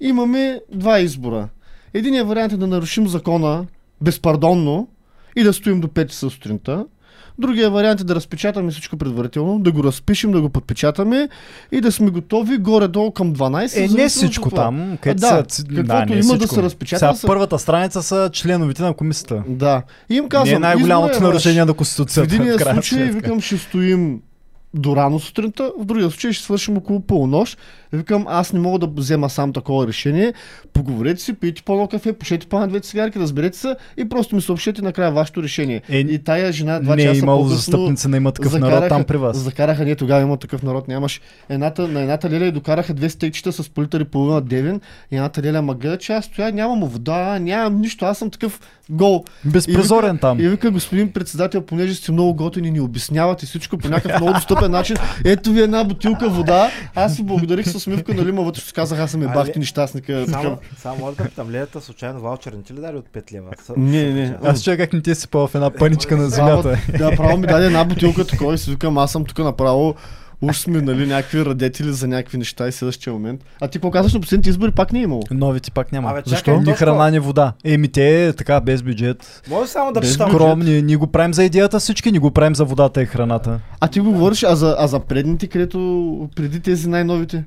Имаме два избора. Единият вариант е да нарушим закона безпардонно и да стоим до 5 часа сутринта. Другия вариант е да разпечатаме всичко предварително, да го разпишем, да го подпечатаме и да сме готови горе-долу към 12. Е, не всичко там. Където да, са, каквото да, не има да всичко. се разпечата, Сега да се- първата страница са членовете на комисията. Да. И им не казвам, е най-голямото е нарушение на Конституцията. единия в крайна случай, викам, ще стоим до рано сутринта, в другия случай ще свършим около полунощ. Викам, аз не мога да взема сам такова решение. Поговорете си, пийте по-едно кафе, пушете по две цигарки, разберете се и просто ми съобщете накрая вашето решение. Е, и тая жена два не е часа имало по-късно застъпница на има такъв народ там при вас. Закараха, не, тогава има такъв народ, нямаш. Едната, на едната леля и докараха две стейчета с по литър и половина девен. И едната леля ма гледа, че аз стоя, нямам вода, нямам нищо, аз съм такъв гол. Безпризорен там. И вика, господин председател, понеже сте много готини ни обяснявате всичко по някакъв много достъпен начин. Ето ви една бутилка вода. Аз ви благодарих с усмивка, нали, ма вътре казах, аз съм е бахти нещастника. Само, само може да питам, ледата случайно ваучер не ти ли дали от 5 лева? Не, не. Аз чуя как не ти е сипал в една паничка на Само, земята. да, право ми даде една бутилка такова и си викам, аз съм тук направо уж сме, нали, някакви радетели за някакви неща и следващия момент. А ти какво казваш на последните избори пак не е имало? Новите пак няма. Абе, Защо? Ни храна, ни вода. Еми те така без бюджет. Може само да. Скромни, ни го правим за идеята всички, ни го правим за водата и храната. А ти го говориш, а за, а за предните, където преди тези най-новите?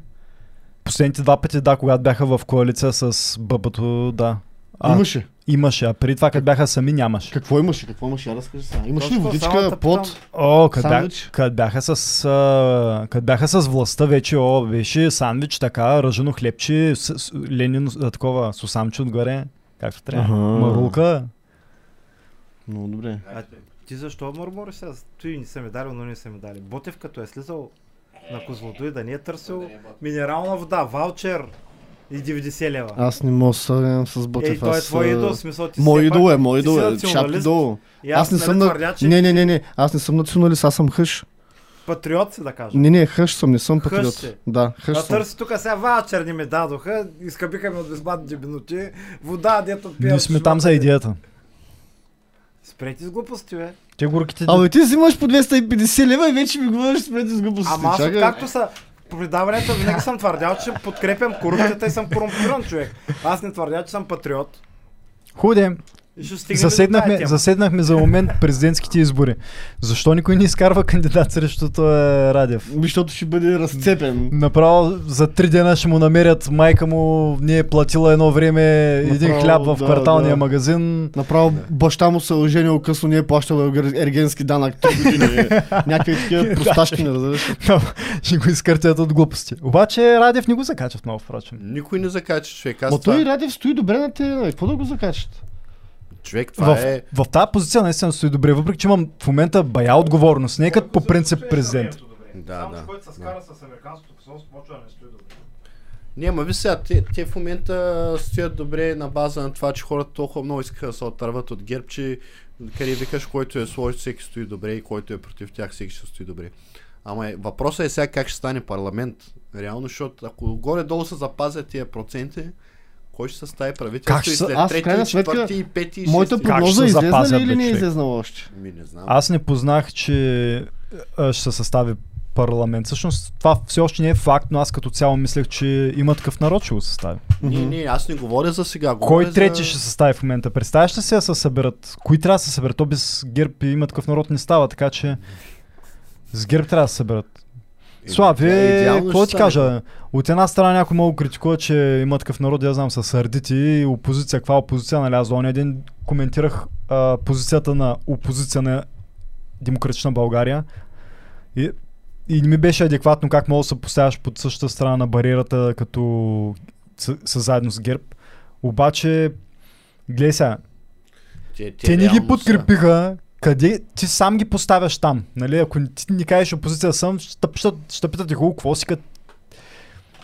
Последните два пъти, да, когато бяха в коалиция с бъбато, да. А, Имаше. Имаше, а преди това, като бяха сами, нямаше. Какво имаше? Какво имаше? Я разкажи сега. Имаше ли водичка, питам. О, като бях, къд бяха с, а, къд бяха с властта вече, о, беше сандвич, така, ръжено хлебче, с, с, Ленин, а, такова, сусамче отгоре, както трябва. Аха. Марулка. Много добре. А ти защо мърмори сега? Той не са ми дали, но не са ми дали. Ботев като е слизал на Козлодуй да не е търсил минерална вода, ваучер и 90 лева. Аз не мога да съгледам с Ей, Ботев. той е твой идол, смисъл ти Мой идол е, мой идол е. националист. Шапки долу. И Аз не нали съм на... Не, не, не, не. Аз не съм националист, аз съм хъш. патриот си да кажем. Не, не, хъш съм, не съм Хъш патриот. си. Да, хъш А съм. търси тук сега ваучер ни ми дадоха, изкъбиха ми от безплатните минути, вода, дето пия. Ние сме там за идеята. Спрете с глупости, бе. Те горките... Абе, ти взимаш по 250 лева и вече ми говориш с с глупости. Ама аз както са предаването винаги съм твърдял, че подкрепям корупцията и съм корумпиран човек. Аз не твърдя, че съм патриот. Худе, Заседнахме, заседнахме за момент президентските избори. Защо никой не изкарва кандидат срещу този Радев? Защото ще бъде разцепен. Направо за три дена ще му намерят майка му, не е платила едно време един Направо, хляб в да, кварталния да. магазин. Направо баща му се оженил късно, не е плащал ергенски данък 3 години. Някакви такива просташки не разбираш. ще го изкъртят от глупости. Обаче Радев не го закачат много, впрочем. Никой не закача човек. Аз Ма това... той Радев стои добре на те, какво да го закачат? Човек, това В, е... в тази позиция наистина стои добре, въпреки че имам в момента бая отговорност. Не е като по принцип президент. Да, Само, да, че който се скара с американското посолство, почва да не стои добре. Не, ма виж сега, те, те в момента стоят добре на база на това, че хората толкова много искаха да се отърват от герб, че къде викаш, който е сложи, всеки стои добре и който е против тях, всеки ще стои добре. Ама е, въпросът е сега как ще стане парламент. Реално, защото ако горе-долу се запазят тия проценти, Кой ще състави правителство Как и след трети, крайна сметка, и пети, и Моята прогноза излезна ли или не е човек? излезнала още? Ми не знам. Аз не познах, че а, ще се състави парламент. Всъщност това все още не е факт, но аз като цяло мислех, че има такъв народ, ще го състави. Не, не, аз не говоря за сега. Кой говоря трети за... ще се състави в момента? Представяш ли се да се съберат? Кои трябва да се съберат? То без ГЕРБ и има такъв народ не става, така че с ГЕРБ трябва да се съберат. Е, идеално какво ти кажа? От една страна някой много критикува, че има такъв народ, я знам, са сърдити и опозиция. Каква опозиция налязла? Оня един коментирах а, позицията на опозиция на Демократична България и, и не ми беше адекватно как мога да се поставяш под същата страна на бариерата, като с, с заедно с ГЕРБ. Обаче, гледай сега, Те, те, те не ги са- подкрепиха. Къде ти сам ги поставяш там? Нали? Ако ти ни кажеш опозиция съм, ще, ще, ще питат и какво си като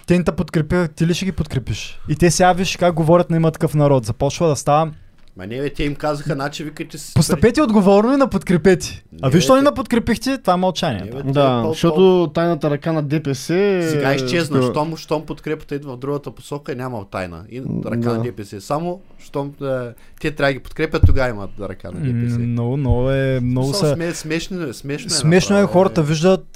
те не те подкрепиха, ти ли ще ги подкрепиш? И те сега виж как говорят на има такъв народ. Започва да става. Ма не, бе, те им казаха, значи викайте си... Постъпете отговорно и на подкрепете. А виж, що не на подкрепихте, това е мълчание. Не, бе, Да, по- защото тайната ръка на ДПС... е- Сега изчезна, щом, щом подкрепата идва в другата посока, няма тайна. И ръка Да. на ДПС. Само, щом е, те трябва да ги подкрепят, тогава имат ръка на ДПС. Много, много е, много са... сме, смешно, е- смешно е. Смешно е направо, хората виждат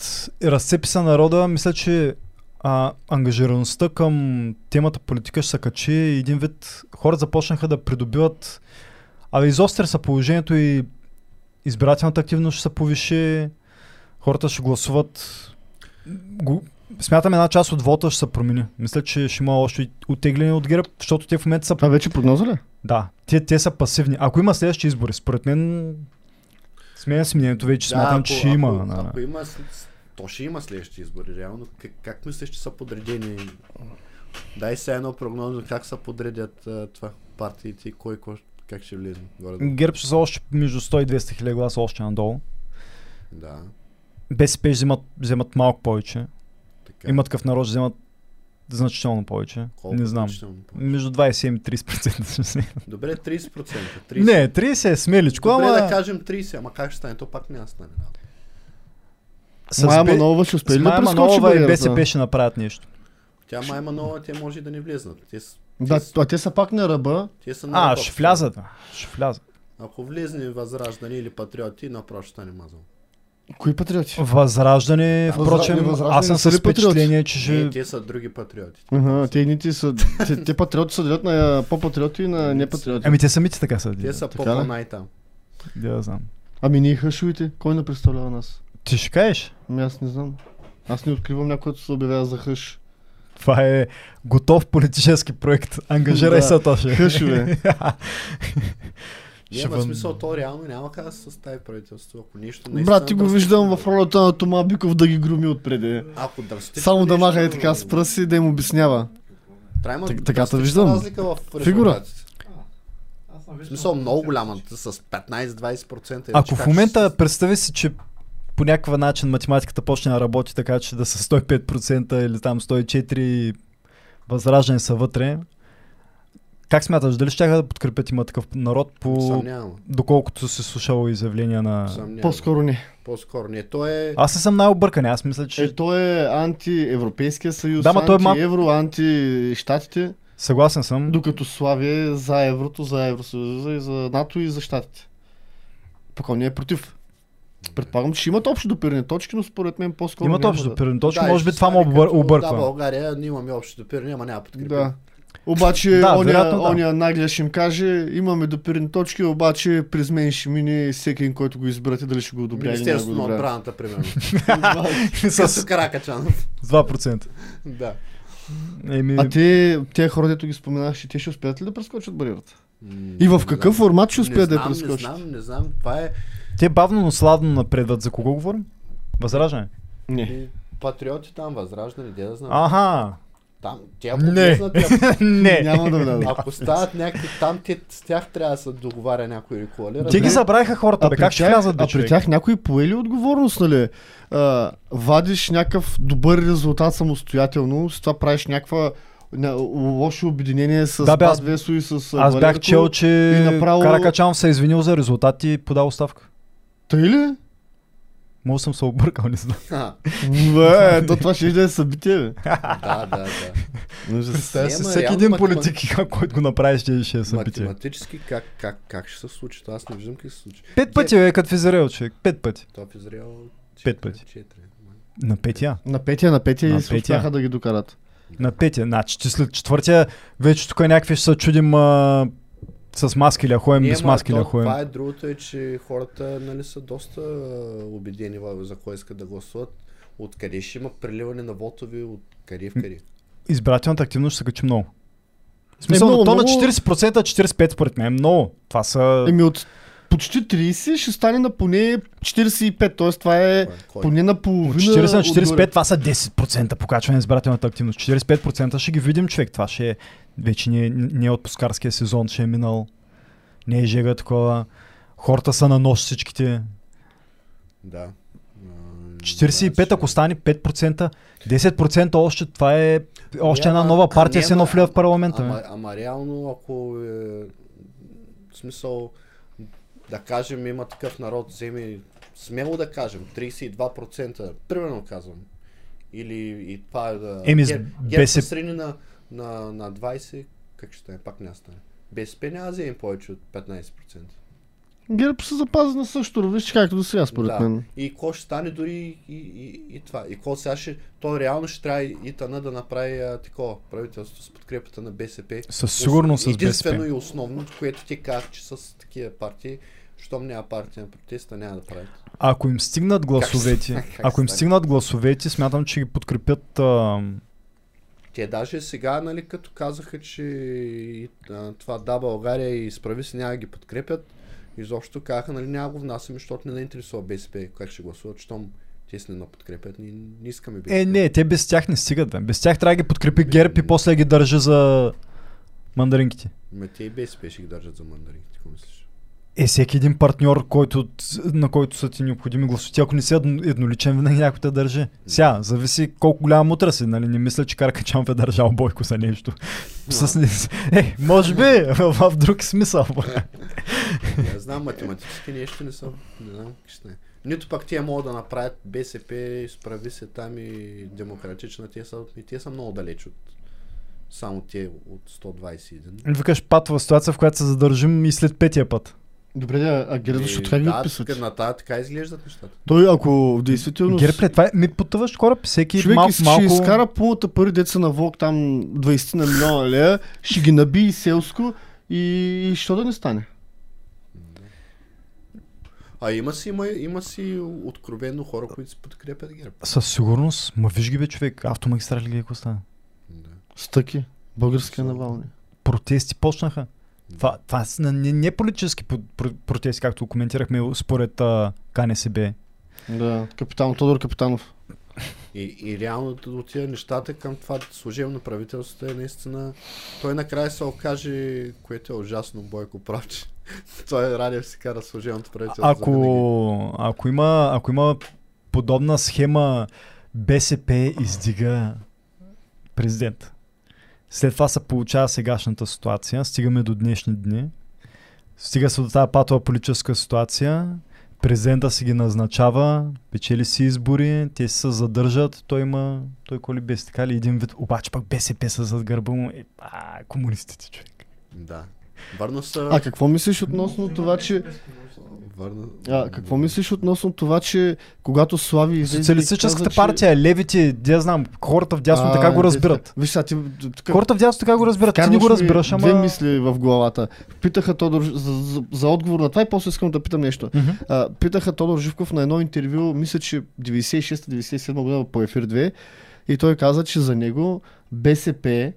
разцепи се народа. Мисля, че а, ангажираността към темата политика ще се качи и един вид хората започнаха да придобиват Абе, изостря се положението и избирателната активност ще се повиши, хората ще гласуват. Го, смятам една част от вота ще се промени. Мисля, че ще има още и оттегляни от ГЕРБ, защото те в момента са... Това вече прогноза ли? Да, те, те са пасивни. Ако има следващи избори, според мен сменя си мнението вече, смятам, ако, че ако, има. Ако, да. ако има, то ще има следващи избори. Реално, как, как мислиш, че са подредени? Дай се едно прогноза как са подредят а, това партиите и кой, кой как ще влезе. ГЕРБ ще са още между 100 и 200 хиляди гласа още надолу. да, БСП вземат, вземат малко повече. така. Има такъв народ, вземат значително повече. Колко не знам. повече? Между 27 и 30% ще вземат. Добре, 30%. 30%. Не, 30 е смеличко, Добре ама... да кажем 30, ама как ще стане? То пак няма да стане. работа. С Майя Манолова ще успее ли да прескочи и? БСП ще направят нещо. Тя май има нова, те може и да не влезнат. Те, с- Да, те, с- а те са пак на ръба. те са на А, ръба. ще влязат. Ще влязат. Ако влезне възраждане или патриоти, направо ще стане мазал. Кои патриоти? Възраждане, Възра- впрочем, не, Възраждане аз съм не са с ли патриоти? впечатление, че Ще... ще... Не, те са други патриоти. Ага, те едните са... Те, те патриоти са делят на а, по-патриоти и на непатриоти. Ами те самите така са. Те са Така ли? по-най там. Да, знам. Ами ние хъшовите, кой не представлява нас? Ти ще кажеш? Ами аз не знам. Аз не откривам някой, който се обявява за хъш. Това е готов политически проект. Ангажирай се, Тоше. Хъшове. В вън- смисъл, то реално няма как да се състави правителство, ако нищо не Брат, ти го виждам в ролята на Тома Биков да ги громи отпреди. Ако Само да маха и така с пръси да им обяснява. Има така те виждам. разлика в Фигура. В смисъл много голяма, с 15-20%. Ако Иначе в момента представи си, че по някакъв начин математиката почне да работи така, че да са 105% или там 104% и възраждане са вътре, как смяташ, дали ще да подкрепят има такъв народ по... Съмнявам. доколкото се слушало изявления на... Съмнявам. По-скоро не. По-скоро не. То е... Аз не съм най-объркан, аз мисля, че... Е, той е анти-Европейския съюз, Да, ма той е анти-евро, анти-штатите, Съгласен съм. докато Славия е за еврото, за Евросъюза и за НАТО и за щатите. Пък он не е против. Предполагам, че ще имат общо допирани точки, но според мен по-скоро Имат да- допирани точки, Да, може би това му стане обър... като- Да, обърква. България, ние имаме общо допиране, ама няма подкрепи. Да. Обаче, Да, оня, вероятно да. оня наглия ще им каже, имаме допирани точки, обаче през мен ще мине всеки, един, който го изберете, дали ще го одобря или Министерството го на отбраната, примерно. с Каракачанов. с 2%. Да. Еми, А те, те хора, дето ги споменах, ще те ще успеят ли да прескочат бариерата? И в не какъв формат ще Не успеят да я знам, Не прескочат? знам, не знам. Това е те бавно, но сладно напредват. За кого говорим? Възраждане. Не. и патриоти там, възраждане, де да знам. Аха. Там, те ако Не. влезнат, те- Не. Няма да вляза. ако стават някакви там, те, с тях трябва да се договаря някой или коалира. Те ги забравиха хората, бе. при Как ще влязат, А при тях някой пое ли отговорност, нали? А, вадиш някакъв добър резултат самостоятелно, с това правиш някаква ня- лошо обединение с Да, бе, аз- Весо и с а, Аз бях чел, че и направо- Каракачанов се е извинил за резултати и подал оставка. Тъй ли? Може съм се объркал, не знам. Бе, то това ще да е събитие, бе. да, да, да. Представя си, всеки един политик, който го направи, ще, ще е събитие. Математически как, как, как ще се случи? Това аз не виждам как ще се случи. Пет пъти, бе, като в Израел, човек. Пет пъти. Това в Израел... Пет пъти. На петия. На петия, на петия и се успяха да ги докарат. На петия. Значи, че след четвъртия, вече тук някакви ще се чудим а, с маски ли, а ходим без ма, маски ли, ходим. това е другото е, че хората нали, са доста убедени за кой искат да гласуват. Откъде ще има преливане на вотови, от къде в къде. Избирателната активност ще се качи много. В смисъл, много, то на много- 40%, 45% според мен е много. Това са... Еми от почти 30 ще стане на поне 45, т.е. това е Кой? поне на От половина. 40 на отгоре. 45 това са 10% покачване на избирателната активност. 45% ще ги видим, човек. Това ще е вече не, е- не е отпускарския сезон, ще е минал. Не е жега такова. Хората са на нощ всичките. Да. А, 45, да, ако стане 5%, 10% още, това е още една нова партия, се едно ама- влива в парламента. Ама, бе. ама реално, ако е, в смисъл, да кажем, има такъв народ, вземе, смело да кажем, 32%, примерно казвам, или и това е да... Еми, Гер- БСП срини на, на, на 20, как ще стане, пак няма стане. БСП няма да вземе повече от 15%. ГЕРБ се запази на същото равнище, както до сега, според Да. мен. И какво ще стане дори и, и, и това. И какво сега ще, то реално ще трябва и Тана да направи а, такова правителство с подкрепата на БСП. Със сигурност с Единствено БСП. и основно, което ти казах, че с такива партии, щом няма партия на протеста, няма да правят. Ако им стигнат гласовете, как ако им стигнат гласовете, смятам, че ги подкрепят а, Те даже сега, нали, като казаха, че и, а, това да, България и справи се няма да ги подкрепят, изобщо казаха, нали, няма го внасяме, защото не ни интересува БСП как ще гласуват, щом те се не подкрепят, ние не искаме БСП. Е, не, те без тях не стигат, бе. Без тях трябва да ги подкрепи ГЕРБ и после да ги държи за мандаринките. Ме те и БСП ще ги държат за мандаринките, какво мислиш? Е, всеки един партньор, който, на който са ти необходими гласове, ако не си едно- едноличен, винаги някой те държи. Сега, зависи колко голяма мутра си, нали? Не мисля, че Каракачанов е държал Бойко за нещо. С... не- Е, може би, в, в друг смисъл. Не знам, математически нещо не съм. Не знам ще стане. Нито пък тия могат да направят БСП, справи се там и демократична. Те са, и те са много далеч от само те от 121. Викаш патова ситуация, в която се задържим и след петия път. Добре, да, а ГЕРБ защо така ги Е, да, отписват? тук на тази така изглеждат нещата. Той ако в действителност... ГЕРБ ли? Това е, ми потъваш кораб, всеки Човек малко, ще малко... изкара полата пари деца на Волк там 20 на милиона лея, ще ги наби и селско и, и що да не стане? А има си, има, има си откровенно хора, които се подкрепят ГЕРБ. Със сигурност, ма виж ги бе човек, автомагистрали ги какво стана? Да. Стъки. Българския навални. Протести почнаха. Това, това са не, не политически по- про- протести, както коментирахме според а, КНСБ. Да, капитан Тодор Капитанов. И, и реално отида нещата към това служебно правителство е наистина... Той накрая се окаже, което е ужасно, Бойко прав, че той Радев си кара служебното правителство. Ако, ако, има, ако има подобна схема, БСП издига президент. След това се получава сегашната ситуация. Стигаме до днешни дни. Стига се до тази патова политическа ситуация. Президента си ги назначава, печели си избори, те се задържат, той има, той коли без така ли един вид, обаче пък БСП са зад гърба му, е, а, комунистите човек. Да. Върна са... А какво мислиш относно това, че... Върна... А, какво мислиш относно това, че когато Слави излезе Социалистическата каза, партия, левите, я знам, хората вдясно А, така го разбират. Виж ти тук Хората вдясно така го разбират, ти не го разбираш, ама... Две мисли в главата. Питаха Тодор за, за, за отговор на това и после искам да питам нещо. Мгм. А, питаха Тодор Живков на едно интервю, мисля, че 96-97 година по Ефир 2 и той каза, че за него БСП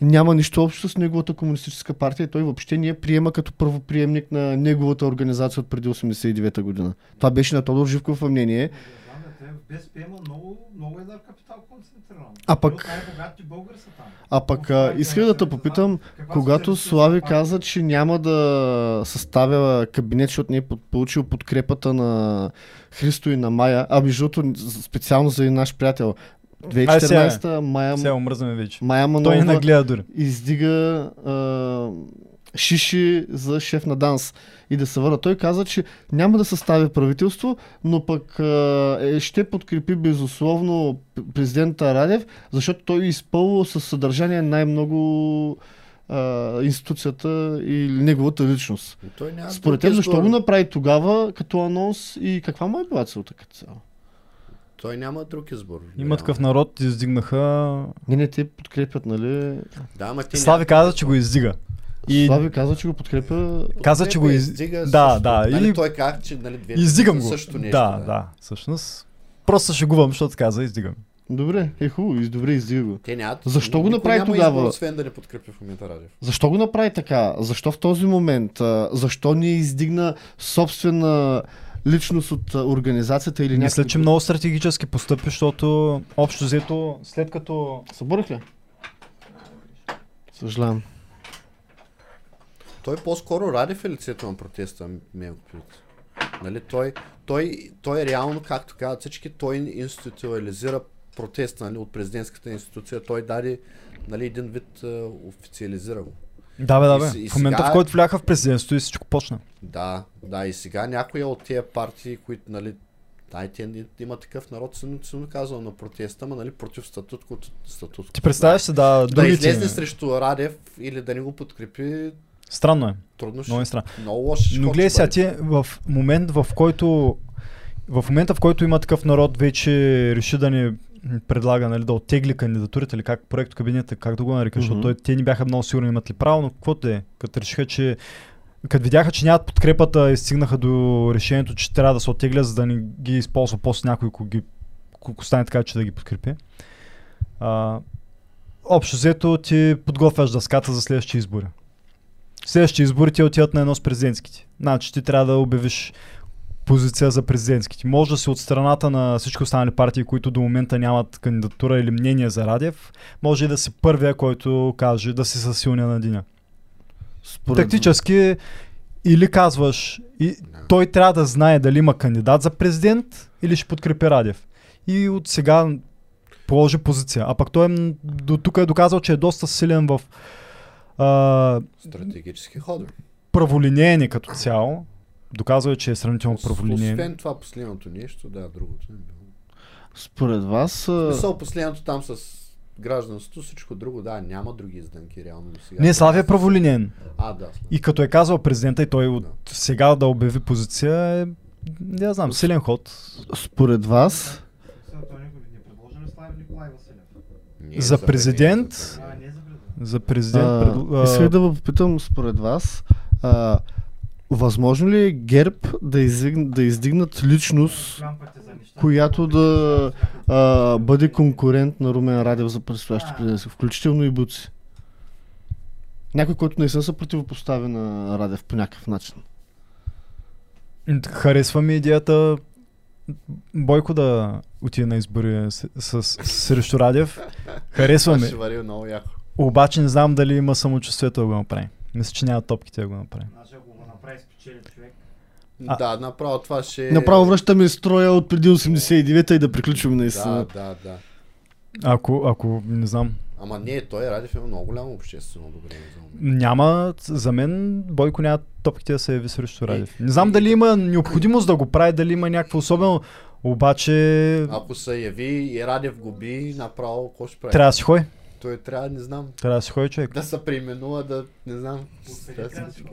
няма нищо общо с неговата комунистическа партия и той въобще не я приема като първоприемник на неговата организация от преди 89-та година. Това беше на Тодор Живков мнение. В БСП има много, много едър капитал концентриран. А пък- са там. А пък а, исках да те попитам, когато Слави каза, че няма да съставя кабинет, защото не е получил подкрепата на Христо и на Майя, а между другото, специално за един наш приятел, 2014 Майя, Сега омръзнаме вече. Майя Той не нагледа дори. издига а, Шиши за шеф на ДАНС и да се върна. Той каза, че няма да състави правителство, но пък а, е, ще подкрепи безусловно президента Радев, защото той е изпълва със съдържание най-много а, институцията и неговата личност. И той няма Според теб, защо го направи тогава като анонс и каква му е била целта като цяло? Той няма друг избор. Има такъв народ, издигнаха... Не, не, те подкрепят, нали? Да, ама ти Слави няма- каза, че го издига. И... Слави каза, че го подкрепя. каза, че го из... издига Да, също. да. Нали, И той каза, че нали, двете издигам го. Също нещо, да, да, всъщност. Просто се шегувам, защото каза издигам. Добре, е хубаво, из- добре издига го. Те нямат, Защо го направи няма тогава? Избор, освен да не подкрепи в момента Радев. Защо го направи така? Защо в този момент? Защо не издигна собствена личност от организацията или Мисля, някакъв- че много стратегически постъпи, защото общо взето, след като Съборих ли? Съжалявам. Той по-скоро Радев е лицето на протеста, ми е. Нали, той, той, той реално, както казват всички, той институализира протеста нали, от президентската институция. Той даде нали, един вид официализира го. Да, бе, да, бе. и в момента, сега- в който вляха в президентството и всичко почна. Да, да, и сега някоя от тия партии, които, нали, те не- има такъв народ, съм, съм казал на протеста, ама, нали, против статуткото. статуткото. Ти представяш се, да, да излезе срещу Радев или да не го подкрепи, Странно е. трудно ще. Много е странно. Много лош Но гледай сега, ти в момент, в който в момента, в който има такъв народ, вече реши да ни предлага нали, да оттегли кандидатурите или как проект кабинета, как да го нарека, защото Мгм. той, те ни бяха много сигурни имат ли право, но каквото е, като решиха, че като видяха, че нямат подкрепата и стигнаха до решението, че трябва да се оттеглят, за да не ги използва после някой, ако, ги, ако стане така, че да ги подкрепи. А, общо взето ти подготвяш дъската за следващите избори. Следващите избори ти отиват на едно с президентските. Значи ти трябва да обявиш позиция за президентските. Може да си от страната на всички останали партии, които до момента нямат кандидатура или мнение за Радев. Може и да си първия, който каже да си със силния на деня. Според... Тактически или казваш, и Да. той трябва да знае дали има кандидат за президент или ще подкрепи Радев. И от сега положи позиция. А пък той е, до тук е доказал, че е доста силен в а, Стратегически ходове. праволинейни като цяло. Доказва е, че е сравнително праволинейен. Освен това последното нещо, да, другото не било. Според вас... Мисъл последното там с гражданството, всичко друго, да, няма други издънки реално до сега. Не, Славия е праволинейен. А, да. И като е казал президента и той от Да. сега да обяви позиция е, не знам, силен ход. Според вас... Слави за президент. За президент. А, пред- а, Исках да ви попитам според вас, а, възможно ли е ГЕРБ да, издигн, да издигнат личност, която да а, бъде конкурент на Румен Радев за предстоящи президенти, включително и Буци? Някой, който не се противопостави на Радев по някакъв начин. Харесва ми идеята Бойко да отиде на избори с, с, с, срещу Радев. Харесва ми. Обаче не знам дали има самочувствието да го направи. Мисля, че няма топките да го направи. Значи ако го направи спечели човек. А- Да, направо това ще... Направо връщаме строя от преди 89-та и да приключим наистина. Да, да, да. Ако, ако не знам. Ама не, той Радев има много голямо обществено одобрение за момент. Няма, за мен Бойко няма топките да се яви срещу Радев. Не знам и- дали има необходимост да го прави, дали има някакво особено, обаче Ако се яви и Радев го би, направо, какво ще прави? трябва да си ходи. Той трябва, не знам, Трябва да си ходи човек. да се преименува, да, не знам. Да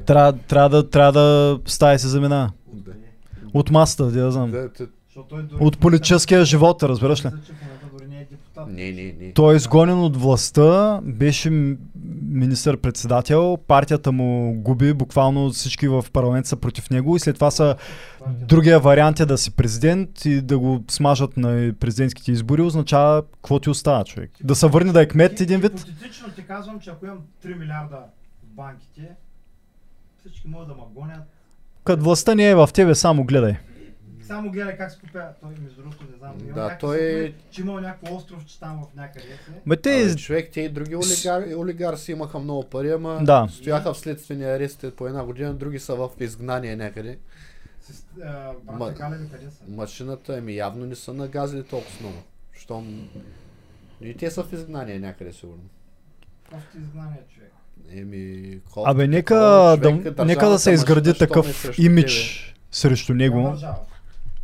Трябва, трябва, да, трябва да стая се замина. Да. От масата, да я знам. Да, От политическия живот, разбираш ли? Мисля, че в момента дори не е. Не, не. Той е изгонен от властта, беше министър-председател, партията му губи, буквално всички в парламент са против него и след това са другия вариант е да си президент и да го смажат на президентските избори, означава какво ти остава човек. Да се върне да е кмет един вид. Хипотетично ти казвам, че ако имам 3 милиарда в банките, всички могат да ме гонят. Като властта не е в тебе, само гледай. Само гледай как се купя. Той между другото не знам. Да, някакви той е- Че имал някакво остров, че там в някъде. Ме те, Абе, човек, те и други олигар, олигарси имаха много пари, ама Да. стояха в следствени арести по една година, други са в изгнание някъде. С, а, Ма- къде са? Машината, ами явно не са нагазили толкова много. Щом... И те са в изгнание някъде сигурно. Просто изгнание човек. Еми, колко Абе, нека такова, да, човек, нека да се изгради такъв срещу имидж срещу него.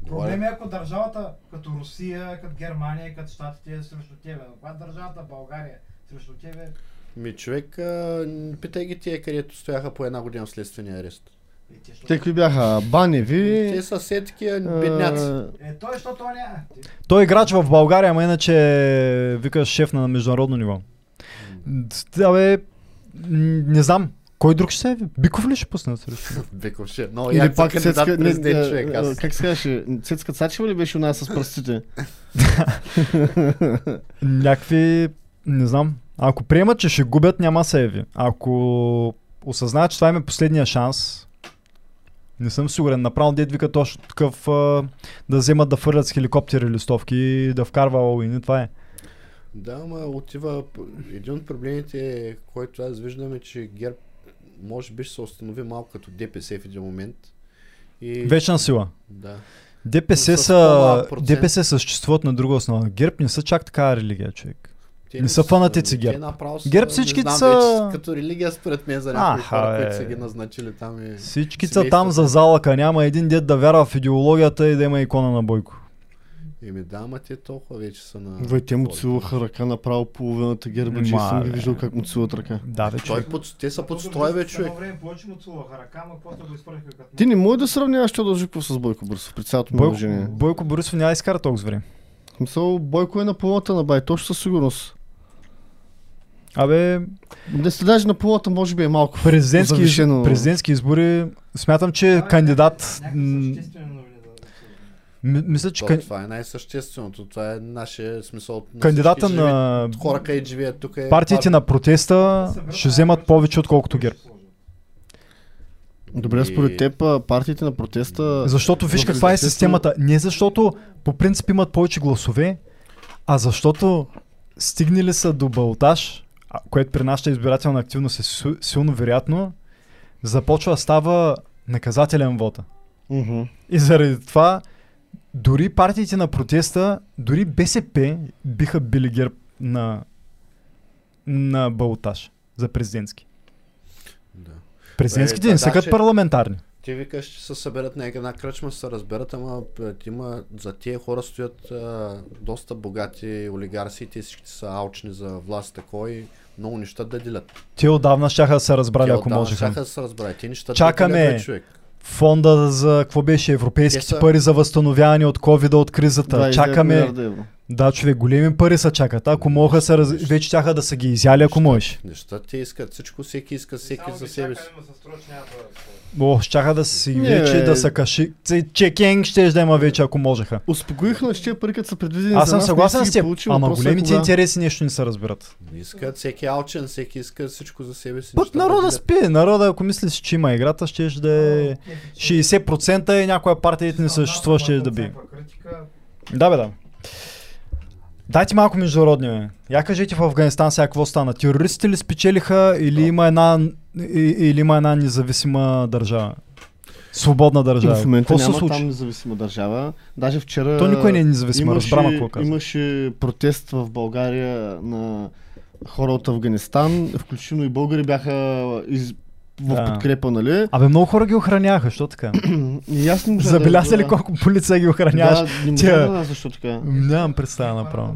Проблем е ако държавата като Русия, като Германия, като Штатите е срещу тебе. Но когато държавата България е срещу тебе, Ми човек, а, питай ги тия, където стояха по една година в следствения арест. е, те, що- какви бяха? Баневи. Те са все такива бедняци. е той, защото он е... Ти- Той е играч в България, ама иначе е, викаш шеф на международно ниво. Абе, не знам. Кой друг ще се яви? Биков ли ще пусне срещу? Беков ще. Но Или пак Цецка, не, човек. а, Аз как се казваше? Цецка Цачева ли беше у нас с пръстите? Някакви, не знам. Ако приемат, че ще губят, няма се яви. Ако осъзнаят, че това им е последния шанс, не съм сигурен. Направо дед вика точно такъв а, да вземат да фърлят с хеликоптери листовки и да вкарва Олуин. Това е. Да, ама отива. Един от проблемите, който аз виждам е, че ГЕРБ може би ще се установи малко като ДПС в един момент. И... Вечна сила. Да. ДПС са. ДПС съществуват на друга основа. ГЕРБ не са чак така религия, човек. Те Не са фанатици ГЕРБ. ГЕРБ всички са- като религия според мен за някои хора, които са ги назначили там. И... Всички са там за залъка. Няма един дед да вярва в идеологията и да има икона на Бойко. Еми да, ама те толкова вече са на... Вай, те му целуваха ръка направо половината герба, че съм ги бе. виждал как му целуват ръка. Да, бе, Той под... Те са под бе, Борисов човек. Време повече му целуваха ръка, но после го изпърнаха като... Ти не може да сравняваш Тодор Живков с Бойко Борисов, при цялото ми Бойко, уважение. Бойко Борисов няма да изкара толкова време. В Смисъл, Бойко е на полата на бай, точно със сигурност. Абе, Не сте даже на полата, може би е малко. президентски, Завишено. президентски избори, смятам, че кандидат... м, Някакви съществени новини да м- Мисля, че То, кан... Това е най-същественото. Това е нашия смисъл. кандидата живеят- на Хора, където живеят тук е... партиите на протеста ще вземат повече, отколкото ГЕРБ. Добре, И- според теб партиите на протеста... Защото виж каква е системата. Не защото по принцип имат повече гласове, а защото стигнали са до балтаж, което при нашата избирателна активност е силно вероятно, започва да става наказателен вода. Мгм. И заради това дори партиите на протеста, дори БСП биха били герб на, на балтаж за президентски. Да. Президентските Е, не са като парламентарни. Ти викаш, че се съберат на една кръчма, се разберат, ама бе, има, за тия хора стоят а, доста богати олигарси те всички са алчни за власт такова и много неща да делят. Те отдавна щяха да се разбрали, Те ако отдавна можеха. щяха да се разберат. Те неща Чакаме. да бе, човек. Фонда за какво беше? Европейските Те са- пари за възстановяване от ковида, от кризата. 29 Чакаме. Да, човек, големи пари са чакат. Ако могаха се раз... вече тяха да са ги изяли, ако можеш. Неща те искат, всичко всеки иска, всеки за себе си. О, щяха да си Не, вече бе. да са каши. Чекинг ще да има вече, ако можеха. Успокоихме, че тези пари, като са предвидени Аз съм съгласен не с теб, ама е големите кога. интереси нещо не се разбират. Искат всеки е алчен, всеки иска всичко за себе си. Да народа делят. спи. Народа, ако мислиш, че има играта, ще да е 60% и някоя партия не съществува, ще да би. Да, бе, да. Дайте малко международни. Я кажете в Афганистан сега какво стана. Терористите ли спечелиха или има една, или има една независима държава? Свободна държава. В момента Какво се няма случи? там независима държава. Даже вчера То никой не е независим, разбрам какво казва. имаше протест в България на хора от Афганистан, включително и българи бяха из... в Да. подкрепа, нали? Абе, много хора ги охраняха, що така? Можа Забеляза ли колко полиция ги охраняваш? Да, не Тя- да защо така. Нямам представа направо.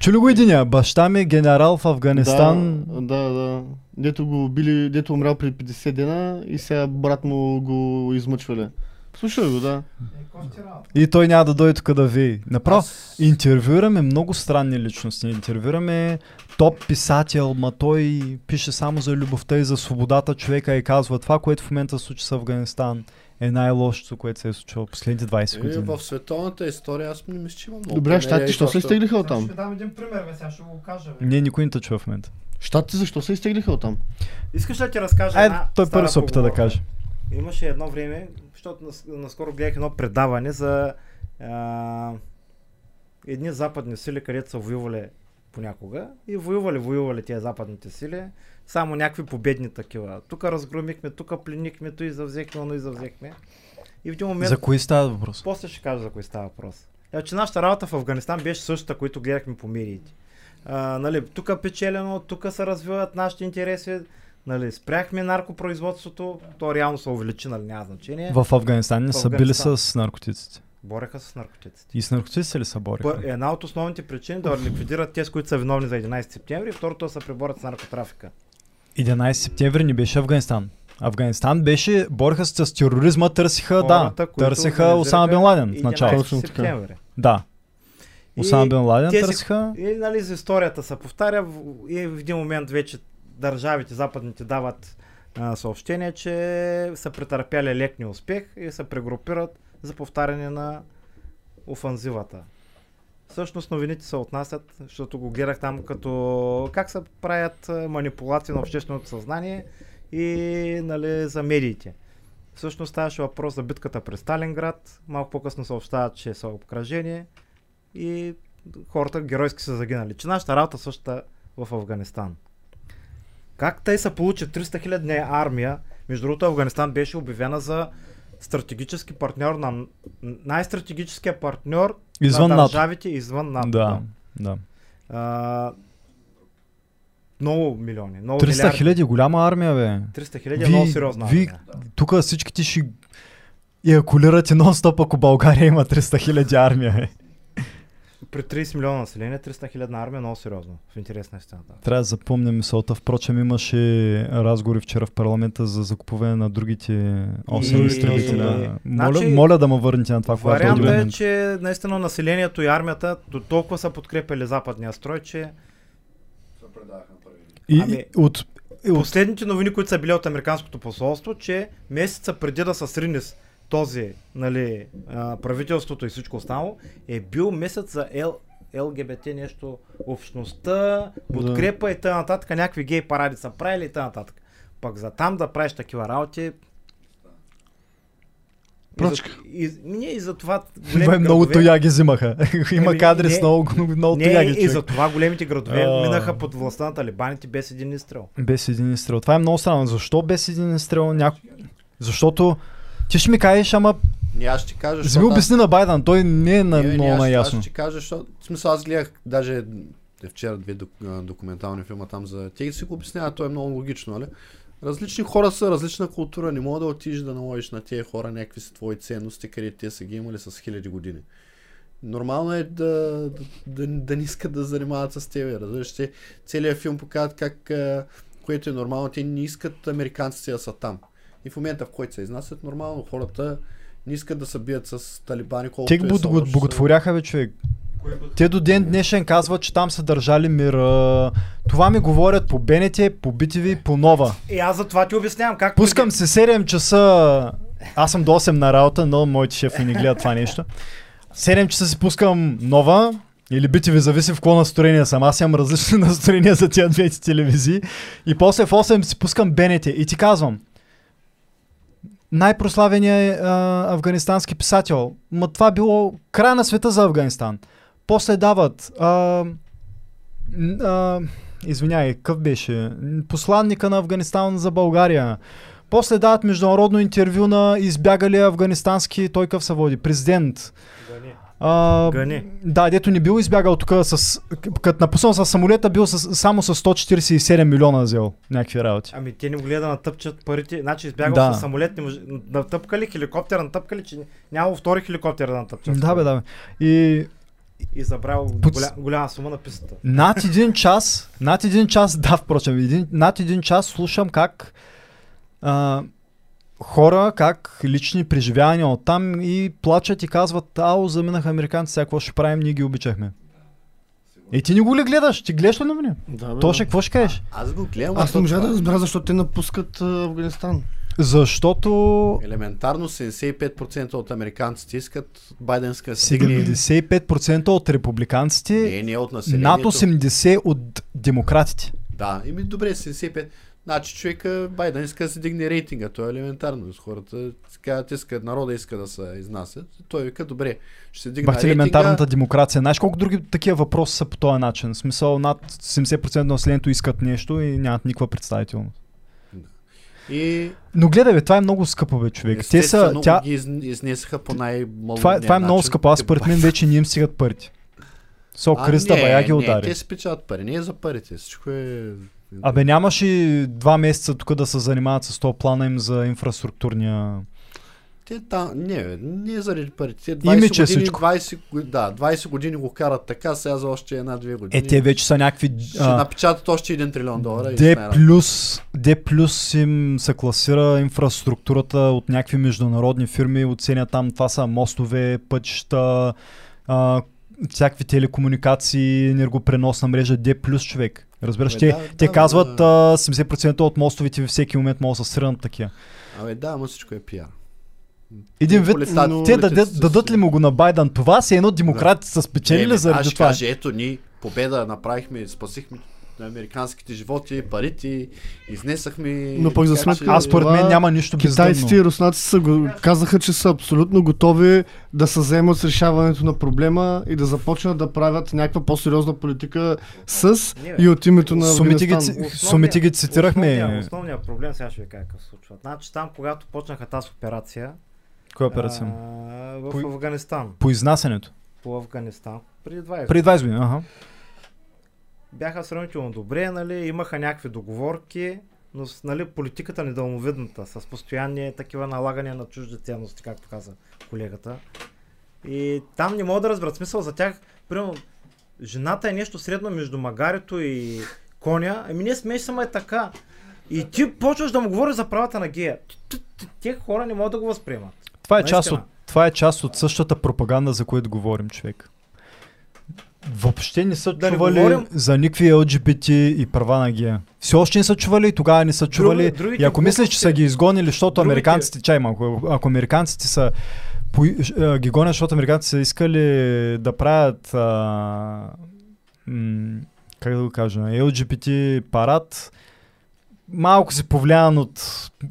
Чули го единия? Баща ми е генерал в Афганистан. Да, да, да. Дето го убили, дето умрял преди 50 дена и сега брат му го измъчвали. Слушай го, да. И той няма да дойде тук да ви. Направо, Аз- интервюираме много странни личности. Интервюираме топ писател, ма той пише само за любовта и за свободата човека и казва това, което в момента се случи с Афганистан е най-лошото, което се е случило последните 20 Е, години. в световната история аз не мисля, че има много. Добре, примери, щатите, що се изтеглиха от Ще там? ви дам един пример, бе, сега ще го кажа. бе. Не, никой не те чува в момента. Щатите защо се изтеглиха от там? Искаш да ти разкажа една той стара първо се опита да каже. Имаше едно време, защото нас, наскоро гледах едно предаване за а, едни западни сили, където са воювали понякога и воювали, воювали тези западните сили, само някакви победни такива. Тук разгромихме, тук пленихме, то и завзехме, но и завзехме. И в един момент... За кои става въпрос? После ще кажа за кой става въпрос. Е, че нашата работа в Афганистан беше същата, която гледахме по медиите. А, нали, тук е печелено, тук се развиват нашите интереси. Нали, спряхме наркопроизводството, то реално се увеличи, нали, няма значение. В Афганистан не са били с наркотиците. Бореха с наркотиците. И с наркотиците ли са бориха? Пър- Една от основните причини да ликвидират тези, които са виновни за 11 септември, и второто да се преборят с наркотрафика. 11 септември не беше Афганистан. Афганистан беше, бореха се с тероризма, търсиха, да, Хората, които търсиха Осама Бен Ладен в 11 началото. Септември. Да. Осама Бен Ладен тези- търсиха. И нали, за историята се повтаря в- и в един момент вече държавите западните дават а, съобщение, че са претърпяли лек неуспех и се прегрупират за повтаряне на офанзивата. Всъщност новините се отнасят, защото го гледах там като как се правят манипулации на общественото съзнание и нали, за медиите. Всъщност ставаше въпрос за битката през Сталинград. Малко по-късно съобщават, че са обкръжение и хората геройски са загинали. Че нашата работа същата в Афганистан. Как те са получи 300 хилядна армия? Между другото, Афганистан беше обявена за стратегически партньор на най-стратегическия партньор Извън на НАТО. държавите извън НАТО. Да, да. А, много милиони. Много 300 милиарди. хиляди, голяма армия, бе. 300 хиляди е много сериозна ви, армия. тук всички ти ще еякулирате нон-стоп, ако България има 300 хиляди армия, бе. При 30 милиона население, 300 хилядна армия е много сериозно. В интерес на истината. Трябва да запомня мисълта. Впрочем, имаше разговори вчера в парламента за закупуване на другите 8 И- изтребителя. Моля, Значи, моля да ме върнете на това, когато е Вариантът е, момент. че наистина населението и армията до толкова са подкрепили западния строй, че И, Ами, и от, и от последните новини, които са били от Американското посолство, че месеца преди да се срине с този, нали, а, правителството и всичко останало, е бил месец за Л, ЛГБТ нещо, общността, подкрепа и т.н. някакви гей паради са правили и т.н. Пък за там да правиш такива работи, Пръчка. И, за, и, не, и за това е много градове- тояги взимаха. Има Еми, кадри с не- много, много Не, тояги. и човек. за това големите градове А. минаха под властта на талибаните без един изстрел. Без един изстрел. Това е много странно. Защо без един изстрел? Няко... Защото ти ще ми кажеш, ама Не, аз ще кажа, защото аз- обясни на Байден, той не е на Не, много наясно. Аз ще кажа, защото... В смисъл, аз гледах даже вчера две документални филма там за... Те си го обясняват, то е много логично, нали? Различни хора са, различна култура, не мога да отидеш да наложиш на тези хора някакви са твои ценности, където те са ги имали с хиляди години. Нормално е да, да, да, да не искат да занимават с тебе. Разбираш, те целият филм показват как, което е нормално, те не искат американците да са там. И в момента, в който се изнасят, нормално хората не искат да се бият с талибани, колкото Те е го боготворяха, бе, човек. Те до ден днешен казват, че там са държали мира. Това ми говорят по БНТ, по BTV, по Нова. И аз за това ти обяснявам как... Пускам се 7 часа. Аз съм до 8 на работа, но моите шефи не гледат това нещо. 7 часа си пускам Нова. Или BTV, зависи в какво настроение съм. Аз имам различни настроения за тия двете телевизии. И после в 8 си пускам БНТ. И ти казвам, най-прославеният а, афганистански писател. Ма това било края на света за Афганистан. После дават а, а, извинявай, какъв беше? Посланника на Афганистан за България. После дават международно интервю на избягалия афганистански, той къв се води, президент. Гани. А, Гани. Да, дето не бил избягал тук с... Като напуснал с самолета, бил с, само с 147 милиона взел някакви работи. Ами те не могли да натъпчат парите. Значи избягал Да. с самолет, не може... натъпкали хеликоптер, натъпкали, че няма втори хеликоптер да натъпчат. Да, бе, да. Бе. И И забрал Под- голя... голяма сума на пистата. над един час, над един час, да, впрочем, един, над един час слушам как а, хора, как лични преживявания от там и плачат и казват, ау, заминаха американци, сега какво ще правим, ние ги обичахме. И ти не го ли гледаш? Ти гледаш ли новини? Да, бе, Тоше, да. какво ще кажеш? Аз го гледам. Аз а не можа да е разбера защо те напускат а, Афганистан. Защото Елементарно 75% от американците искат Байденска стигне. 75% от републиканците, Не, не от населението. над 80% от демократите. Да, ими добре, 75%. Значи човека Байден иска да се дигне рейтинга, то е елементарно. С хората казват, искат, народа иска да се изнасят. Той вика, добре, ще се дигне Бахте рейтинга. елементарната демокрация. Знаеш колко други такива въпроси са по този начин? В смисъл над 70% от населението искат нещо и нямат никаква представителност. И Но гледай, бе, това е много скъпо, бе, човек. Те са, тя, ги из, изнесаха по най-малко. това, е- това е много скъпо. Аз според мен вече не им стигат парите. Со А, Криста не, бая ги Не, удари. те си печат пари, не е за парите. Всичко е... Абе нямаш и два месеца тук да се занимават с този плана им за инфраструктурния... Те там, не, не заради парите. Те 20 Имидж е години, всичко. 20, го- да, 20 години го карат така, сега за още една-две години. Е, те вече са някакви... Ще а, напечатат още 1 трилион долара. най-рано. плюс, D плюс им се класира инфраструктурата от някакви международни фирми, оценят там, това са мостове, пътища, а, всякакви телекомуникации, енергопреносна мрежа, D плюс човек. Разбираш, те, да, те да, казват да. а, 70% от мостовете във всеки момент могат да се срънат такива. Абе, да, ама всичко е пиар. Един вид, Полетат- но- те дадат, с- дадат ли му го на Байден това, си едно демократите са Е, спечелили бе, аз заради ще това. кажа, ето ни победа направихме, спасихме американските животи, парите, изнесахме... Но пък за сметка че- Аз според мен Това няма нищо Китайците и бездънно. руснаците са го, казаха, че са абсолютно готови да се заемат с решаването на проблема и да започнат да правят някаква по-сериозна политика с Не, бе. и от името на Сумите ги, сумите ги цитирахме. Основният, основният проблем, сега ще ви кажа какво се случва. Значи там, когато почнаха тази операция, Коя операция? а, в По- Афганистан, По изнасянето. по Афганистан, преди 20 Преди 20 години, ага. Бяха сравнително добре, нали, имаха някакви договорки, но нали, политиката недълновидната, с постоянни такива налагания на чужди ценности, както каза колегата. И там не мога да разберат смисъл за тях. Примерно, жената е нещо средно между магарето и коня. Ами не смеш само е така. И ти почваш да му говориш за правата на гея. Те хора не могат да го възприемат. Това е, част от, това е част от същата пропаганда, за която говорим, човек. Въобще не са Да чували говорим- за никакви LGBT и права на гея. Все още не са чували и тогава не са чували. другите и ако мислиш, че са ги изгонили, защото другите- американците, чай малко, ако американците са по, а, ги гонят, защото американците са искали да правят а, м, как да го кажа, LGBT парад, малко си повлиян от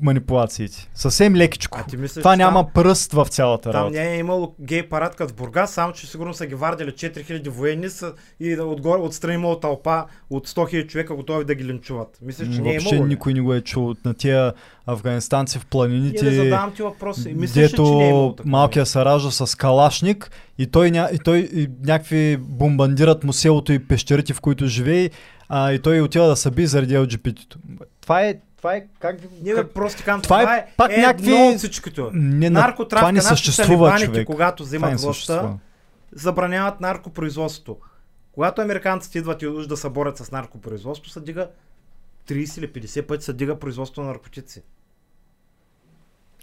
манипулациите. Съвсем лекичко. А ти мислиш, Това няма там, пръст в цялата там работа. не е имало гей парад като в Бургас, само че сигурно са ги вардили 4000 военни са, и отгоре, отстрани имало тълпа от 100 000 човека готови да ги линчуват. Мислиш, че не е имало. никой не го е чул на тия афганистанци в планините, задавам ти въпроси. Мислиш, ли, дето че не е имало малкия се ражда с калашник и той, ня, и той и някакви бомбандират му селото и пещерите, в които живее, а, и той отива да се би заради LGBT-то. Това е, това е как. Ние бе, как... просто казвам, Това това, е е, пак е някакви- едно от всичкото. Не, на... Наркотрафика, това не съществува, човек. когато взимат не властта, забраняват наркопроизводството. Когато американците идват и уж да се борят с наркопроизводство, се дига 30 или 50 пъти се дига производство на наркотици.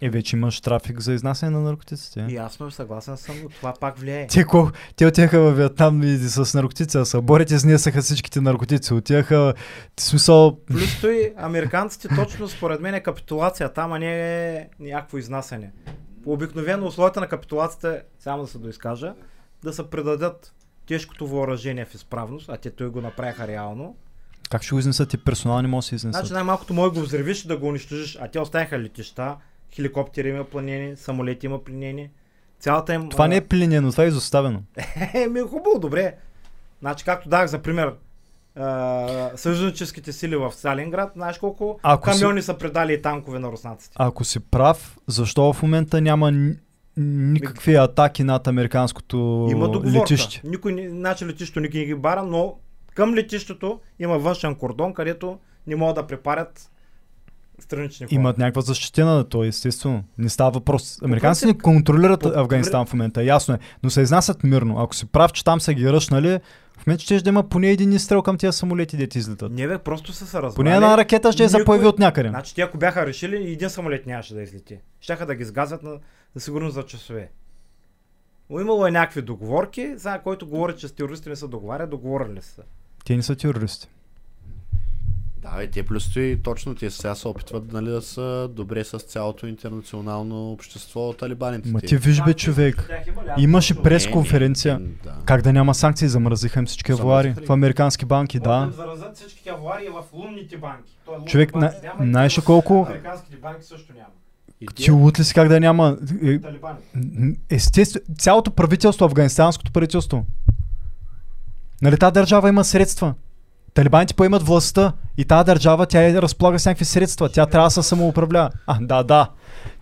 Е, вече имаш трафик за изнасяне на наркотиците. И ясно, съгласен съм, но това пак влияе. Те, колко, те отиха във Виетнам и с наркотици, да се борят, изнесаха всичките наркотици. Отиха, в смисъл, Плюс той, американците точно според мен е капитулация там, а не е някакво изнасяне. Обикновено условията на капитулацията, е, само да се доизкажа, да се предадат тежкото въоръжение в изправност, а те той го направиха реално. как ще го изнесат и персонал не може да се изнесат. Значи най-малкото може да го взривиш да го унищожиш, а те оставяха летища, хеликоптери има пленени, самолети има пленени. Цялата им... Това а, не е пленено, това е изоставено. Е, ми е хубаво, добре. Значи, както дах за пример, а, съюзническите сили в Сталинград, знаеш колко Ако си- камиони са предали и танкове на руснаците. Ако си прав, защо в момента няма ни- никакви атаки над американското Има договорка. летище? Никой, значи летището никой не ги бара, но към летището има външен кордон, където не могат да препарят странични хора. Имат някаква защитена, то естествено. Не става въпрос. Американците не контролират по- Афганистан в момента, ясно е. Но се изнасят мирно. Ако си прав, че там са ги ръшнали, в момента ще да има поне един изстрел към тия самолети, дете излетат. Не бе, просто са се разбрали. Поне една ракета ще Никой- появи от някъде. Значи, те ако бяха решили, един самолет нямаше да излети. Щяха да ги сгазят на, за сигурност за часове. Но имало е някакви договорки, за който говори, че с терористи не са договаря, договорили са. Те не са терористи. Да, бе, те плюс и точно те сега се опитват нали, да са добре с цялото интернационално общество талибаните. Ма ти виж бе човек. Имаше пресконференция. Да. Как да няма санкции? Замразиха им всички авуари в американски банки, да. заразят всичките аварии в лунните банки. Човек, и знаеш колко- Американските банки също няма. И Ти лут ли си как да няма? Е, Талибани. Естествено, цялото правителство, афганистанското правителство. Нали тази държава има средства? Талибаните поемат властта и тази държава, тя е разполага с някакви средства. Тя трябва да се самоуправлява. А, да, да.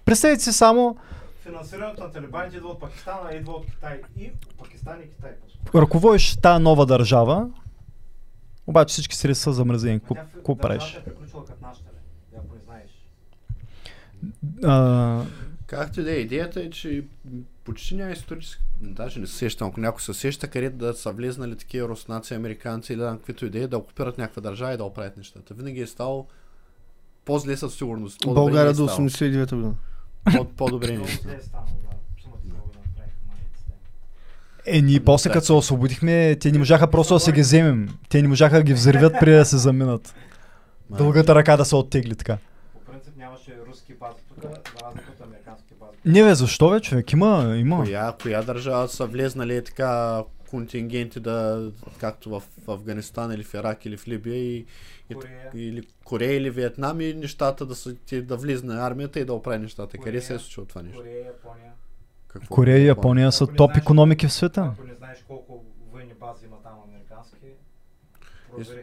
Представете си само финансирането на талибаните идва от Пакистан, а идва от Китай. И Пакистан и Китай. Ръководиш тази нова държава, обаче всички средства са замразени. Какво правиш? Е приключила като нашата? Ако не знаеш. А, Както и да е, идеята е, че почти няма исторически, даже не се сещам, ако някой се сеща, където да са влезнали такива руснаци, американци или да каквито идеи, да окупират някаква държава и да оправят нещата. Винаги е ставало по-зле със сигурност. по-добре България е до ставало. 89 година. По- По-добре не е е маниците. Е, ние после като се освободихме, те не можаха просто да се ги вземем. Те не можаха да ги взривят преди да се заминат. Дългата ръка да се оттегли така. По принцип нямаше руски бази тук, за разлика. Не бе, защо бе, човек? Има, има. Коя, коя държава са влезнали е така контингенти да, както в Афганистан или в Ирак или в Либия и, и Корея. или Корея или Виетнам и нещата да, са, ти, да влизне армията и да оправи нещата. Къде Корея. се е случило това нещо? Корея, Япония. Какво? Корея и Япония са топ знаеш- економики в света. Ако не знаеш колко военни бази има там американски, провери.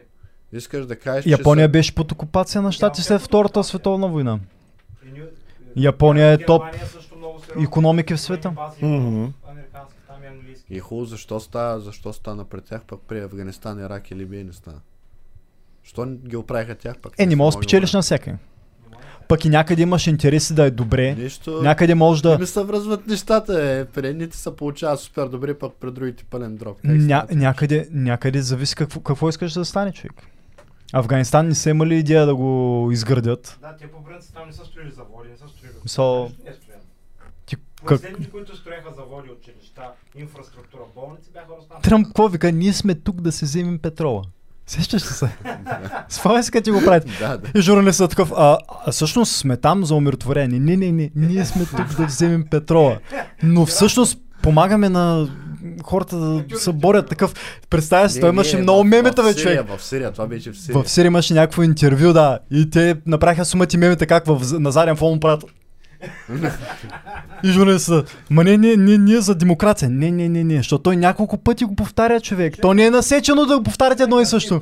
Искаш да кажеш, Япония че беше под окупация на щати след Втората световна война. Япония е топ Германия също икономики в света. и хубаво, защо, става, защо стана при тях, пък при Афганистан, Ирак и Либия не стана? Що не ги оправиха тях пък? Е, не можеш да спечелиш на. Не да Пък и някъде имаш интереси да е добре. Нищо... Някъде може Не да... ми се връзват нещата, е. При едните се получава супер добре, пък при другите пълен дроп. Ня, някъде, някъде зависи какво, какво искаш да стане човек. Афганистан не са имали идея да го изградят. Да, те по принцип там не са строили заводи, не са строили. Мисъл, Не е ти как... Последните, които строяха заводи, училища, инфраструктура, болници бяха руснаци. Тръмп какво вика? Ние сме тук да се вземем петрола. Сещаш ли се? Спомняш си, като ти го правите. Да, да. И журналистът такъв, а, а всъщност сме там за умиротворение. Не, не, не, ние сме тук да вземем петрола. Но всъщност помагаме на хората да се борят такъв. Представя си, той не, имаше в- много мемета, в бе, Сирия, човек. В Сирия, това беше в Сирия. В Сирия имаше някакво интервю, да. И те направиха сумати мемета как в, на заден фон правят. и журналистът, ма не, не, не, ние за демокрация. Не, не, не, не, защото той няколко пъти го повтаря, човек. То не е насечено да го повтарят едно и също.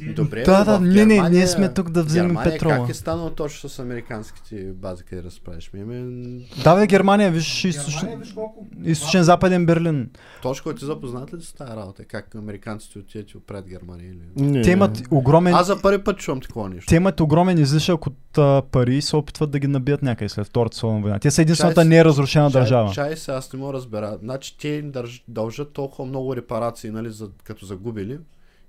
Е. Добре, Да, да, не, не, ние сме тук да вземем Германия петрола. Как е станало точно с американските бази, къде разправиш? Ми, ами, Да, бе, Германия, виж, източен, източен западен Берлин. Точно ти запознат ли с тази работа? Как американците отиват и оправят Германия? Или... Не. Те имат огромен, Аз за първи път чувам такова нещо. те имат огромен излишък от а, пари и се опитват да ги набият някъде след Втората световна война. Те са единствената Чай- неразрушена Чай- държава. Чай се, аз не мога да разбера. Значи те им държ, дължат толкова много репарации, нали, за, като загубили.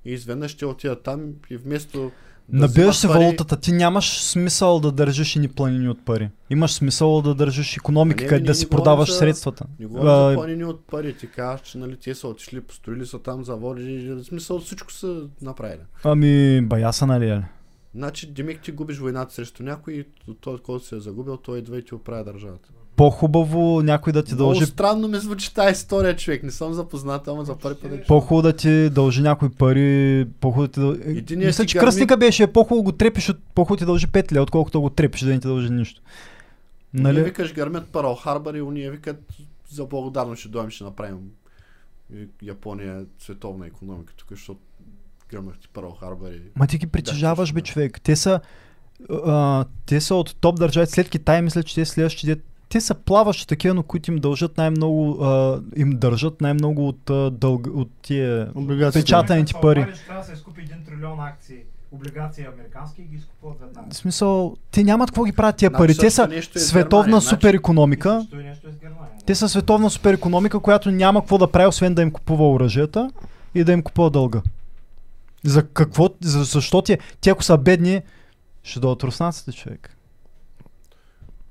И изведнъж ще отидат там и вместо да Набиваш взимат се пари- валутата, ти нямаш смисъл да държиш и ни планини от пари. Имаш смисъл да държиш економики, А не, да си продаваш за- средствата. Не говоря за А, планини от пари. Ти казваш, че нали, те са отишли, построили са там заводи. В смисъл всичко са направили. Ами, бая са нали, е. Значи, Димик, ти губиш войната срещу някой и той, който се е загубил, той идва и ти оправя държавата. По-хубаво някой да ти Много дължи странно ми звучи тази история, човек. Не съм запознат, ама за първи път. По-хубаво да ти дължи някой пари, по-хубаво да ти дължи... Единият Мисля, че кръстника беше по-хубаво го трепиш, от... по-хубаво ти дължи 5 лева, отколкото го трепиш да не ти дължи нищо. Нали? Ние викаш гърмят Парал Харбър и уния викат за благодарно ще дойдем, ще направим Япония е световна економика тук, защото гръмнахте Парал Харбър и... Ма ти ги притежаваш, бе, човек. Те са, а, те са от топ държави. След Китай, мисля, че те следващите. Те са плаващи такива, но които им дължат най-много, а, им държат най-много от, а, дълг, от тия печатаните Човек, пари. Трябва да се изкупи 1 трилион акции, облигации американски и ги изкупуват веднага. В смисъл, те нямат какво ги правят тия Значи пари. Те са е световна Германия, супер економика. Също и нещо е. Те са световна супер економика, която няма какво да прави, освен да им купува оръжията и да им купува дълга. За какво? За, защо ти, те ако са бедни, ще дойдат руснаците, човек.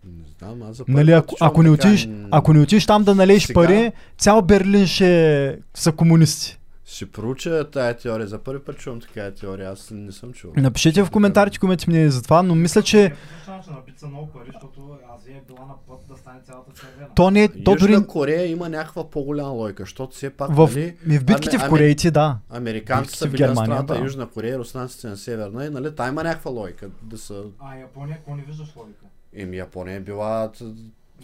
Не знам, аз за Нали, ако, ако, не м, ако не отидеш там да налееш Сега- пари, цял Берлин ще са комунисти. Ще проуча тая теория. За първи път чувам такава теория. Аз не съм чувал. Напишете в коментарите коментите мнение за това, но мисля, че е то не е, то Южна дори Корея има някаква по-голяма лойка, защото все пак, в, нали, в битките Ами- в Кореите, да. американците са в Германия, страната да. Южна Корея, руснаците на Северна и нали, та има някаква лойка да са... А Япония, какво не виждаш логика? Еми, Япония е била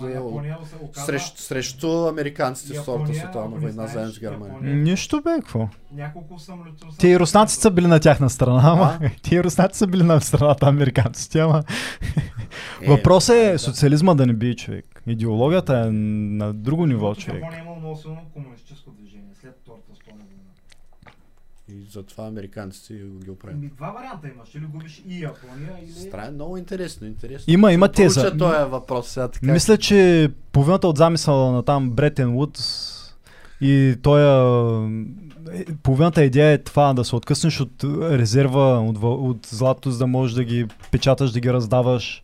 Япония се оказва... срещу, срещу американците в Втората Япония, световна война заедно с Германия. Япония- Нищо бе, какво? Няколко самолета... Те и руснаците са били на тяхна страна, ама А? те и руснаците са били на страната американците, ама Е, Въпросът е да. социализма да не бие човек. Идеологията е на друго ниво, човек. Япония е имало много силно комунистическо движение след Втората световна война. И затова американците ги оправят. Ами, два варианта имаш. Или губиш и Япония, или... Странно, много интересно, интересно. Има, има теза. този въпрос сега така. Мисля, че половината от замисъла на там Бретен Вудс и той е, половината идея е това да се откъснеш от резерва, от, от злато, за да можеш да ги печаташ, да ги раздаваш.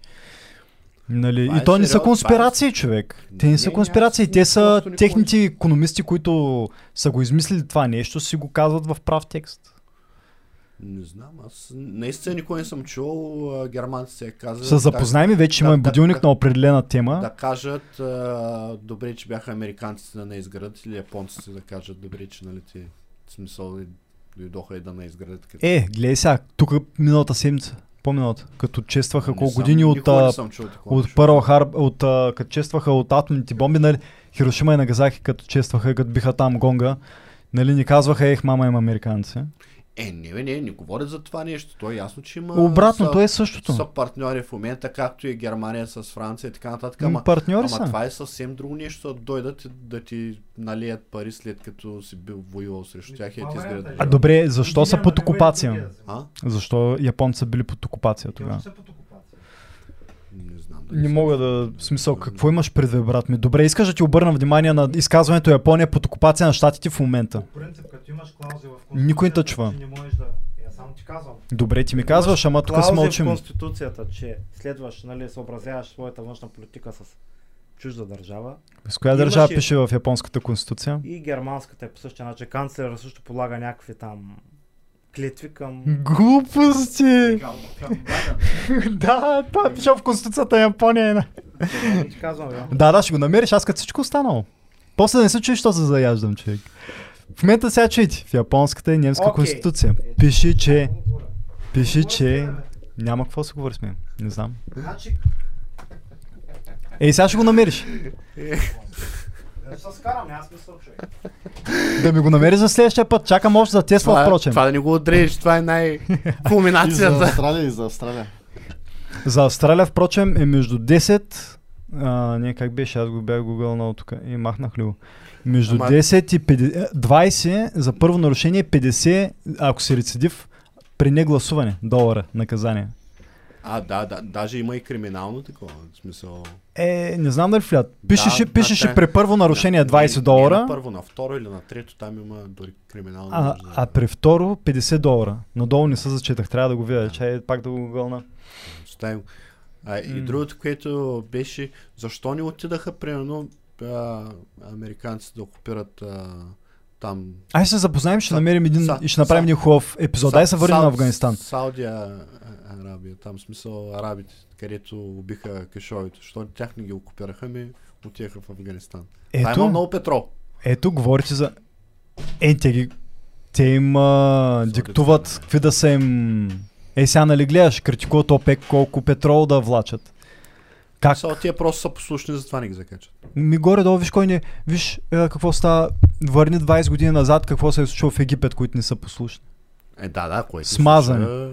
Нали? Това И е то не са сериозно, конспирации, човек. Те не Не, са конспирации. Те са техните економисти, които са го измислили това нещо, си го казват в прав текст. Не знам, аз наистина никой не съм чул германците да казват. Са запознаеми, вече има да, и будилник да, на определена тема. Да кажат, а, добре, че бяха американците да не изградат или японците да кажат, добре, че нали ти, смисъл, дойдоха и да не изградат. Като... Е, гледай сега, тук миналата седмица, по-миналата, като честваха колко години от, а, от. Пърл Харб, от, а, като честваха от атомните бомби, нали, Хирошима и Нагазаки, като честваха, като биха там гонга, нали, ни казваха, ех, мама има американци. Е, не, бе, не, не говорят за това нещо. То е ясно, че има... Обратно, са, то е същото. Са партньори в момента, както и Германия с Франция и така нататък. Ама, партньори ама са. това е съвсем друго нещо, да дойдат и да ти налият пари след като си бил воювал срещу тях и ти изградят. варианта е. А добре, защо са под не окупация? Защо японци са били под окупация тогава? още са под окупация. Не мога да... В смисъл, какво имаш предвид, брат ми? Добре, искаш да ти обърна внимание на изказването Япония под окупация на щатите в момента. По принцип, като имаш клаузи в Никой не чува. че не можеш да... Я само ти казвам. Добре, ти ми казваш, ама тук Клаузи си мълчим. в Конституцията, че следваш, нали, съобразяваш своята външна политика с чужда държава. С коя Имаше- държава пише в японската конституция? И германската е по същия начин. Канцлера също полага някакви там клетви към... Глупости! Към- към Байден. да, това пише в конституцията на Япония. Казвам. Да, да, ще го намериш, аз като всичко останало. После да не се чуеш, що се заяждам, човек. В момента сега чуйте, в японската и немска Окей. конституция. Пиши, че... Пиши, че... Няма какво се говори с мен. Не знам. Значи, Ей, сега ще го намериш. да се скарам, аз мисля, човек. Да ми го намериш за следващия път. Чакам още за Тесла, Това, е- впрочем. това да не го отрежеш, това е И за най-кулминацията. Австралия, и за Австралия. За Австралия, впрочем, е между 10... А, не, как беше, аз го бях гугълнал тук и махнах ли го. Между Ама- 10 и 50, 20 за първо нарушение, 50, ако си рецидив, при негласуване, долара наказание. А, да, да, даже има и криминално такова. В смисъл... Е, не знам дали влят. Пишеше, да, пишеше те- при първо нарушение Не, 20 не, долара, Не на първо, на второ или на трето, там има дори криминално. а, да- а при второ 50 долара. Надолу не се зачетах, трябва да го видя, че е пак да го гълна. Оставим. А, и М. другото, което беше, защо не отидаха, примерно, а, американците да окупират а, там... Ай се запознаем, ще Са- намерим един са- и ще направим са- един хубав епизод. Дай се върнем на Афганистан. Саудия Арабия, там смисъл арабите, където убиха кешовите. Защо тях не ги окупираха, ми отиеха в Афганистан. Там има Ето, много петрол. ето, говорите за... Е, те ги... Те им а, диктуват какви да са им... Е, сега нали гледаш, критикуват ОПЕК колко петрол да влачат. Как? Са, тия просто са послушни, затова не ги закачат. Ми горе-долу, виж кой не... Виж е, какво става... Върни 20 години назад, какво се е случило в Египет, които не са послушни. Е, да, да, което Смазани. слуша,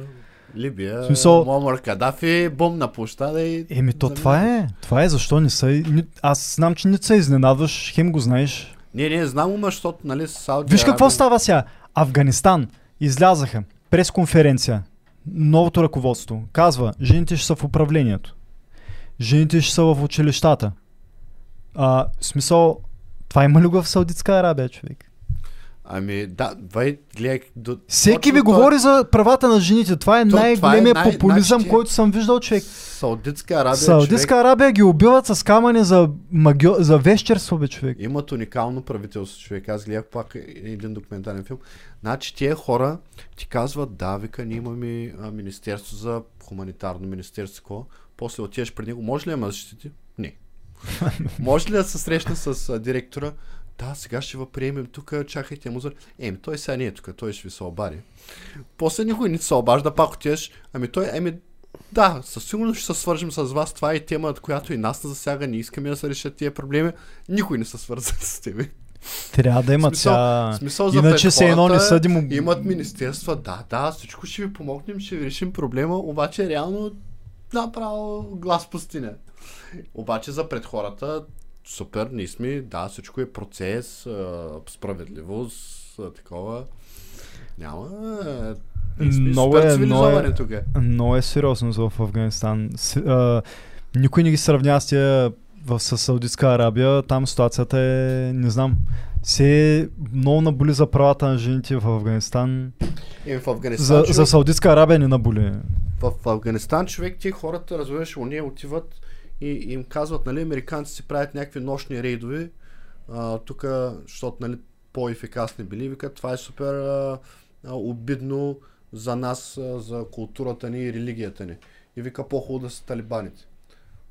Либия, смисъл- Муамар Кадафи, бум на площада и... Еми то това е. Това е защо не са... Аз знам, че не се изненадваш, хем го знаеш. Не, не, знам, ама, защото, нали, Саудия Виж какво Арабия- става сега. Афганистан излязаха през конференция. Новото ръководство казва, жените ще са в управлението. Жените ще са в училищата. А, в смисъл, това има ли го в Саудитска Арабия, човек? Ами, да, вай, гледай... До... Всеки ви това- говори за правата на жените. Това е това е най-големия най- популизъм, значи- който съм виждал, човек. Саудитска Арабия, Саудитска човек, Арабия ги убиват с камъни за, магио... за вещерство, бе, човек. имат уникално правителство, човек. Аз гледах пак един документален филм. Значи, тия хора ти казват, да, вика, ние имаме а, министерство за хуманитарно министерство. После отиваш при него, може ли да ме защити? Не. може ли да се срещна с а, директора? Да, сега ще ви приемем тук, чакайте му за... Еми, той сега не е тук, той ще ви се обади. После никой не се обажда, пак отиваш. Ами той, еми, да, със сигурност ще се свържим с вас. Това е тема, която и нас не засяга. Не искаме да се решат тия проблеми. Никой не се свърза с тебе. Трябва да имат Смисъл- сега... смисъл за Иначе се едно не съдим... Имат министерства, да, да, всичко ще ви помогнем, ще ви решим проблема, обаче реално направо глас пустиня. Обаче за пред хората, супер, ние сме, да, всичко е процес, справедливост, такова. Няма. сме Много е, много е. Много е сериозно в Афганистан. С, а, никой не ги сравнява с тия в, Саудитска Арабия. Там ситуацията е, не знам, се е много наболи за правата на жените в Афганистан. И в Афганистан, За, човек, за Саудитска Арабия не наболи. в Афганистан човек, ти хората, разбираш, уния отиват и им казват, нали, американците си правят някакви нощни рейдове, тук, защото, нали, по-ефикасни били, викат, това е супер а, а, обидно за нас, а, за културата ни и религията ни. И вика, по-хубаво да са талибаните.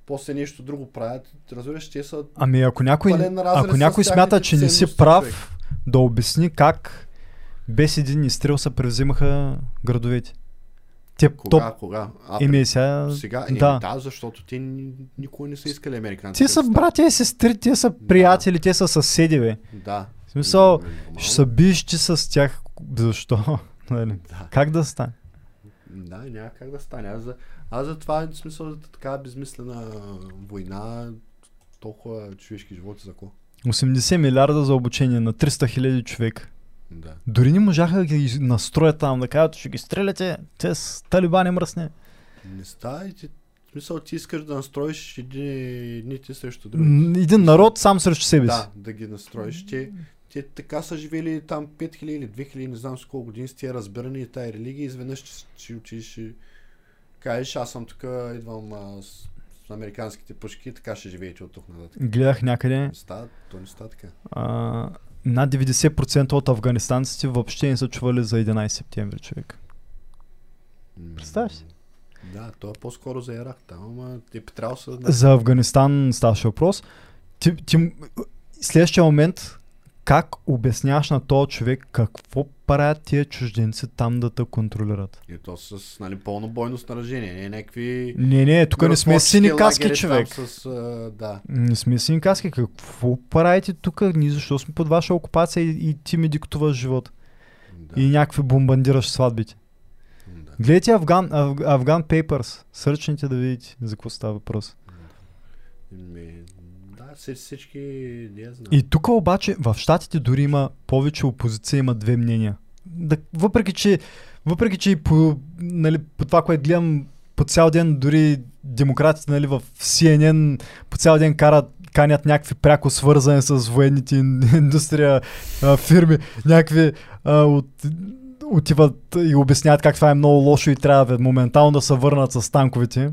После нещо друго правят, разбираш, те са Ами ако някой, ако някой смята, че не си прав, човек. да обясни как без един изстрел се превзимаха градовете. Те, Кога, то, кога? А, еми сега, сега, еми, да. да. защото те ни- никога не са искали американците. Те са братя и сестри, те са приятели, те са съседи, бе. Да. В смисъл, Нормално. ще се биеш ти с тях. Защо? Нали? Да. Как да стане? Да, няма как да стане. Аз за, аз за това, в смисъл, за така безмислена война, толкова човешки животи за какво? 80 милиарда за обучение на 300 хиляди човека. Да. Дори не можаха да ги настроят там, да кажат, ще ги стреляте, те с талибани мръсне. Не става и ти, в смисъл, ти искаш да настроиш едни, едните срещу други. Един народ сам срещу себе си. Да, да ги настроиш. Те, те така са живели там 5000 или 2000, не знам с колко години с тия разбирани и тая религия. Изведнъж ще, ще учиш и кажеш, аз съм тук, идвам а, с, с американските пушки, така ще живеете от тук нататък. Гледах някъде, Не става, то не става така. а, над 90% от афганистанците въобще не са чували за 11 септември, човек. Представяш си? Да, то е по-скоро за Ирак там, ама те би трябвало са... За Афганистан ставаше въпрос. Ти, ти, следващия момент, как обясняваш на този човек какво правят тия чужденци там да те контролират? И то с нали, пълно бойно снаряжение, не е някакви... Не, не, тук не сме сини каски, човек. С, а, да. Не сме сини каски. Какво правите тук? Ние защо сме под ваша окупация и, и ти ми диктуваш живот? да. И някакви бомбандираш сватбите. да. Гледайте Афган, Аф, Афган Papers. Сърчните да видите за какво става въпрос. Ми, да, всички, я знам. И тук обаче в Штатите дори има повече опозиция, има две мнения. Да, въпреки, че, въпреки, че и по, нали, по това, което гледам по цял ден, дори демократите нали, в CNN по цял ден карат канят някакви пряко свързани с военните ин- индустрия а, фирми, някакви а, от, отиват и обясняват как това е много лошо и трябва моментално да се върнат с танковете.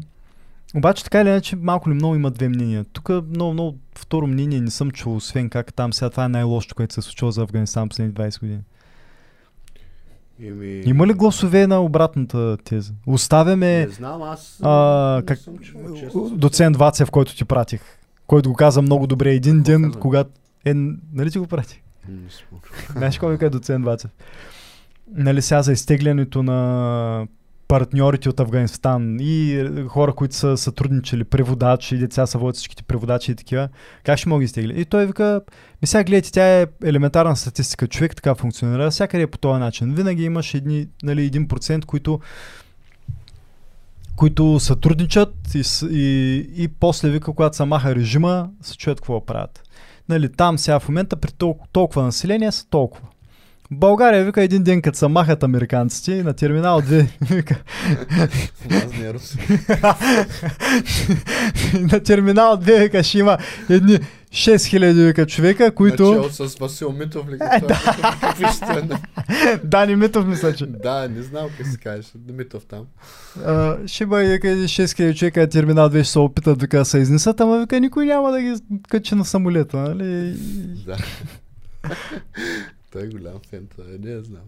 Обаче така или иначе малко ли много има две мнения. Тук много, много второ мнение не съм чул, освен как там сега това е най-лошото, което се е случило за Афганистан последните 20 години. Ими, Има ли гласове на обратната теза? Оставяме Не знам, аз а, как, съм чул, честно доцент Вацев, който ти пратих, който го каза много добре един Какво ден, каза? когато... Е, нали ти го пратих? Не. Знаеш какво вика доцент Вацев? Нали сега за изтеглянето на партньорите от Афганистан и хора, които са сътрудничали, преводачи, деца са водят всичките преводачи и такива, как ще мога да изтегли? И той вика, ми сега гледайте, тя е елементарна статистика, човек така функционира, всякъде е по този начин. Винаги имаш едни, нали, 1%, които които сътрудничат и, и, и после вика, когато се маха режима, се чуят какво правят. Нали, там сега в момента при толкова, толкова население са толкова. В България вика един ден, като се махат американците и на терминал 2 вика, на терминал 2 вика ще има едни 6000 вика човека, които... Начало с Васил Митов ли? Е, да. Дани Митов мисля, че. Да, не знам как се казваш. Митов там. А, ще вика, едни 6000 човека на терминал 2 ще се опитат вика да се изнесат, ама вика никой няма да ги качи на самолета, нали? Да. Той е голям фен, той е, не я знам.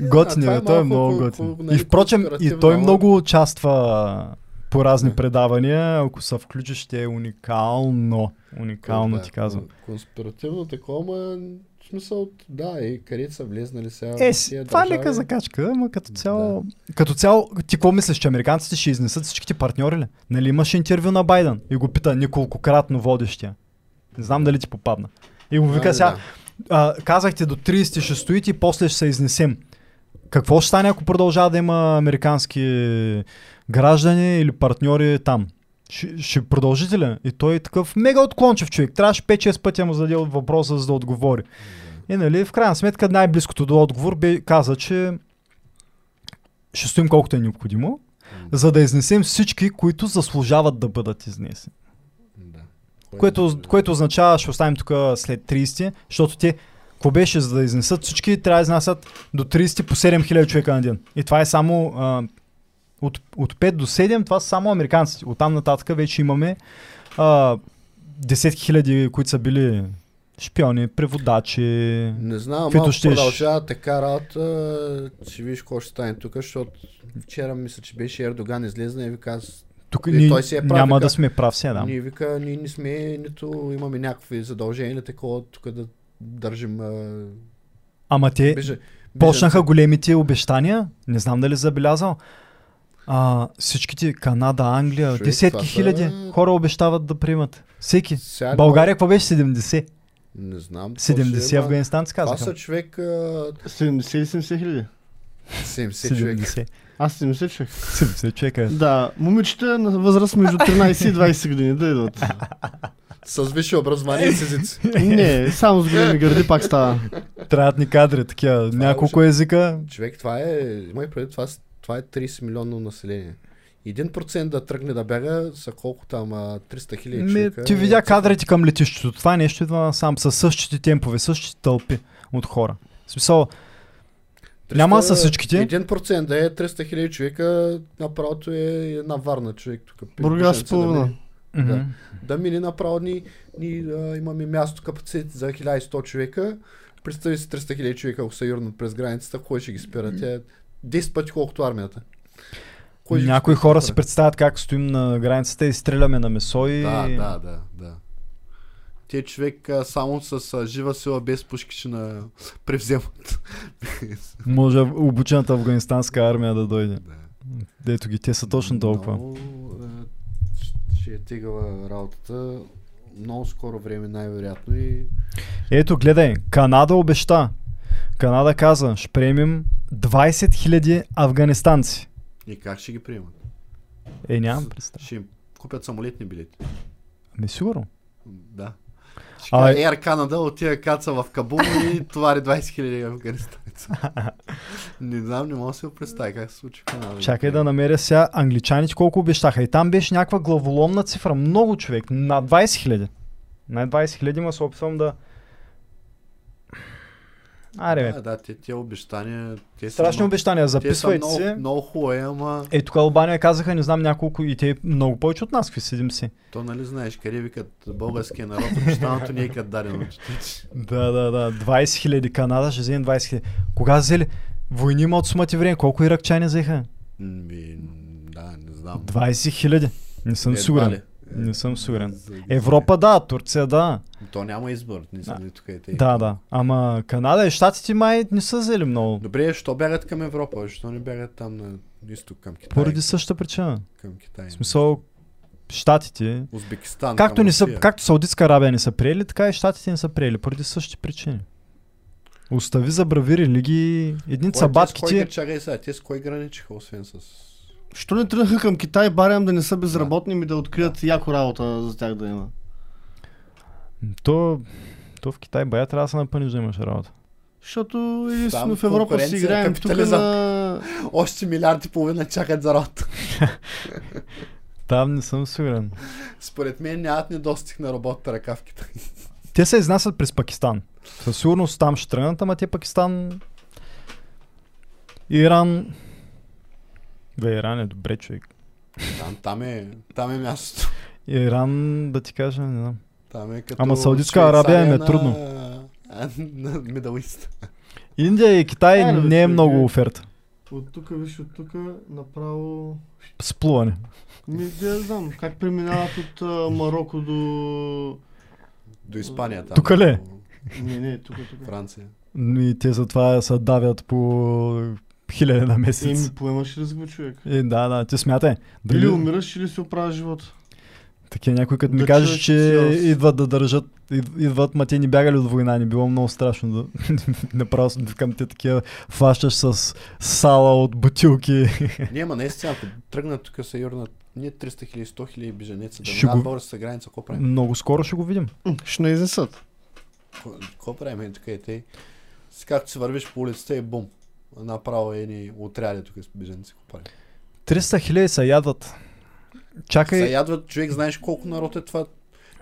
Готин е, това той е много готин. ко- нали, И впрочем, и той много участва по разни Да. предавания. Ако се включиш, ще е уникално. Уникално Да, ти казвам. кон- Конспиративно такова, ама в смисъл, да, и където са влезнали сега. Е, си, това е лека закачка, ама като цяло... Като цяло, ти какво мислиш, че американците ще изнесат всичките партньори ли? Нали имаш интервю на Байден и го пита неколкократно водещия. Не знам дали ти попадна. И го Да, вика да, сега, да. А, казахте до 30 ще стоите и после ще се изнесем. какво ще стане, ако продължава да има американски граждани или партньори там? Ще, ще продължите ли? И той е такъв мега отклончив човек. Трябваше 5-6 пъти му зададе въпроса, за да отговори. И нали, в крайна сметка най-близкото до отговор бе, каза, че ще стоим колкото е необходимо, за да изнесем всички, които заслужават да бъдат изнесени. Което, което означава, ще оставим тук след 30, защото те, какво беше, за да изнесат всички, трябва да изнасят до 30 по 7000 човека на ден. И това е само а, от, от 5 до 7, това са само американците. От там нататък вече имаме а, 10 хиляди, които са били шпиони, преводачи. Не знам, ако щеш. продължава така работа, ще видиш какво ще стане тук, защото вчера мисля, че беше Ердоган излезна и вика аз Тук И ни, той си е прав, няма вика. да сме прав сега, да. Ние вика, ние не сме, нито имаме някакви задължения такова тук да държим. А, Ама те бежа, почнаха големите обещания, не знам дали забелязал. А, всичките Канада, Англия, Човек, десетки това са- хиляди хора обещават да приемат. Всеки. Сега, България какво беше 70? Не знам. 70 ама афганистанци Това казаха. са човек а, 70 или 70 хиляди? 70 човек. 70. Аз 70 човек. 70 човека. Да, момичета на възраст между 13 и 20 години да идват. С висше образование и с езици. Не, само с големи гърди пак става. Трябват ни кадри, такива. Няколко езика. Човек, това е, имай преди, това, това е 30 милионно население. 1% да тръгне да бяга са колко там, а, 300 хиляди Ми, човека. ти видя кадрите към летището. Това нещо идва сам с същите темпове, същите тълпи от хора. В смисъл, 300 няма са всичките. 1% да е 300 хиляди човека, направото е една варна човек тук. Бургас да мгм. Да. Да мине направо, ни, ни а, имаме място капацитет за 1100 човека. Представи си 300 хиляди човека, ако са юрнат през границата, кой ще ги спира? Тя е 10 пъти колкото армията. Кой Някои хора си представят как стоим на границата и стреляме на месо и... Да, да, да, да. Те човек а, само с а, жива сила без пушки ще на превземат. Може обучената афганистанска армия да дойде. да. Дето ги, те са точно толкова. Много, ще е тегала работата. Много скоро време най-вероятно и Ето, гледай, Канада обеща. Канада каза, ще приемем 20 000 афганистанци. И как ще ги приемат? Е, нямам представа. Ще им купят самолетни билети. Ами сигурно. Да. Ще А, Air Canada отива каца в Кабул и товари 20 000 афганистанци. не знам, не мога да го представя как се случи Канада. Чакай да намеря сега англичаните колко обещаха. И там беше някаква главоломна цифра. Много човек. Над 20 000. Над 20 000 ма се опитвам да... Аре. Да, да, те, те обещания, те са, Страшни много- обещания. те са Записвайте много, се. много хубави, ама Е, тук Албания казаха, не знам няколко и те много повече от нас, какви седим си. то нали знаеш, къде викат българския народ, обещаното не е като дадено. Да, да, да. 20 хиляди Канада, ще вземем 20 хиляди. Кога взели? Войни има от сумати време. Колко иракчани взеха? Ми, да, не знам. 20 хиляди. Не съм сигурен. ли. Не съм сигурен. За- Европа да, Турция да. То няма избор, не са Да. тук е те. Да, да. Ама Канада и Штатите май не са взели много. Добре, що бягат към Европа? Защо не бягат там на изток към Китай? Поради същата причина. Към Китай. В смисъл, Штатите, Узбекистан. както, не са, както Саудитска Арабия не са приели, така и Штатите не са приели, поради същите причини. Остави за брави религии, едни Кой- цабатките. Кой, чакай сега, те с кой граничиха, освен с... Що не тръгнаха към Китай, барям да не са безработни, ми да открият яко работа за тях да има. То, то в Китай бая трябва да се напъниш да имаш работа. Защото единствено в Европа си играем тук на... Още милиарди и половина чакат за работа. Там не съм сигурен. Според мен нямат недостиг на работа ръка в Китай. Те се изнасят през Пакистан. Със сигурност там ще тръгнат, ама те Пакистан... Иран... Бе, Иран е добре човек. Там, там, е, там е мястото. Иран, да ти кажа, не знам. Там е като Ама Саудитска Арабия им е трудно. На, Middle East. Индия и Китай бе, не е много оферта. От тук, виж, от тук направо... Сплуване. Ми, да, знам, как преминават от а, Марокко до... До Испания там. Тука ли е? Не, не, тук, тук. Франция. И те затова се давят по хиляди на месец. Еми, поемаш риск, бе, човек. И, да, да, ти смятай. Или Дали, умираш, или си оправя живота. Такива някой като ми Да каже, чуеш, че идват да държат, ид- идват, ма те ни бягали от война, ни било много страшно да направо към те такива фащаш с сала от бутилки. Не, ма наистина, ако тръгнат тук се юрнат ние 300 хиляди, 100 хиляди беженеца да Ще го- българската граница, какво правим? много скоро ще го видим. Ще не изнесат. Какво- правим? Е, тук е те. Както си вървиш по улицата и бум. Направо е ни отряди тук с беженци. Правим? 300 хиляди се ядват. Чакай, Се ядват човек, знаеш колко народ е това.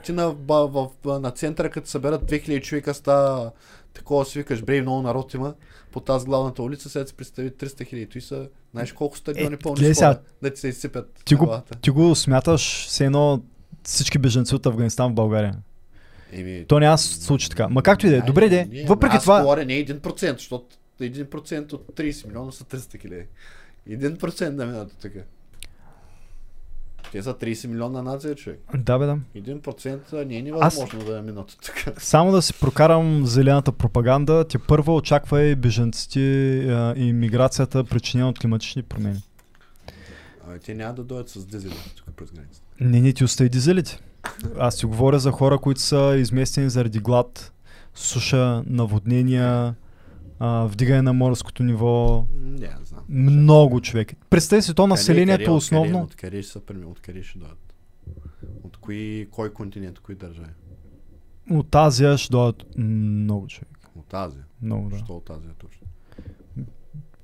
Ти на, в, в, на центъра, като съберат 2000 човека, става такова си викаш, брей, много народ има по тази главната улица, сега си представи 300 хиляди. Той са, знаеш колко стадиони Е, пълни с сега. да ти се изсипят Ти го- ти го смяташ все едно всички беженци от Афганистан в България. Еми, То няма се случи така. Ма както и да е. Добре де. Въпреки аз това, говоря не 1%, защото 1% от 30 милиона са 300 хиляди. 1% да минат тук. Те са 30 милиона нация, човек. да бе да. 1% не е невъзможно да минат тук. Само да си прокарам зелената пропаганда, ти първо очаква и беженците и миграцията, причинена от климатични промени. А, те няма да дойдат с дизели тук през границата. Не, не ти остави дизелите. Аз ти говоря за хора, които са изместени заради глад, суша, наводнения, а, вдигане на морското ниво. Не, аз знам. Много човек. Представи си то Къде- населението къде- основно. Откъде, откъде ще са преми, откъде ще дойдат? От кои, кой континент, кои държави? От Азия ще дойдат много човек. От Азия. Много да. Що от Азия точно?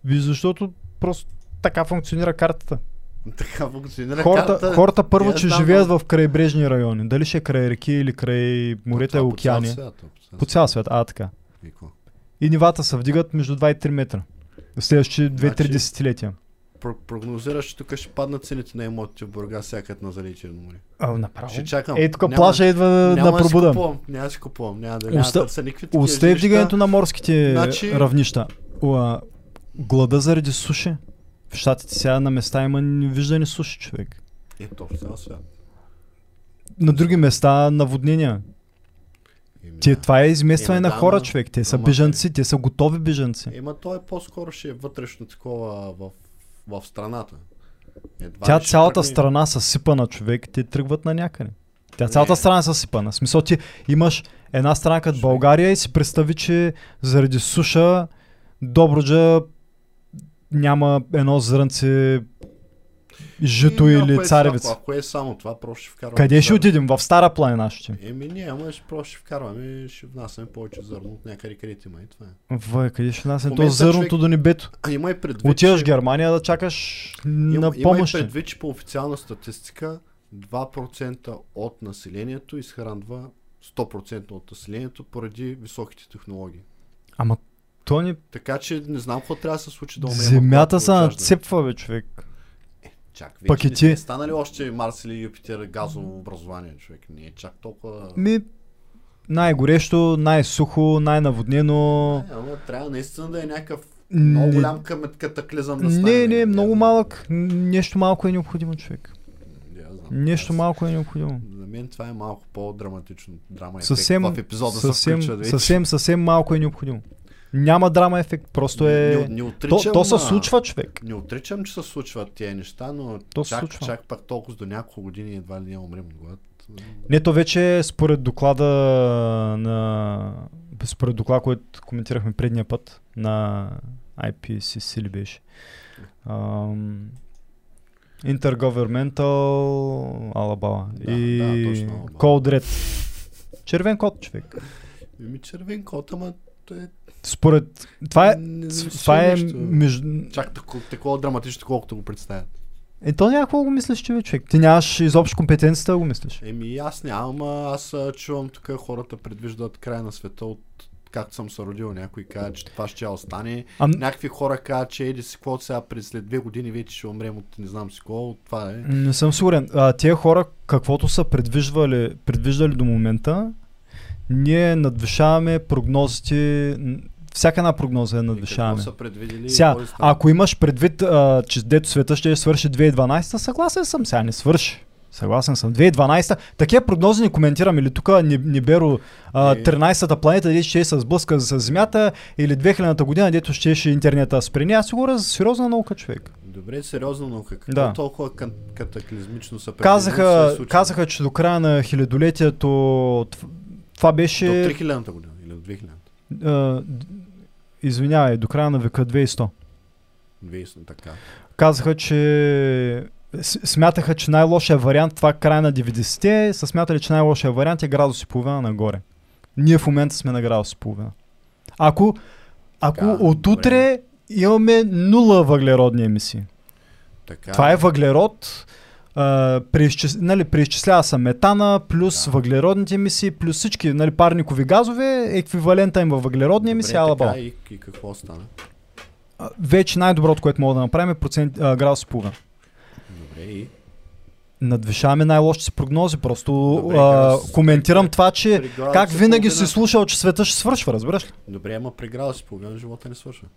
Ви, защото просто така функционира картата. Така функционира Хората, карта. хората първо, че знам, живеят в крайбрежни райони. Дали ще е край реки или край морета и Това по цял океани. свят, по цял свят. А, така. И какво? И нивата се вдигат между 2 и 3 метра. В следващите 2-3 Значи- десетилетия. Про- прогнозираш, че тук ще паднат цените на имотите в Бургас, сякат на залие Черно море. А, направо. Ще чакам. Ей, тук Няма- плаша идва няма да пробуда. купувам, няма да си купувам, няма да Оста- търся никакви Остай жилища. вдигането на морските Значи- равнища. Уа, глада заради суши. В щатите сега на места има невиждани суши, човек. Е, то в цял свят. На други места наводнения. Те, това е изместване на хора, човек. Те са ама- бежанци, те са готови бежанци. Ема то е по-скоро ще е вътрешно такова в, в страната. Едва Тя цялата тръгне- страна съсипана, човек, те тръгват на някъде. Тя цялата Не. страна е съсипана. В смисъл ти имаш една страна като. България и си представи, че заради суша Добруджа няма едно зрънце жито ако или е царевица. Ако е само това, просто ще вкарваме. Къде ще отидем? В Стара планина ще. Еми не, ама ще просто ще вкарваме, ще внасяме повече зърно от някъде където има и това е. Вай, къде ще нас В то зърното човек- до небето? А има и предвид, Отиваш в Германия да чакаш има, на има и помощ. предвид, че по официална статистика 2% от населението изхранва 100% от населението поради високите технологии. Ама то ни Така че не знам какво трябва да се случи да умрем. от земята се и нацепва, бе, човек. Чак, вече Пък и не ти. сте станали още Марс или Юпитер газово образование, човек. Не е чак толкова... Ми, най-горещо, най-сухо, най-наводнено. Не, ама трябва наистина да е някакъв много голям катаклизъм да стане. Не, не, много знам. малък. Нещо малко е необходимо, човек. Знам. Нещо Аз- малко е необходимо. За мен това е малко по-драматично. Драма Съвсем, в епизода се съвсем, включва вече. съвсем, съвсем малко е необходимо. Няма драма ефект, просто е... Не, не То, отричам, то се а, случва, човек. Не отричам, че се случват тези неща, но То се чак, случва. чак пак толкова до няколко години едва ли не умрем от глад. Не, то вече според доклада на... Според доклада, който коментирахме предния път на IPCC ли беше? Ам, Intergovernmental Алабала Да, и да, точно, Alabama. Code Red. Червен код, човек. Еми червен кот, ама то е... Според... Това е... независимо Това е между... Чак тако- такова драматично, колкото го представят. Е, то някакво го мислиш, че човек. Ти нямаш изобщо компетенцията да го мислиш. Еми аз нямам, аз чувам тук хората предвиждат край на света от както съм се родил. Някой казва, че това ще остане. А, Някакви хора казват, че еди си какво сега през след две години вече ще умрем от не знам си какво. Това е. не съм сигурен. А, тия хора, каквото са предвиждали, предвиждали до момента, ние надвишаваме прогнозите. Всяка една прогноза И надвишаваме. Сега, ако имаш предвид, а, че дето света ще свърши 2012, съгласен съм, сега не свърши. Съгласен съм. 2012. Такива прогнози не коментирам. Или тук Ниберо, а, Е. 13-та планета, дето ще се сблъска с Земята, или 2000-та година, дето ще ще интернета спрени. Аз си говоря за сериозна наука, човек. Добре, сериозно наука. Какво Да. толкова катаклизмично са Казаха, случи? казаха, че до края на хилядолетието това До беше... 3000 година или до 2000 а, д- извинявай, до края на века 2100. 2000 така. Казаха, че смятаха, че най-лошия вариант, това края на 90-те, са смятали, че най-лошия вариант е градус и половина нагоре. Ние в момента сме на градус и половина. Ако, ако Така, от добре. имаме нула въглеродни емисии. така Това е въглерод, а, преизчис... нали, преизчислява се метана, плюс Да. въглеродните емисии, плюс всички нали, парникови газове, еквивалента им във въглеродни емисии, ала Добре, бал. така, и, и какво стана? А, Вече най-доброто, което мога да направим е процент, а, градус и половина. Добре, и Надвишаваме най-лошите си прогнози. Просто Добре, а, градус- коментирам това, че При как и винаги половина- си слушал, че света ще свършва, разбираш ли? Добре, ама при градус и половина живота не свършва.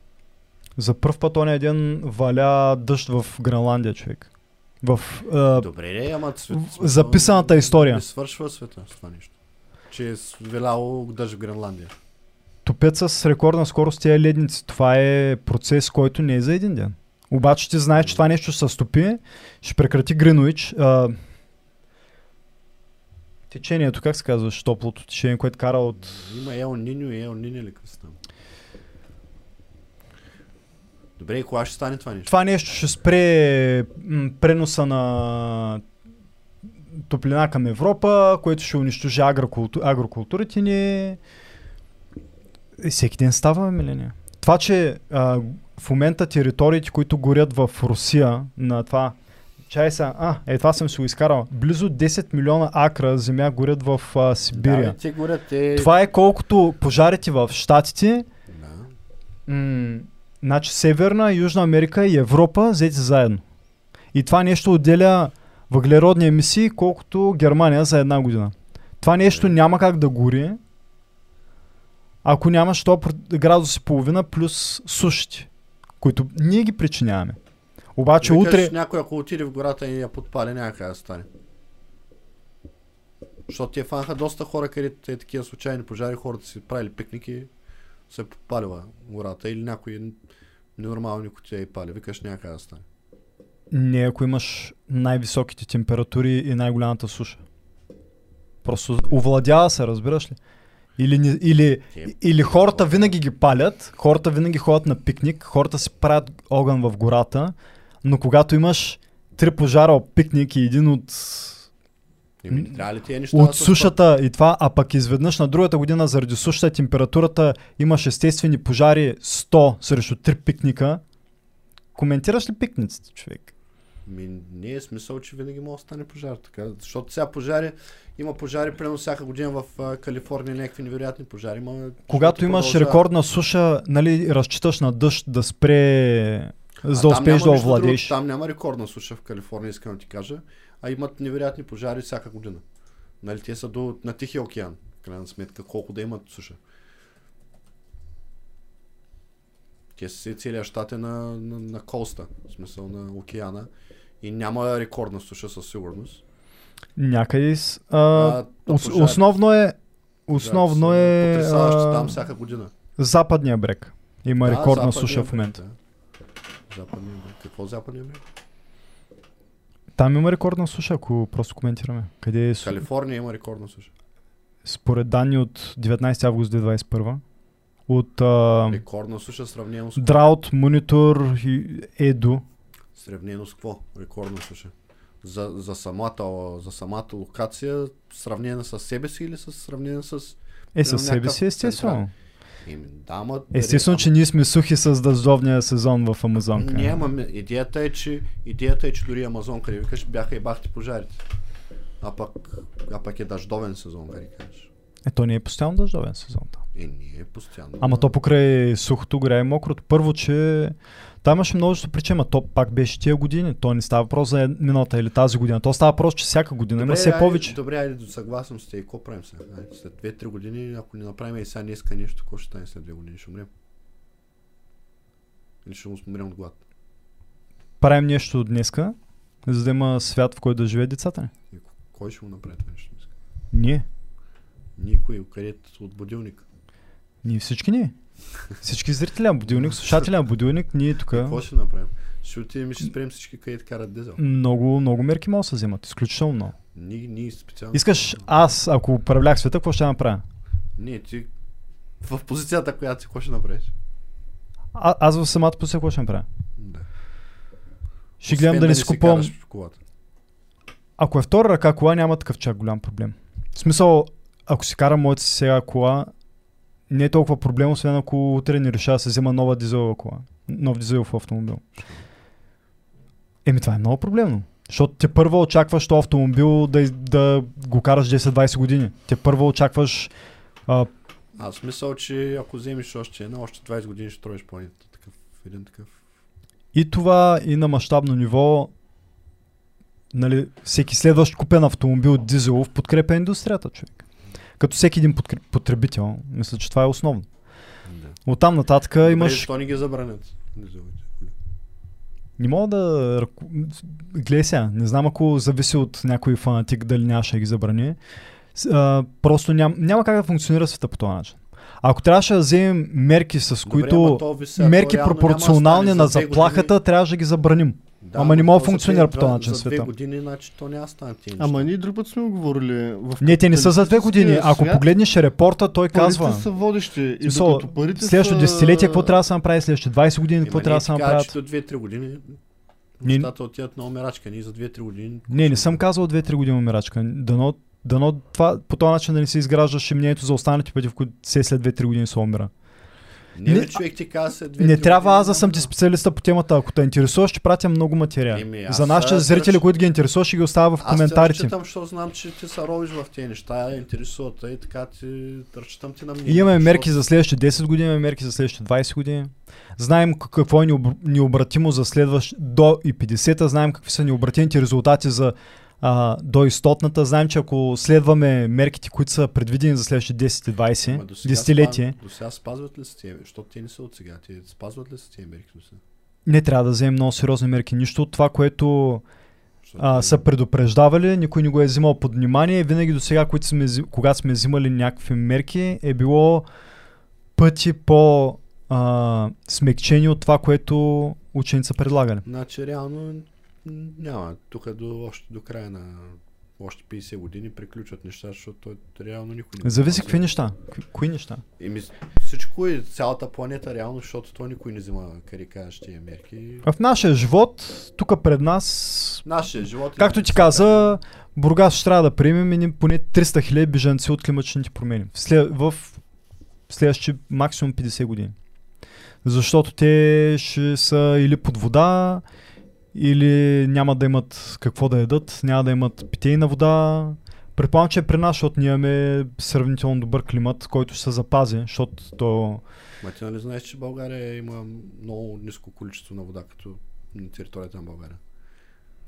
За първ път он един валя дъжд в Гренландия, човек. В, а, Добре, не, ама свет, записаната история. Не свършва света с това нещо. Че е свиляло дъжд в Гренландия. топят с рекордна скорост тия ледници. Това е процес, който не е за един ден. Обаче ти знаеш, че това нещо ще се стопи, ще прекрати Гринуич. А, течението, как се казваш, топлото течение, което кара от... Има Ел Ниньо и Ел Ниньо ли там? Добре, и кога ще стане това нещо? Това нещо ще спре м, преноса на топлина към Европа, което ще унищожи агрокулту... агрокултурите ни. И всеки ден става, миления. Това, че а, в момента териториите, които горят в Русия, на това Чай са, а, е това съм си го изкарал. Близо 10 милиона акра земя горят в а, Да, Сибирия. бе, те горят, те... Това е колкото пожарите в Штатите, Да. М, значи Северна, Южна Америка и Европа взети заедно. И това нещо отделя въглеродни емисии, колкото Германия за една година. Това нещо Добре. няма как да гори, ако нямаш 100 градус и половина плюс сушите, които ние ги причиняваме. Обаче Викаш, утре... някой ако отиде в гората и я подпали, няма как да стане. Защото те фанаха доста хора, където е такива случайни пожари, хората си правили пикники, се подпалила гората или някой нормални кутия и пали. Викаш няма да стане. Не, ако имаш най-високите температури и най-голямата суша. Просто овладява се, разбираш ли? Или, или, или хората винаги ги палят, хората винаги ходят на пикник, хората си правят огън в гората, но когато имаш три пожара, пикник и един от, Еми, не трябва ли тия неща да от се сушата и това, а пък изведнъж на другата година заради сушата температурата имаш естествени пожари 100 срещу 3 пикника, коментираш ли пикниците, човек? Ми, не е смисъл, че винаги може да стане пожар. Така, защото сега пожари, има пожари, примерно всяка година в а, Калифорния, някакви невероятни пожари. Ма, Когато имаш продължава. рекордна суша, нали, разчиташ на дъжд да спре, за да успееш да овладееш. Там няма рекордна суша в Калифорния, искам да ти кажа, а имат невероятни пожари всяка година. Нали, те са до, на Тихия океан, в крайна сметка, колко да имат суша. Те са целият щат е на, на, на коста, в смисъл на океана. И няма рекордна суша със сигурност. Някъде с, а, А, ос, пожари- основно е основно са е Потресаващи а, там всяка година. западния брег. Има Да, рекордна суша в момента. да. Западния бряг. Какво западния бряг? Там има рекордна суша, ако просто коментираме. Къде е, с- Калифорния има рекордна суша. според данни от 19 август 2021 от а, Рекордна суша сравнено с Drought Monitor и Edu. Сравнено с какво? Рекордна суша. За, за, самата, за самата локация, сравнена с себе си или с сравнена с... Е, със себе си, естествено. Еми, да, ама... Естествено, че ние сме сухи с дъждовния сезон в Амазонка. Няма, ме- идеята е, че, идеята е, че дори Амазон, къде викаш, бяха и бахти пожарите. А пък, а пък е дъждовен сезон, къде кажеш. Е, то не е постоянно дъждовен сезон там. Е, не е постоянно. Ама то покрай сухото и мокрото. Първо, че там имаше множество причини, то пак беше тия години. То не става въпрос за миналата или тази година. То става въпрос, че всяка година има все повече. Добре, айде, съгласен с те. И какво правим сега? След 2-3 години, ако не направим и сега днеска нещо, какво ще стане след 2 години? Ще умрем. Или ще умрем от глад. Правим нещо днеска, за да има свят, в който да живеят децата ни. Кой ще го направи това нещо? днеска? Ние. Никой, където от будилник. Ние всички ние. Всички зрители на будилник, слушатели на будилник, ние тук. Какво ще направим? Ще отидем и ще спрем всички, където карат дизел. Много, много мерки могат да се вземат. Изключително много. Ние, ние специално. Искаш аз, ако управлях света, какво ще направя? Ние, ти в позицията, която си, какво ще направиш? А, аз в самата позиция какво ще направя? Да. Ще гледам да не си купувам. Ако е втора ръка кола, няма такъв чак голям проблем. В смисъл, ако си карам моята си сега кола, не е толкова проблем, освен ако утре не реша да се взема нова дизелова кола. Нов дизелов автомобил. Еми това е много проблемно. Защото те първо очакваш този автомобил да, да го караш 10-20 години. Те първо очакваш а, Аз мисля, че ако вземеш още една, още 20 години ще строиш планетата. Такъв, един такъв. и това и на мащабно ниво нали, всеки следващ купен автомобил дизелов подкрепя индустрията, човек. Като всеки един потребител, мисля, че това е основно. Да. Оттам нататък Добре, имаш... защо не ги забранят? Не мога да... Гледай сега, не знам ако зависи от някой фанатик дали нямаше да ги забрани. А, просто ням, няма как да функционира света по този начин. Ако трябваше да вземем мерки, с Добре, които... ама то вися, то мерки пропорционални на заплахата, трябваше да ги забраним. Да, Ама не мога да функционира по този начин За две света. години, значи то няма стане тия Ама ние друг път сме го говорили. В Не, те не са за две години. Ако свят, погледнеш репорта, той парите казва... са водещи. И Смисъл, докато парите Следващото са... десетилетие какво трябва да се направи, следващите 20 години какво трябва да се че до 2-3 години Не- нещата отиват на умирачка. Ние за 2-3 години... Не, не съм казал 2-3 години умирачка. Дано, дано това, по този начин да не се изграждаше мнението за останалите пъти, в които се след 2-3 години се умира. Не, Не- човек ти каза 2-3 Не трябва аз да съм ти специалиста по темата. Ако те интересува, ще пратя много материали. Еми, аз За нашите зрители, които ги интересува, ще ги оставя в Аз те коментарите. разчитам, защото знам, че ти се ровиш в тези неща, интересуват те и така ти разчитам ти на мнение. Имаме мерки за следващите 10 години, имаме мерки за следващите 20 години. Знаем какво е необ- необратимо за следващ до и 50-та, знаем какви са необратимите резултати за а, до и 100-ната. Знаем, че ако следваме мерките, които са предвидени за следващите 10 и 20, Ама до сега десетилетие, спаз- До сега спазват ли са тия, защото те не са от сега, те спазват ли са тия мерки не трябва да вземем много сериозни мерки. Нищо от това, което а, са предупреждавали, никой не го е взимал под внимание. Винаги до сега, когато сме взимали някакви мерки, е било пъти по а, смекчени от това, което ученици са предлагали. Значи реално няма. Тук до, още до края на още 50 години приключват неща, защото реално никой не Зависи какви неща. Кои, неща? Еми, всичко е цялата планета реално, защото той никой не взима, тия мерки. В нашия живот, тук пред нас, Нашия живот... е както ти каза, Бургас ще трябва да приемем поне 300 хиляди бежанци от климатичните промени. В, след, в следващи максимум 50 години. Защото те ще са или под вода, или няма да имат какво да ядат, няма да имат питейна вода. Предполагам, че е при нас, защото ние имаме сравнително добър климат, който ще се запази, защото то... Ма ти нали знаеш, че България има много ниско количество на вода, като на територията на България.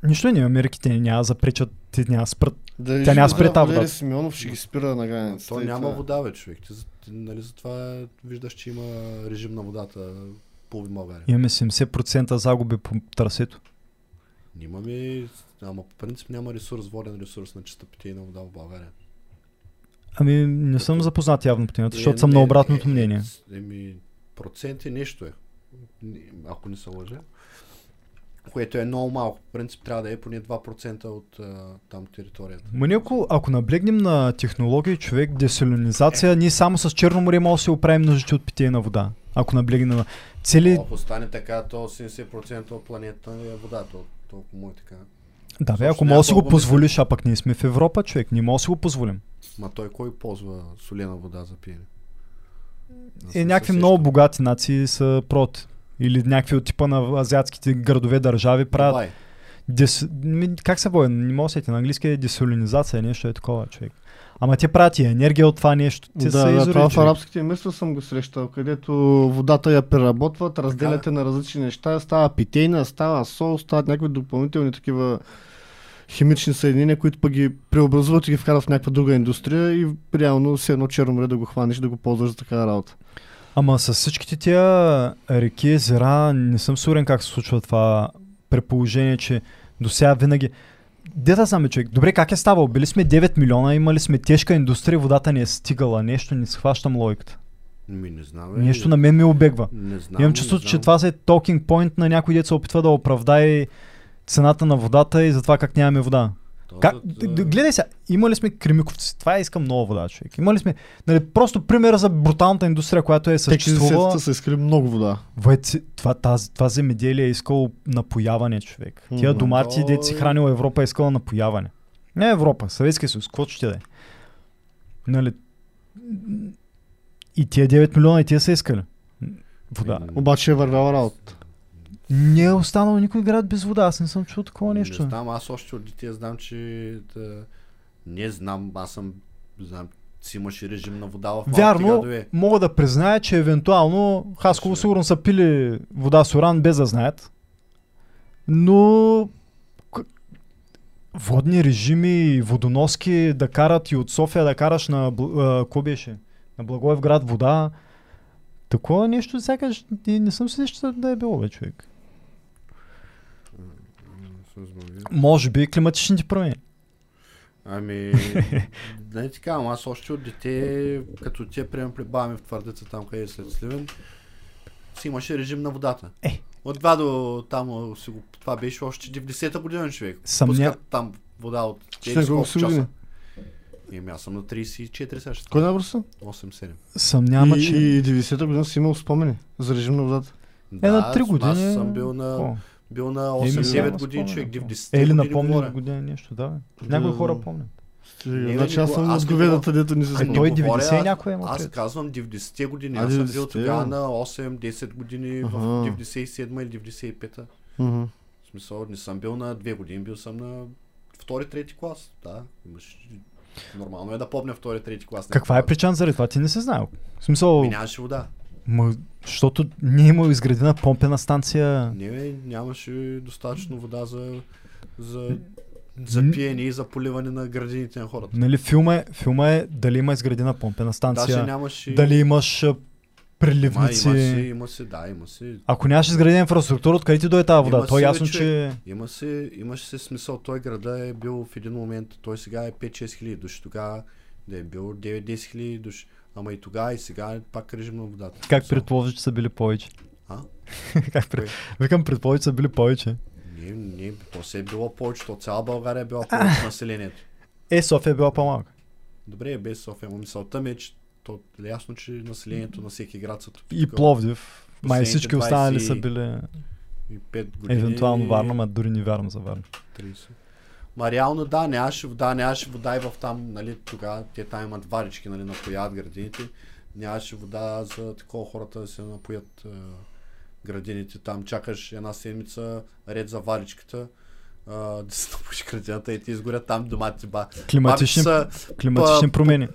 Нищо не имаме мерки, те няма да запречат, те няма спрат. Да Тя няма спре тази вода. Симеонов ще ги спира на границата. то няма това. вода, бе, човек. Ти, нали, затова виждаш, че има режим на водата половин България. Имаме 70% загуби по трасето. Имаме, ама по принцип няма ресурс, воден ресурс на чиста питейна вода в България. Ами не съм запознат явно по темата, защото Е, съм не, на обратното е, е, мнение. с- Еми, проценти нещо е. Ако не се лъжа. Което е много малко. По принцип трябва да е поне 2% от а, там територията. Ма ако, ако наблегнем на технологии, човек, десалинизация, ние само с Черно море може да си оправим нуждите от питейна вода. Ако наблегнем на цели... Ако стане така, то 80% от планетата е вода. То, толкова му е така. Да, бе, ако може да си го позволиш, а пък ние сме в Европа, човек, не може да си го позволим. Ма той кой ползва солена вода за пиене? Да Е, някакви много богати нации са против. Или някакви от типа на азиатските градове държави правят... Дес... Как се води? Не мога да се сети. на английски е десалинизация, нещо е такова, човек. Ама те правят и енергия от това нещо. Те Да, са да, това в арабските места съм го срещал, където водата я преработват, разделяте на различни неща, става питейна, става сол, стават някакви допълнителни такива химични съединения, които пък ги преобразуват и ги вкарат в някаква друга индустрия и реално все едно черно море да го хванеш да го ползваш за такава работа. Ама с всичките тия реки, езера, не съм сигурен как се случва това при положение, че до сега винаги... Де да знаме човек, добре как е ставало? Били сме 9 милиона, имали сме тежка индустрия, водата ни е стигала нещо, не схващам логиката. Ми не знам. бе. Нещо на мен ми обегва. Не знам. Имам не чувството, че това се е talking point на някой дет се опитва да оправдае цената на водата и за това как нямаме вода. Как, д- гледай сега, имали сме кремиковци. Това искам нова вода, човек. Имали сме, нали, просто примера за бруталната индустрия, която е Те съществувала. 60-та са искали много вода. Войци, това, тази, това земеделие е искало напояване, човек. Тия домати, си хранила Европа, е искала напояване. Не Европа, Съветския съюз, каквото ще да е. Нали? И тия 9 милиона и тия са искали. Вода. Обаче е вървяла работа. Не е останал никой град без вода. Аз не съм чул такова нещо. Не знам, аз още от дете знам, че да, не знам, аз съм, знам, си имаше режим на вода в Вярно, градове. мога да призная, че евентуално Хасково сигурно са пили вода с уран без да знаят. Но водни режими, водоноски да карат и от София да караш на, какво беше? На Благоевград вода. Такова нещо сякаш не съм се сещал да е било, бе, човек. Съм. Може би климатичните промени. Ами, не ти казвам, аз още от дете, като тия прием при баба ми в твърдеца там, къде е след Сливен, си имаше режим на водата. Е. От това до там, си го, това беше още 90-та година човек. Съмня- Пускат там вода от Ще еди с колко колко си години? часа. Еми, аз съм на 34 сега Кой набор са? 8-7. Съмнявам, и, че... и 90-та година си имал спомени за режим на водата. Е, на 3 аз- години... Аз съм бил на, Какво? Бил на Еми, 8-9 сега години човек. 90-те Е, Или години напомня година нещо, да. Някои хора помнят. Не, Значи не, аз съм от не говедата, дето ни се А не знае. той говоря, 90 аз- някой има Аз казвам 90-те години. Аз съм бил 90-те, тогава на 8-10 години в Аха. 97 или 95-та. Мгм. В смисъл, не съм бил на 2 години, бил съм на втори, трети клас. Да, имаш... Нормално е да помня втори, трети клас. Каква е причина заради това? Ти не се знаел. В смисъл, Ми нямаше вода. Ма, защото не имал изградена помпена станция. Не, нямаше достатъчно вода за, за, за пиене и за поливане на градините на хората. Нали, филма е, филма е дали има изградена помпена Даже станция, нямаше... дали имаш а, Ма, има си, има си, да, има си. Ако нямаш изградена инфраструктура, откъде ти дойде тази вода? Има То е си, ясно, че... Има се, имаше се смисъл. Той града е бил в един момент, той сега е 5-6 хиляди души. Тогава да е бил 9-10 хиляди души. Ама и тогава и сега е пак режим на водата. Как Смисъл. предположиш, че са били повече? А? как пред... Викам, предположи, че са били повече. Не, не, то се е било повече. То цяла България е била повече населението. Е, София е била по-малка. Добре, е без София, но мисълта ми е, че то е ясно, че населението на всеки град са тук. И Пловдив. Май всички останали 20 са били И 5 години. евентуално Варна, ма дори не вярвам за Варна. 30. Ма реално да, нямаше вода, нямаше вода и в там, нали, тогава те там имат варички, нали, напояват градините. Нямаше вода за такова хората да се напоят е, градините. Там чакаш една седмица ред за варичката, да се напоиш градината и ти изгорят там домати ба. Климатични, са, климатични па- промени.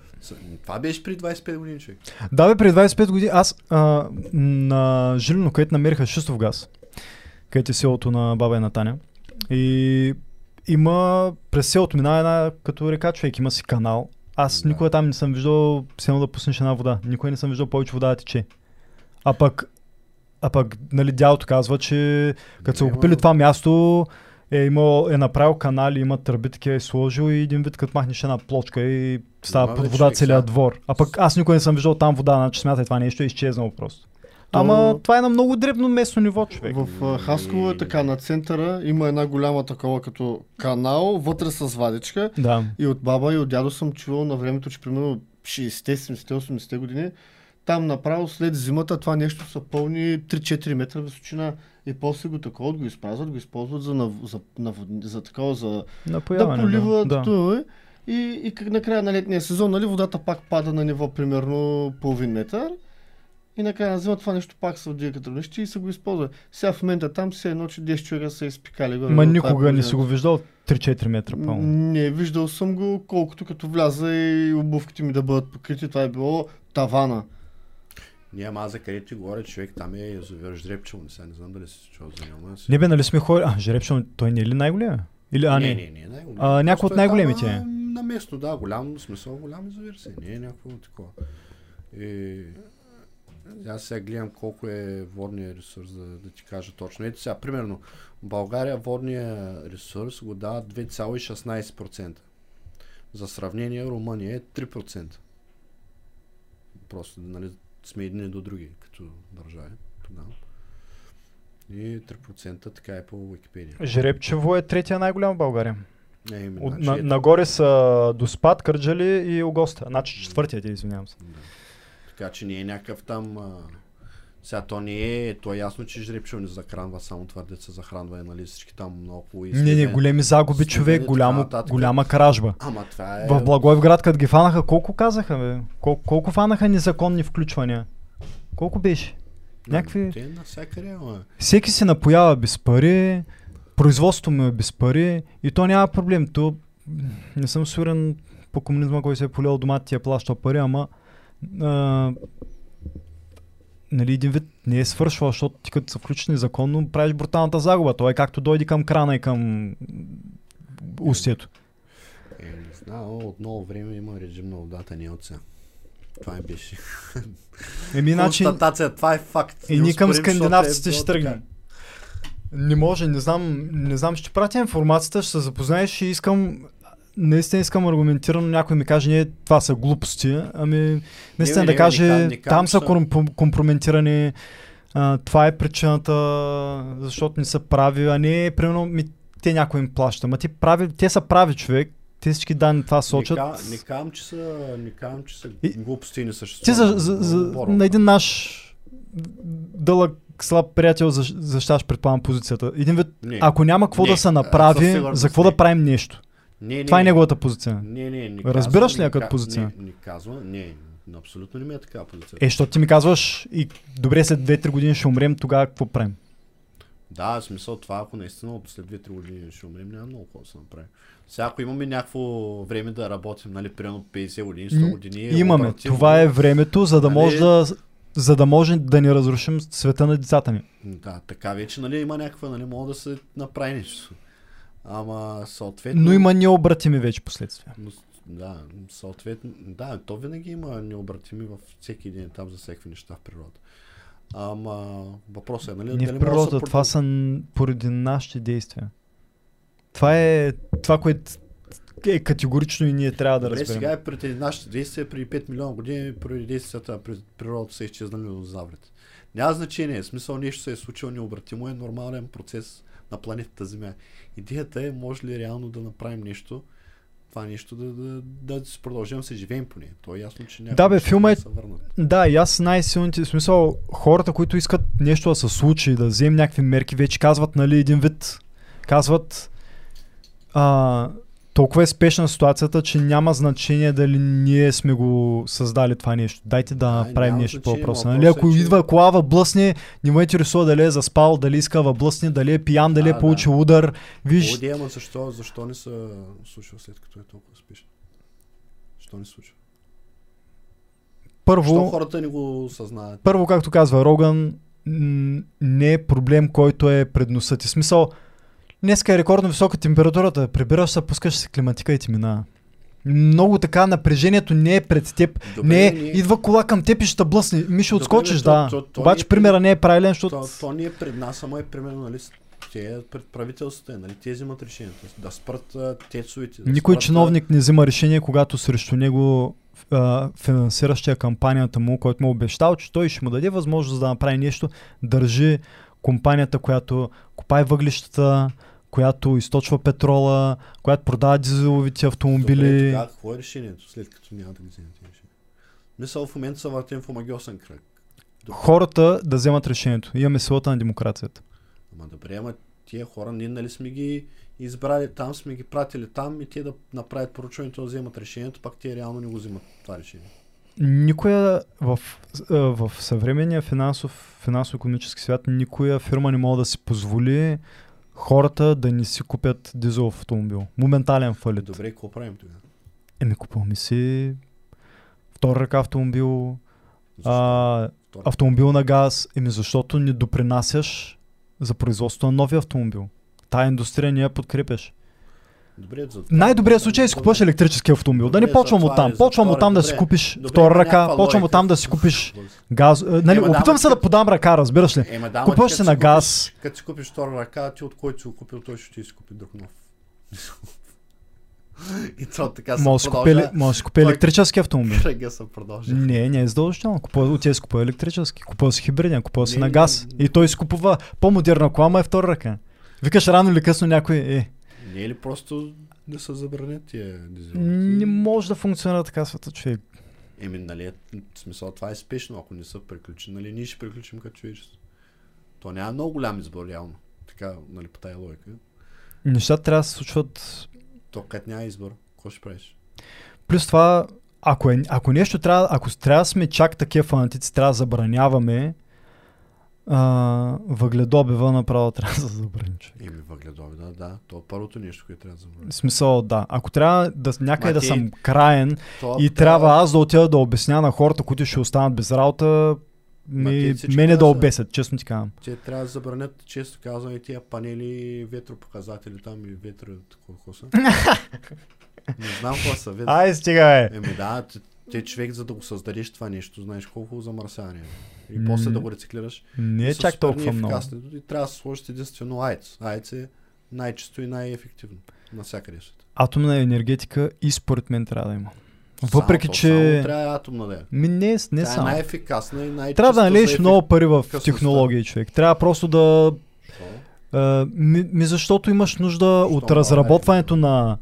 това беше при 25 години, човек. Да, бе, преди 25 години аз а, на Жилино, където намериха шистов газ, където е селото на баба и на Таня. И има, през селото минава една като река човек, има си канал. Аз Да. никога там не съм виждал сено да пуснеш една вода. Никога не съм виждал повече вода да тече. А пък, а пък, нали, дялото казва, че като са купили това място, е, имал, е направил канали, има тръби, такива е сложил и един вид като махнеш една плочка и става под вода целият двор. А пък аз никога не съм виждал там вода, значи смятай това нещо е изчезнало просто. То- Ама това е на много дребно местно ниво, човек. В Хасково е така, на центъра има една голяма такова като канал, вътре с вадичка. Да. И от баба и от дядо съм чувал на времето, че примерно 60-те, 70-те, 80-те години, там направо след зимата това нещо са пълни 3-4 метра височина. И после го такова го изпразват, го използват за, нав... за, навод... за такова, за Напояване. да поливат да. това. И, и как накрая на летния сезон, нали, водата пак пада на ниво примерно половин метър. И накрая на зима това нещо пак се вдига като равнище и се го използва. Сега в момента там се едно, че 10 човека са изпикали. горе, Ма е никога не си го виждал 3-4 метра пълно. Не, виждал съм го, колкото като вляза и обувките ми да бъдат покрити. Това е било тавана. Ние, ама аз за където ти говоря, човек, там е язовир Жребчево, не, не знам дали си чул за него. Не бе, нали сме хора... А, Жеребчо, той не е ли най-големия? Или, а, не. не, не, не, най-голям. А, някой от е най-големите там, е. а, На место, да, голям смисъл, голям язовир си. Не е някакво такова. И... Аз сега гледам колко е водния ресурс, да, да ти кажа точно. Ето сега, примерно, България водния ресурс го дава 2,16%. За сравнение, Румъния е 3%. Просто, нали, сме едни до други, като държави тогава. И 3% така е по Википедия. Жеребчево е третия най-голям в България. Е, именно, От, значи на, ето. нагоре са Доспад, Кърджали и Огоста. Значи четвъртият, извинявам се. Да. Така че не е някакъв там... А... Сега то не е, то е ясно, че жребчево не захранва, само твърдят се захранва, нали, всички там наоколо Не, не, изследвания. големи загуби, човек, така голямо, нататък. голяма кражба. Ама това е... В Благоевград, като ги фанаха, колко казаха, бе? Колко, колко фанаха незаконни включвания? Колко беше? някакви- Те навсякъде, ама... Всеки се напоява без пари, производството му е без пари и то няма проблем. То не съм сигурен по комунизма, кой се е полил дома, ти е плащал пари, ама а, нали, един вид не е свършвал, защото ти като се включиш незаконно, правиш бруталната загуба. То е както дойде към крана и към устието. Е, не знам, от много време има режим на водата, не от сега. Това е беше. Еми, значи, това е факт. и ние към скандинавците е ще тръгнем. Не може, не знам, не знам, ще пратя информацията, ще се запознаеш и искам, наистина искам аргументирано някой ми каже, не, това са глупости, ами наистина не, да не, каже, не кам- не там кам, са компрометирани, а, това е причината, защото не са прави, а не, примерно, ми, те някой им плаща. Ма ти прави, те са прави човек, те всички данни това сочат. Не, не казвам, че са, не казвам, че са И- глупости и не съществуват. Ти за, за, за, на един наш дълъг слаб приятел защ- защитаваш предполагам позицията. Един вид, Не. ако няма какво Не, да се направи, за какво да правим нещо? Не, не, Това е не. неговата позиция. Не, не, не Разбираш казвам, ли я като ка- позиция? Не, не казвам, не, абсолютно не ми е така позиция. Е, защото ти ми казваш и добре след 2-3 години ще умрем, тогава какво правим? Да, в смисъл това, ако наистина след 2-3 години ще умрем, няма много какво да се направи. Сега ако имаме някакво време да работим, нали, примерно 50 години, 100 М, години. е Имаме. оперативно. Това е времето, за да Нали? може да за да може да ни разрушим света на децата ни. Да, така вече, нали, има някаква, нали, мога да се направи нещо. Ама, съответно... Но има необратими вече последствия. Но, да, съответно, да, то винаги има необратими във всеки един етап за всеки неща в природата. Ама въпросът е, нали, Не в може да това са поради нашите действия. Това е това, което е категорично и ние трябва да Добре, разберем. сега е преди нашите действия, преди 5 милиона години, преди действията през природата са изчезнали динозаврите. Няма значение, смисъл нещо се е случило необратимо, е нормален процес на планетата Земя. Идеята е, може ли реално да направим нещо, това нещо да, да, да, си продължим да се живеем по нея. То е ясно, че някои Да, бе, филма е-. Да, и аз най-силните, в смисъл, хората, които искат нещо да се случи, да вземем някакви мерки, вече казват, нали, един вид, казват, а, толкова е спешна ситуацията, че няма значение дали ние сме го създали това нещо. Дайте да Да, направим няма нещо по въпроса. Нали, ако е, че- идва кола в блъсне, не му интересува дали е заспал, дали иска в блъсне, дали е пиян, дали Да, е да. получил удар. Виж, Луди, ама защо, защо не се случва след като е толкова спешно? Защо не се случва? Защо първо, хората не го осъзнават? първо, както казва Роган, не е проблем, който е пред носа ти. Смисъл, днеска е рекордно висока температурата, прибираш се, пускаш се климатика и ти минава. Много така напрежението не е пред теб. Добре, не е, ние- идва кола към теб и ще блъсне. Ми ще Добре, отскочиш, бе, то- да. то- то Обаче е примера не е правилен, защото... То, то не е пред нас, ама е примерно, нали, те пред правителството, е, нали, те взимат решението. Да спрат а, тецовете. Да Никой спрат, чиновник не взима решение, когато срещу него а, финансиращия кампанията му, който му е обещал, че той ще му даде възможност да направи нещо, държи компанията, която копае въглищата, която източва петрола, която продава дизеловите Добре, автомобили. тогава какво е решението, след като няма да ги вземете решение? Мисъл в момента са въртим в омагиосен кръг. Хората да вземат решението. Имаме силата на демокрацията. Ама добре, ама тия хора, ние нали сме ги избрали там, сме ги пратили там и те да направят поручването да вземат решението, пак те реално не го взимат това решение. Никоя в, а, в съвременния финансов, финансово-економически свят, никоя фирма не може да си позволи хората да не си купят дизелов автомобил. Моментален фалит. Добре, какво правим тогава? Еми, купуваме си втора ръка автомобил, Защо? а, автомобил на газ. Еми, защото не допринасяш за производството на нови автомобил. Тая индустрия не я подкрепяш. Добре, за Най-добрият случай е си купуваш електрически автомобил. Да не почвам за от там. е, Почвам втора- от там да си купиш Добре, втора ръка. Почвам от там да си купиш газ. е, Нали, Ема опитвам се да подам ръка, разбираш ли? Ема да, Купуваш се на газ. Като си купиш втора ръка, ти от който си го купил, той ще ти си купи друг нов. И то така се Може продължава. може да си купи електрически автомобил. Кръга се продължава. Не, не е задължително. Купува, отиде си купува електрически. Купува си хибриден, купува си на газ. И той си купува по-модерна кола, ама е втора ръка. Викаш рано или късно някой е. Не е ли просто да се забранят тия дизелите? Не може да функционира така света, човек. Еми, нали, е, в смисъл, това е спешно, ако не са приключени, нали, ние ще приключим като човечество. То няма много голям избор, реално. Така, нали, по тая логика. Нещата трябва да се случват. То като няма избор, какво ще правиш? Плюс това, ако, е, ако нещо трябва, ако трябва да сме чак такива фанатици, трябва да забраняваме, а, въгледобива направо трябва да се забрани. човек. Еми, въгледови, да, да. То е първото нещо, което трябва да забравим. В смисъл, да. Ако трябва да, някъде Ма да съм краен То, и трябва аз да отида да обясня на хората, които ще останат без работа, ми, мене да обесят, честно ти казвам. Те трябва да забранят, често казвам, и тия панели, ветропоказатели там и ветро, какво са. не знам какво са. Ветро. Ай, стига, бе! Еми да, те, те човек за да го създадеш това нещо, знаеш колко замърсяване е. И после да го рециклираш. Не е чак толкова много. И трябва да се сложи единствено АЕЦ. АЕЦ е най-често и най-ефективно. Навсякъде света. Атомна енергетика и според мен трябва да има. Само Въпреки, то, че... Само трябва атомна да е. Ми не, не е само. най-ефикасна и най-често Трябва да налееш за ефик- много пари в технологии, човек. Трябва просто да... Що? А, ми, ми защото имаш нужда от България? разработването на,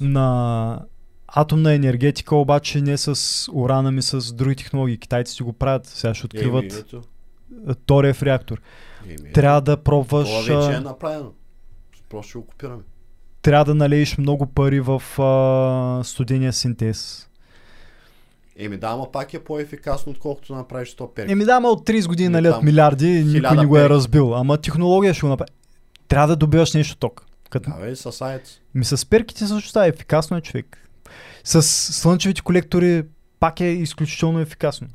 на атомна енергетика, обаче не с урана ми, с други технологии. Китайците го правят. Сега ще откриват а, торев реактор. Еми, Трябва да пробваш... Това вече е направено. Просто ще го копираме. Трябва да налееш много пари в а, студения синтез. Еми да, ама пак е по-ефикасно, отколкото направиш 100 перки. Еми да, ама от 30 години Не налят там. милиарди никой не го е разбил. Ама технология ще го направи. Трябва да добиваш нещо ток. Като... Да, бе, с. Ми с перките също става ефикасно е човек. С слънчевите колектори пак е изключително ефикасно.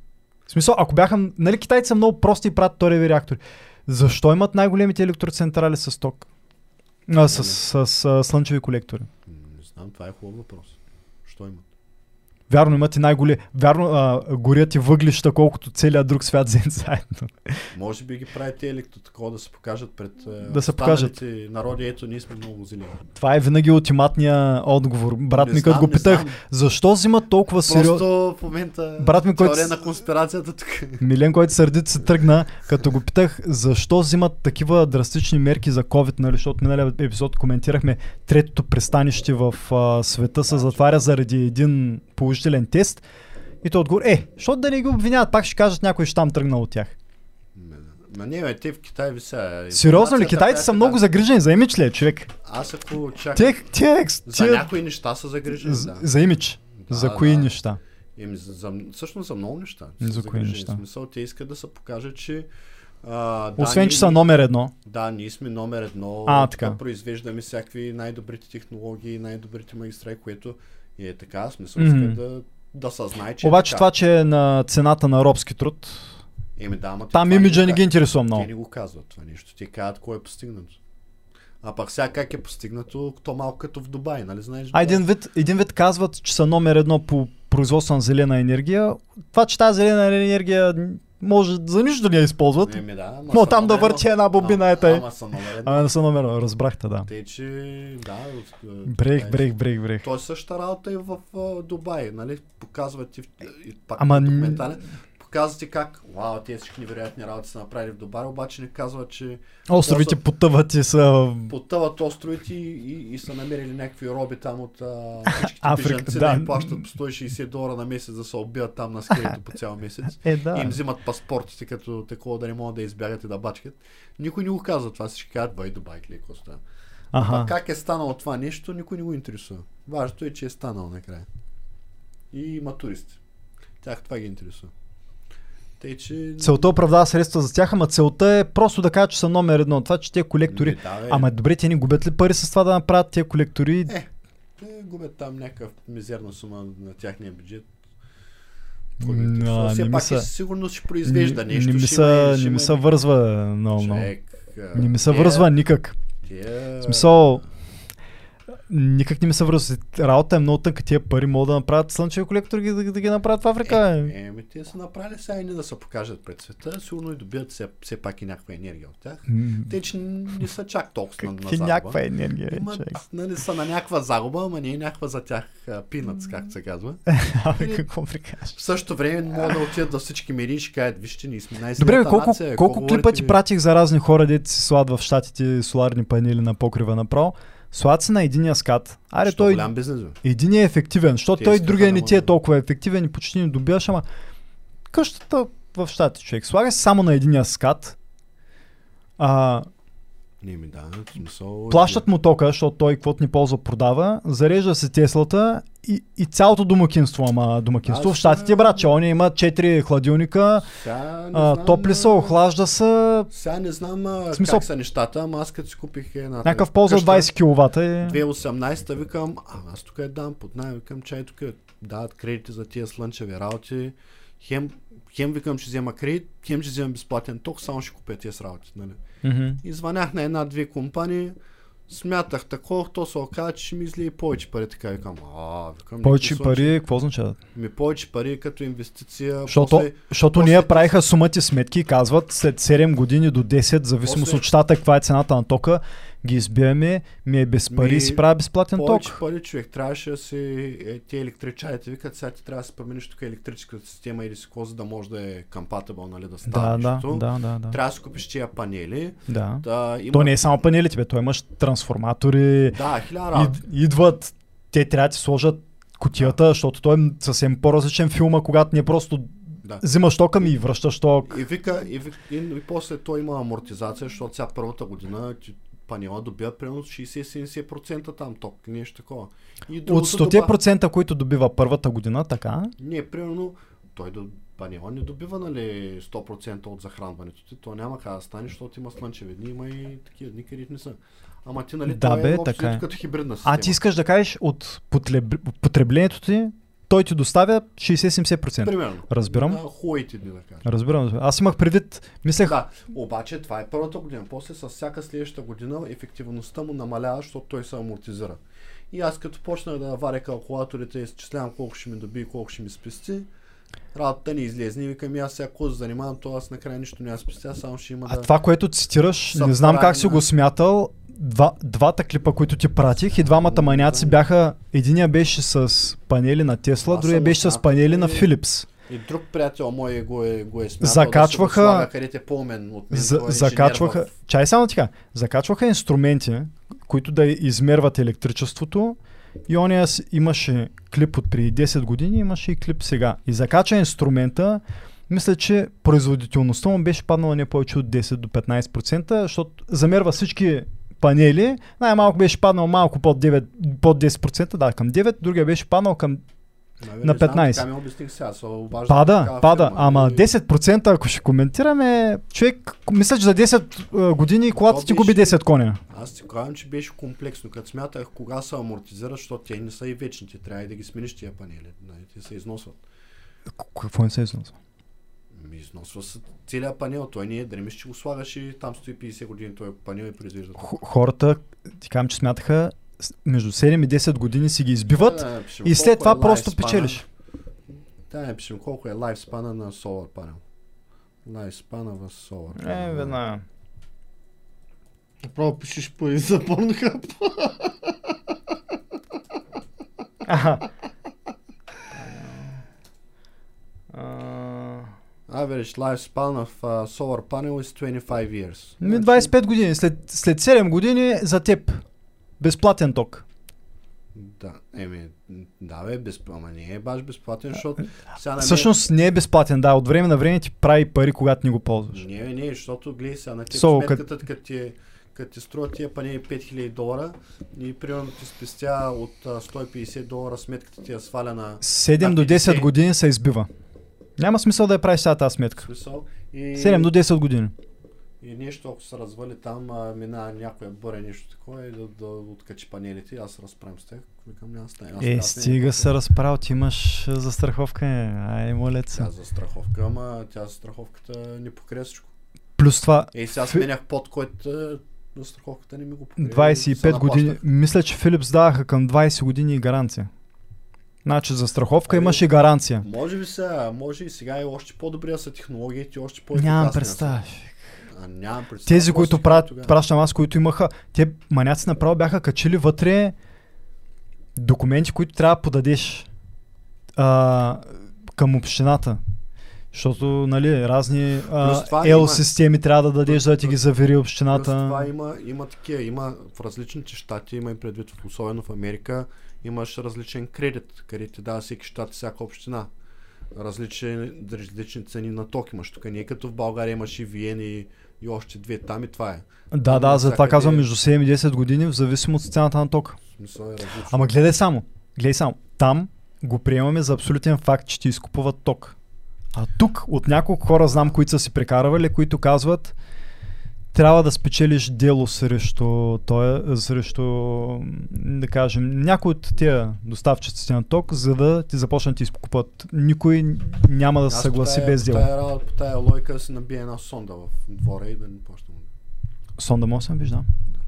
В смисъл, ако бяха, нали китайци са много прости и правят тореви реактори. Защо имат най-големите електроцентрали с ток? А, с, с, с, слънчеви колектори. Не знам, това е хубав въпрос. Що имат? Вярно, имат и най-големи. Вярно, а, горят и въглища, колкото целият друг свят взен заедно. Може би ги прави те електро такова да се покажат пред е, Да се покажат. народи. Ето, ние сме много зелени. Това е винаги ултиматния отговор. Брат ми, като го питах, знам. защо взимат толкова сериозно. Просто в момента Брат ми, който на конспирацията тук. Милен, който сърдит се тръгна, като го питах защо взимат такива драстични мерки за COVID, нали, защото миналия епизод коментирахме третото пристанище в а, света се затваря заради един положителен тест. И той отговор, е, защото да не ги обвиняват, пак ще кажат някой щам тръгнал от тях. Ма не, бе, те в Китай ви са. Сериозно ли? Китайците са много да- загрижени за имидж ли е, човек? Аз ако чакам... Те, те, За те, някои неща са загрижени, за, да. за имидж. Да, за кои да. неща? Еми, за, за, всъщност за много неща. За кои неща? В смисъл, те искат да се покажат, че а, да, Освен, ние- че са номер едно. Да, ние сме номер едно. А, така. Произвеждаме всякакви най-добрите технологии, най-добрите магистрали, което и е така. Смисъл, искат да, да съзнае, че Обаче е така. това, че е на цената на робски труд, Еми, да, ама те там имиджа не ги интересува Те много. не го казват това нещо. Те казват кое е постигнато. А пак сега как е постигнато, то малко като в Дубай, нали знаеш? А един вид, един вид казват, че са номер едно по производство на зелена енергия. Това, че тази зелена енергия може за нищо да не я използват. Еми, да, са там да върчи едно. една бобина, А- е. Ама са номер едно. Ама не са номер едно, разбрахте, да. Те, че да. е, Брех, това е- брех, брех, брех. То е същата работа и в а, Дубай, нали? Показват в- и пак Ама документален, показват ти как, вау, тези всички невероятни работи са направили в Дубай, обаче не казват, че Островите потъват и са... потъват островите и, и, и са намерили някакви роби там от а, всичките Африка, бежанци да. да им плащат по 160 долара на месец да се убият там на скелето по цял месец. Е, И да. им взимат паспортите, като такова да не могат да избягат и да бачкат. Никой не го казва това, всички казват, бай Дубай, клей, какво става. А Аха. как е станало това нещо, никой не го интересува. Важното е, че е станало накрая. И има туристи. Тях това ги интересува. Тъй, че... Целта оправдава средства за тях, ама целта е просто да кажа, че са номер едно. Това, че те колектори... Ми, да, бе. Ама добре, те ни губят ли пари с това да направят тези колектори? Е, те губят там някакъв мизерна сума на тяхния бюджет. А, Все не пак са- е сигурно ще произвежда нещо. Не ми има- не ми се вързва много, Не ми се вързва никак. те- В смисъл, никак не ми се връзва. Работа е много тънка. Тия пари могат да направят слънчеви колектори да, да, да ги направят в Африка. Е, Е, еми, те са направили сега и не да се покажат пред света, сигурно и добият все, все пак и някаква енергия от тях. М, Те, че не са чак толкова на, на загуба. някаква енергия, е, човек. нали, са на някаква загуба, ама не е някаква за тях пинъц, както се казва. Абе, какво прикажеш? В същото време могат да отидат до всички медии и ще кажат, вижте, ние сме най Добре, колко, нация, колко клипа ти ви?» пратих за разни хора, дето си слагат в щатите соларни панели на покрива направо? Слагат се на единия скат. Аре, Що той голям бизнес, бе. един е ефективен, защото той другия не ти е толкова ефективен и почти не добиваш, ама къщата в щатите, човек, слага се само на единия скат, а, Не ми да, смисъл... плащат му тока, защото той каквото ни ползва продава, зарежда се Теслата и, и цялото домакинство, ама домакинство Аз, в щатите, а, брат, че он има 4 хладилника, не а, знам, топли се, а, охлажда се, Сега не знам а, смисъл- как са нещата, ама аз като си купих една някакъв полза от 20 кВт. И... 2018 викам, а, аз тук е дам под найем, викам, чай тук дават кредити за тия слънчеви работи. Хем, хем викам, че взема кредит, хем ще взема безплатен ток, само ще купя тия с работи. Нали? Мгм. И звънях на една-две компании, смятах такова, то се оказа, че ще ми излие повече пари, така викам, а, викам, Повече някакви пари, какво означава? Ми повече пари като инвестиция. Защото, после- защото после- ние правиха сумати сметки и казват след 7 години до 10, в зависимост После- от щата, каква е цената на тока, ги избиваме, ми е без пари Ми, и си правя безплатен повече ток. пари човек. Трябваше да си е, те електричарите викат, сега ти трябва да си промениш тук електрическата система или си за да може да е compatible, нали, да става Да, да, нещо. да, да, да. Трябва да си купиш тия панели. да. Да, има... То не е само панелите, бе, то имаш трансформатори, Да, хиляда ид, идват, те трябва да ти сложат кутията, защото той е съвсем по-различен филма, когато не просто Да. взимаш тока ми и връщаш ток. И вика, и, вика, и, и, после той има амортизация, защото сега първата година ти панела добива примерно 60-70% там ток, нещо такова. И От другото 100%, които добива първата година, така, Не, примерно, той до панела не добива нали, 100% от захранването ти. То няма как да стане, защото има слънчеви дни, има и такива дни, където не са. Ама ти, нали, Да, това бе, е така е. като хибридна система. А ти искаш да кажеш от потреб... потреблението ти, той ти доставя 60-70%. Примерно. Разбирам. На хубавите дни, да кажем. Разбирам. Аз имах предвид, мислех, Да, обаче това е първата година. После с всяка следваща година ефективността му намалява, защото той се амортизира. И аз като почнах да варя калкулаторите и изчислявам колко ще ми доби и колко ще ми спести, работата не излезе. И викам, аз сега се занимавам, то аз накрая нищо няма спестя, само ще има а да... това, което цитираш, не знам как си го смятал, два, двата клипа, които ти пратих и двамата маняци бяха, единия беше с панели на Тесла, другия беше с панели на Philips. И друг приятел мой го е, го е смятал Закачваха- да се го слага, където е по-умен от мен. За, е закачваха, в- чай само така, закачваха инструменти, които да измерват електричеството и ония имаше клип от преди 10 години, имаше и клип сега. И закача инструмента, мисля, че производителността му беше паднала не повече от 10 до 15%, защото замерва всички панели, най-малко беше паднал малко под, 9, под 10%, да, към 9, другия беше паднал към Абе, на не знам, 15. Така ми обясних сега, се обаждам Пада, пада, фирма ама и- 10% ако ще коментираме, човек, мисля, че за 10 а, години колата ти губи беше- 10 коня. Аз ти казвам, че беше комплексно. Като смятах кога се амортизират, защото те не са и вечни. Ти трябва и да ги смениш тия панели. Нали, те се износват. Какво не се износва? Ми износва се целият панел. Той не е дремиш, че го слагаш и там стои 50 години този панел и произвежда. Х- Хората, ти казвам, че смятаха между 7 и 10 години си ги избиват Да, да напишем и след колко това е просто lifespan-а. печелиш. Да, напишем колко е лайфспана на Solar панел. Лайфспана в Solar Е, панел. веднага. Направо пишеш пари за Pornhub. Аха. Average lifespan of uh, solar panel is 25 years. Ми Значи, 25 години. След, след 7 години за теб. Безплатен ток. Да, еми, да бе, без, ама не е баш безплатен, защото сега Всъщност не е безплатен, да. От време на време ти прави пари, когато не го ползваш. Не, не, защото гледай сега на теб So, сметката, като ти, е- като ти струва тия панели 5000 долара и примерно ти спестя от а, 150 долара сметката ти я сваля на 7 на до 10 50. години се избива. Няма смисъл да я правиш сега тази сметка. смисъл. И, 7 до 10 години. и нещо, ако се развали там, а, мина някоя бъре нещо такова и да, да откачи панелите, аз се разправям с тях. Викам, няма стане. Аз Е, да стига не- се разправил, ти имаш застраховка. е. Ай, моля се. Тя за страховка, ама тя за страховката не покрие всичко. Плюс това, Ей, сега сменях под, който е, на страховката не ми го покрива. 25 години. Мисля, че Филипс даваха към 20 години гаранция. Значи за страховка Ами, имаше гаранция. Може би сега, може и сега и още по-добри са технологиите, и още по Нямам представа. А, нямам представа. Тези, които правят, пращам аз, които имаха, те маняци направо бяха качили вътре документи, които трябва да подадеш а, към общината. Защото, нали, разни Плюс има- системи трябва да дадеш, за да ти ги завери Плюс общината. това има, има такива, има в различните щати, има и предвид, особено в Америка, имаш различен кредит, където ти дава всеки щат, всяка община. Различни, различни цени на ток имаш. Тук не е като в България имаш и Виен и, и още две там и това е. Да, да, затова навсякъде- казвам между 7 и 10 години, в зависимост от цената на тока. Е. Ама гледай само, гледай само. Там го приемаме за абсолютен факт, че ти изкупуват ток. А тук от няколко хора знам, които са си прекарвали, които казват, трябва да спечелиш дело срещу, той, срещу да кажем, някой от тия доставчиците на ток, за да ти започнат да ти изкупат. Никой няма да се съгласи тая, без дело. тая, работа, по тая логика да се набие една сонда в двора и да не почнем. Сонда може съм виждам.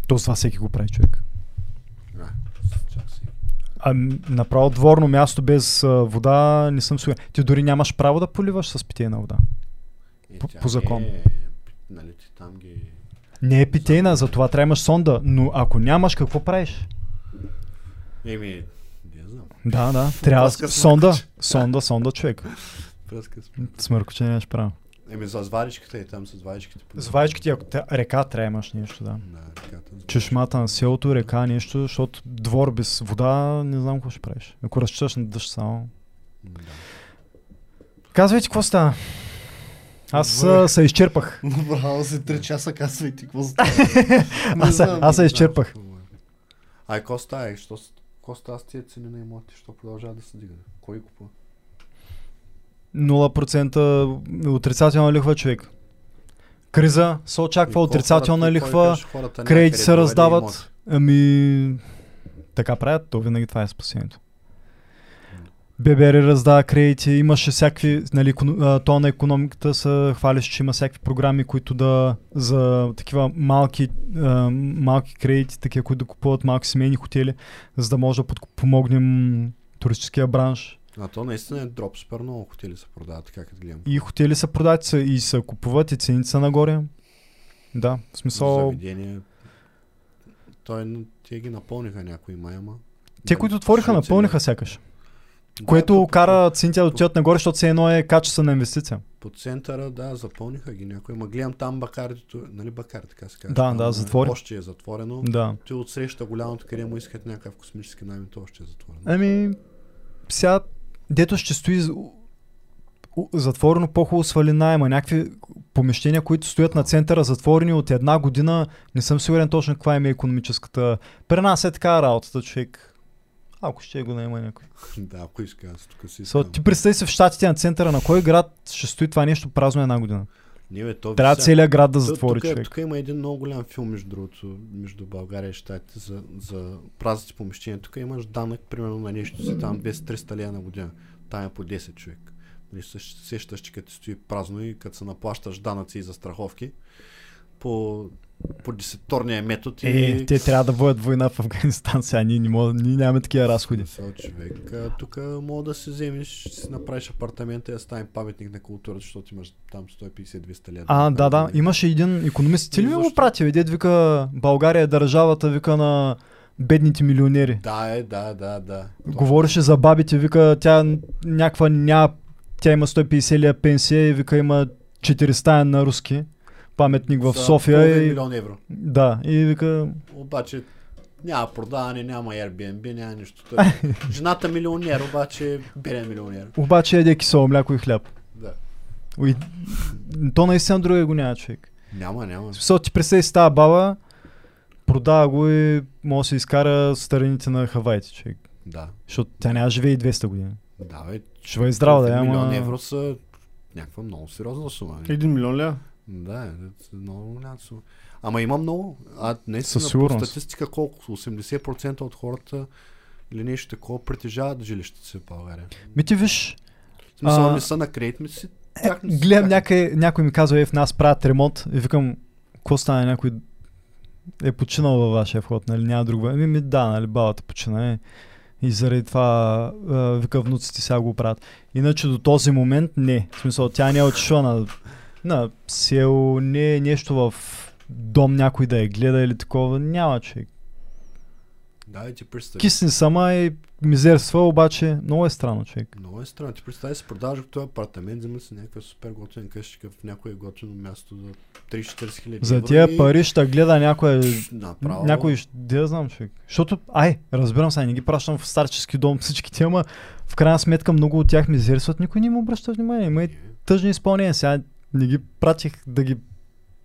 То с това всеки го прави човек. А, чак си. А, м, направо дворно място без а, вода не съм сигурен. Ти дори нямаш право да поливаш с питейна вода. Е, По- по закон. е, нали ти. Не е питейна, затова трябва да имаш сонда, но ако нямаш, какво правиш? Еми, не знам. Да, да, трябва Пръска сонда, сонда, сонда човек. Пръска. Смъркоче нямаш право. Еми за зваричката и там с зваричките. С ваечките, ако те, река трябва имаш нещо, да. На реката. Чешмата на селото, река, нещо, защото двор без вода, не знам какво ще правиш. Ако разчиташ на дъжд само. Да. Казвайте, какво става? Аз Добре. а, се изчерпах. Браво, за 3 часа казвай ти какво става. Аз, се- аз се изчерпах. Ай, какво става? Що, какво става с тия цени на имоти? Що продължава да се дига? Кой купува? 0% отрицателна лихва, човек. Криза се очаква, отрицателна лихва, кредити се раздават. Ами, така правят, то винаги това е спасението. ББР раздава кредити, имаше всякакви, нали, то на економиката се хвалеше, че има всякакви програми, които да, за такива малки, малки кредити, такива, които да купуват малки семейни хотели, за да може да подпомогнем туристическия бранш. А то наистина е дроп, супер много хотели се продават, така като гледам. И хотели са продати са, и се купуват и цените са нагоре. Да, в смисъл, Заведение. Той, те ги напълниха някои май, ама... те, които отвориха, напълниха сякаш. Да, Което по- кара цените да отиват нагоре, защото все едно е качествена инвестиция. По центъра, да, запълниха ги някои. Ма гледам там бакардито, нали бакар, така се казва. Да, Там, да, е, затвори. Още е затворено. Да. Той отсреща голямото, къде му искат някакъв космически найем, то още е затворено. Ами, сега, дето ще стои затворено по-хубаво свали найема. Някакви помещения, които стоят на центъра, затворени от една година, не съм сигурен точно каква им е економическата. При нас е така работата, човек. Ако ще го наема някой. да, ако иска, аз тук си So, ти представи се в щатите на центъра, на кой град ще стои това нещо празно една година? Не, бе, то Трябва сега- целият град да затвори тук, е- човек. Тук има един много голям филм, между другото, между България и Штатите за, за празните помещения. Тук имаш данък, примерно на нещо си там 200-300 лея на година. Там е по 10 човек. Нали, се сещаш, че като стои празно и като се наплащаш данъци и застраховки по, по десеторния метод и... Е, те трябва да водят война в Афганистан сега. Ние, не мога, ние нямаме такива разходи. Смисъл, човек. Тук мога да се вземеш, си направиш апартамента и да стане паметник на културата, защото имаш там 150-200 лея. А, да, да. направиш. Имаше един економист. Ти ли ми го Защо? прати? бе? Дед вика България е държавата, вика на бедните милионери. Да, е, да, да, да. Говореше за бабите, вика тя някаква ня... Тя има 150 лия пенсия и вика има 400 на руски паметник в За София. И... милион евро. Да, и вика... Обаче няма продаване, няма Airbnb, няма нищо. Той- Жената милионер, обаче беден милионер. Обаче еде кисело мляко и хляб. Да. И... То наистина друга го няма човек. Няма, няма. Смисъл, ти представи си тази баба, продава го и може да се изкара страните на Хавайите, човек. Да. Защото тя няма да живее и 200 години. Да, бе. Здрава да е, Половин ама... милион евро са някаква много сериозна сума. Един милион ля. Да, е, много голяма сума. Ама има много. А днес Със по сигурност. статистика колко? 80% от хората или нещо такова притежават жилищата си в България. Ми ти виж, В смисъл А, не са на кредит, ми си. е, гледам някъй, някой ми казва, е в нас правят ремонт и викам, какво стане някой е починал във вашия вход, нали? Няма друг. Ами ми да, нали, бабата почина е. И заради това а, вика внуците сега го правят. Иначе до този момент не. В смисъл, тя не е отишла на, на сел, не е нещо в дом някой да я гледа или такова. Няма човек. Да, и ти представи. Кисне сама и мизерства, обаче много е странно човек. Много е странно. Ти представи си, продаваш този апартамент, взема си някаква супер готина къщичка в някое готино място за 30-40 хиляди. За тия и пари ще гледа някой Направо. Някой, ще- да знам, човек. Защото, ай, разбирам сега, не ги пращам в старчески дом всички тия, ама в крайна сметка много от тях мизерстват, никой не им обръща внимание. Има и Не. тъжни изпълнения. Сега не ги пратих да ги...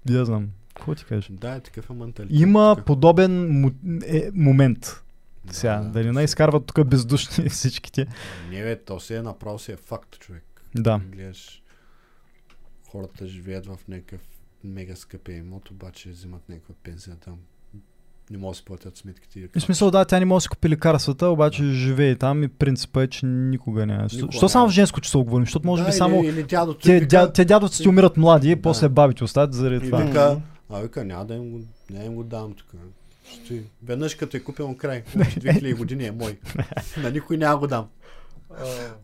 Да знам. Какво ти кажеш? Да, е такъв е менталитет. Има тука. подобен му, е, момент. Да, Сега, да, да, да не то наизкарват тук бездушни всичките. си- Не, бе, то си е направо си е факт, човек. Да. Гледаш, хората живеят в някакъв мега скъпия имот, обаче взимат някаква пенсия там. Не могат да си платят сметките. и В смисъл, да, тя не може да си купи лекарствата, обаче живее там и принципа е, че никога не. Никога Що само в женско число говорим? Защото може да, би само Или, или дядото те, вика, дя, те дядовците умират млади и Да. после бабите остават заради И това. вика, а вика, няма да им го, няма им го давам тук. Ще, веднъж като е купил край, още 2000 години е мой. На никой няма го дам.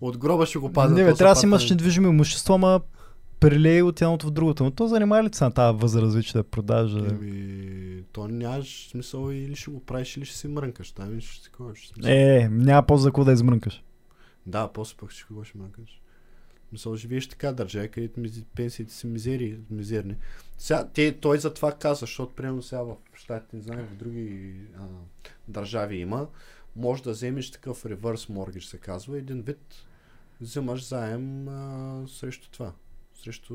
От гроба ще го пазя. Не, бе, трябва да си имаш недвижимо имущество, ама прилей от едното в другото. Но то занимава ли се на тази да продажа? Да... Еми, то нямаш смисъл или ще го правиш, или ще си мрънкаш. Там ще си ходиш. Смисъл. Е, няма по за какво да измрънкаш. Да, после пък ще го ще мрънкаш. Мисъл, живееш така държава, където пенсиите са мизери, мизерни. Сега, те, той за това каза, защото примерно сега в щатите, не знам, в други а, държави има, може да вземеш такъв ревърс моргидж, се казва, един вид взимаш заем а, срещу това. Срещу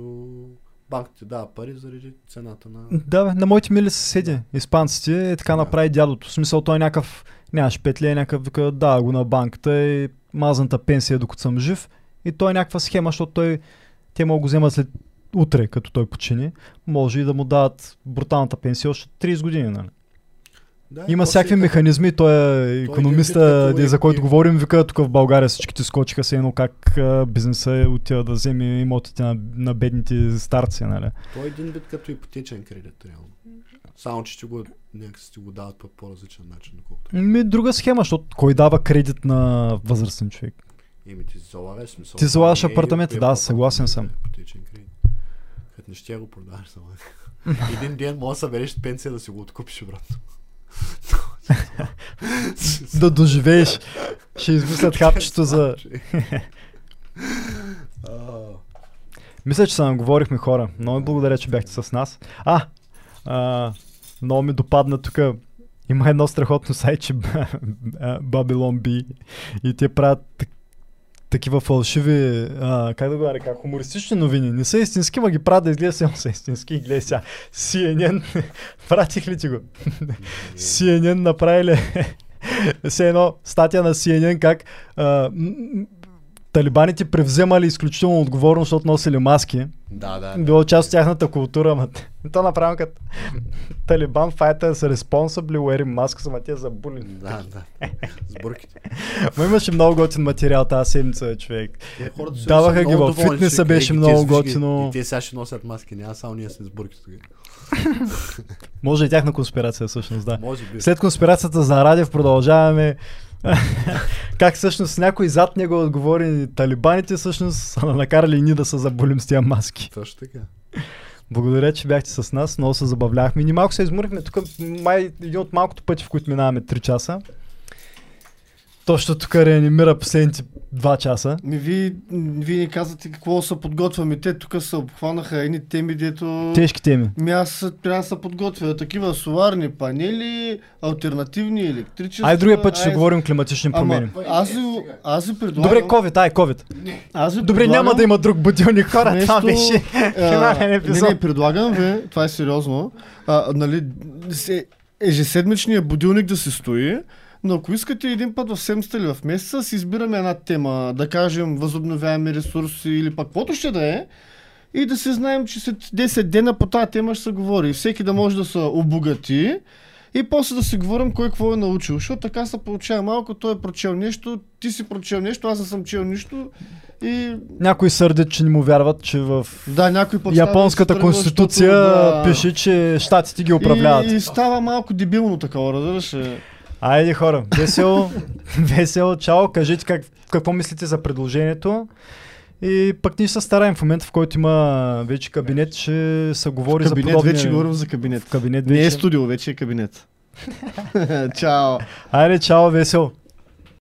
банките дава пари заради цената на... Да, бе, на моите мили съседи, испанците, е така Да. направи дядото. В смисъл, той е някакъв, нямаш петли, е някакъв, вика, да, го на банката и мазната пенсия, докато съм жив. И той е някаква схема, защото той, те могат го вземат след утре, като той почини. Може и да му дадат бруталната пенсия още 30 години, нали? Да, Има всякакви механизми. Той е економиста, вид като за който говорим, вика тук в България всичките скочиха се едно как бизнеса е отива да вземе имотите на, на бедните старци, нали? Той е един вид като ипотечен кредит, реално. Само, че ти го, някакси ти го дават по по-различен начин, доколкото. Ми, друга схема, защото кой дава кредит на възрастен човек? Еми ти залагаш смисъл. Ти залагаш не е да, апартамент, съгласен съм. е Ипотечен кредит. Като не ще го продаваш. Един ден може да събереш пенсия да си го откупиш, брат. Да доживееш. Ще измислят хапчето за... Мисля, че се наговорихме хора. Много ви благодаря, че бяхте с нас. А, а много ми допадна тук. Има едно страхотно сайче Babylon B и те правят такива фалшиви, а, как да го нарека, хумористични новини. Не са истински, ма ги правят да изглежда само са истински. Гледай сега, CNN, пратих ли ти го? CNN направили все едно статия на CNN как а, талибаните превземали изключително отговорно, защото носили маски. да, да. Било част от тяхната култура, ма те- то направо като Талибан fighters responsibly wearing masks, ама те за булин. Да, да. С бурките. Ма имаше много готин материал тази седмица, човек. Те хората са- Даваха са ги доволни, фитнеса, беше е, много готино. И те сега ще носят маски, няма само ние сме с бурките. Може и тяхна конспирация, всъщност, да. Може би. След конспирацията за Радев продължаваме как всъщност някой зад него отговори талибаните всъщност са накарали и ние да се заболим с тия маски. Точно така. Благодаря, че бяхте с нас, много се забавлявахме. И ни малко се изморихме тук, май един от малкото пъти, в които минаваме 3 часа. Точно тук реанимира последните 2 часа. Ми ви, вие ни казвате какво се подготвяме. Те тук се обхванаха едни теми, дето... Тежки теми. Ми аз трябва да се подготвя такива соларни панели, альтернативни електричества. Ай, другия път ще ай, говорим климатични промени. Ама, аз ви, аз ви предлагам... Добре, COVID, ай, COVID. аз ви Добре, предлагам няма да има друг будилник хора, това вместо, беше а, финален Не, епизод. не, предлагам ви, това е сериозно, а, нали, се- ежеседмичния будилник да се стои, но ако искате един път в седмицата или в месеца, си избираме една тема, да кажем възобновяеми ресурси или пък каквото ще да е, и да се знаем, че след 10 дена по тази тема ще се говори. Всеки да може да се обогати И после да си говорим кой какво е научил, защото така се получава малко, той е прочел нещо, ти си прочел нещо, аз не съм чел нищо и Някои сърдят, че не му вярват, че в да, някой японската да се тръгва, конституция да, пише, че щатите ги управляват. И, и става малко дебилно такова, разбираш. ли? Айде хора, весело, весело, чао, кажете как, какво мислите за предложението. И пък ние се стараем в момента, в който има вече кабинет, ще се говори Кабинет, за подобни... вече говорим за кабинет. В кабинет Не е вече. студио, вече е кабинет. Чао. Айде, чао, весело.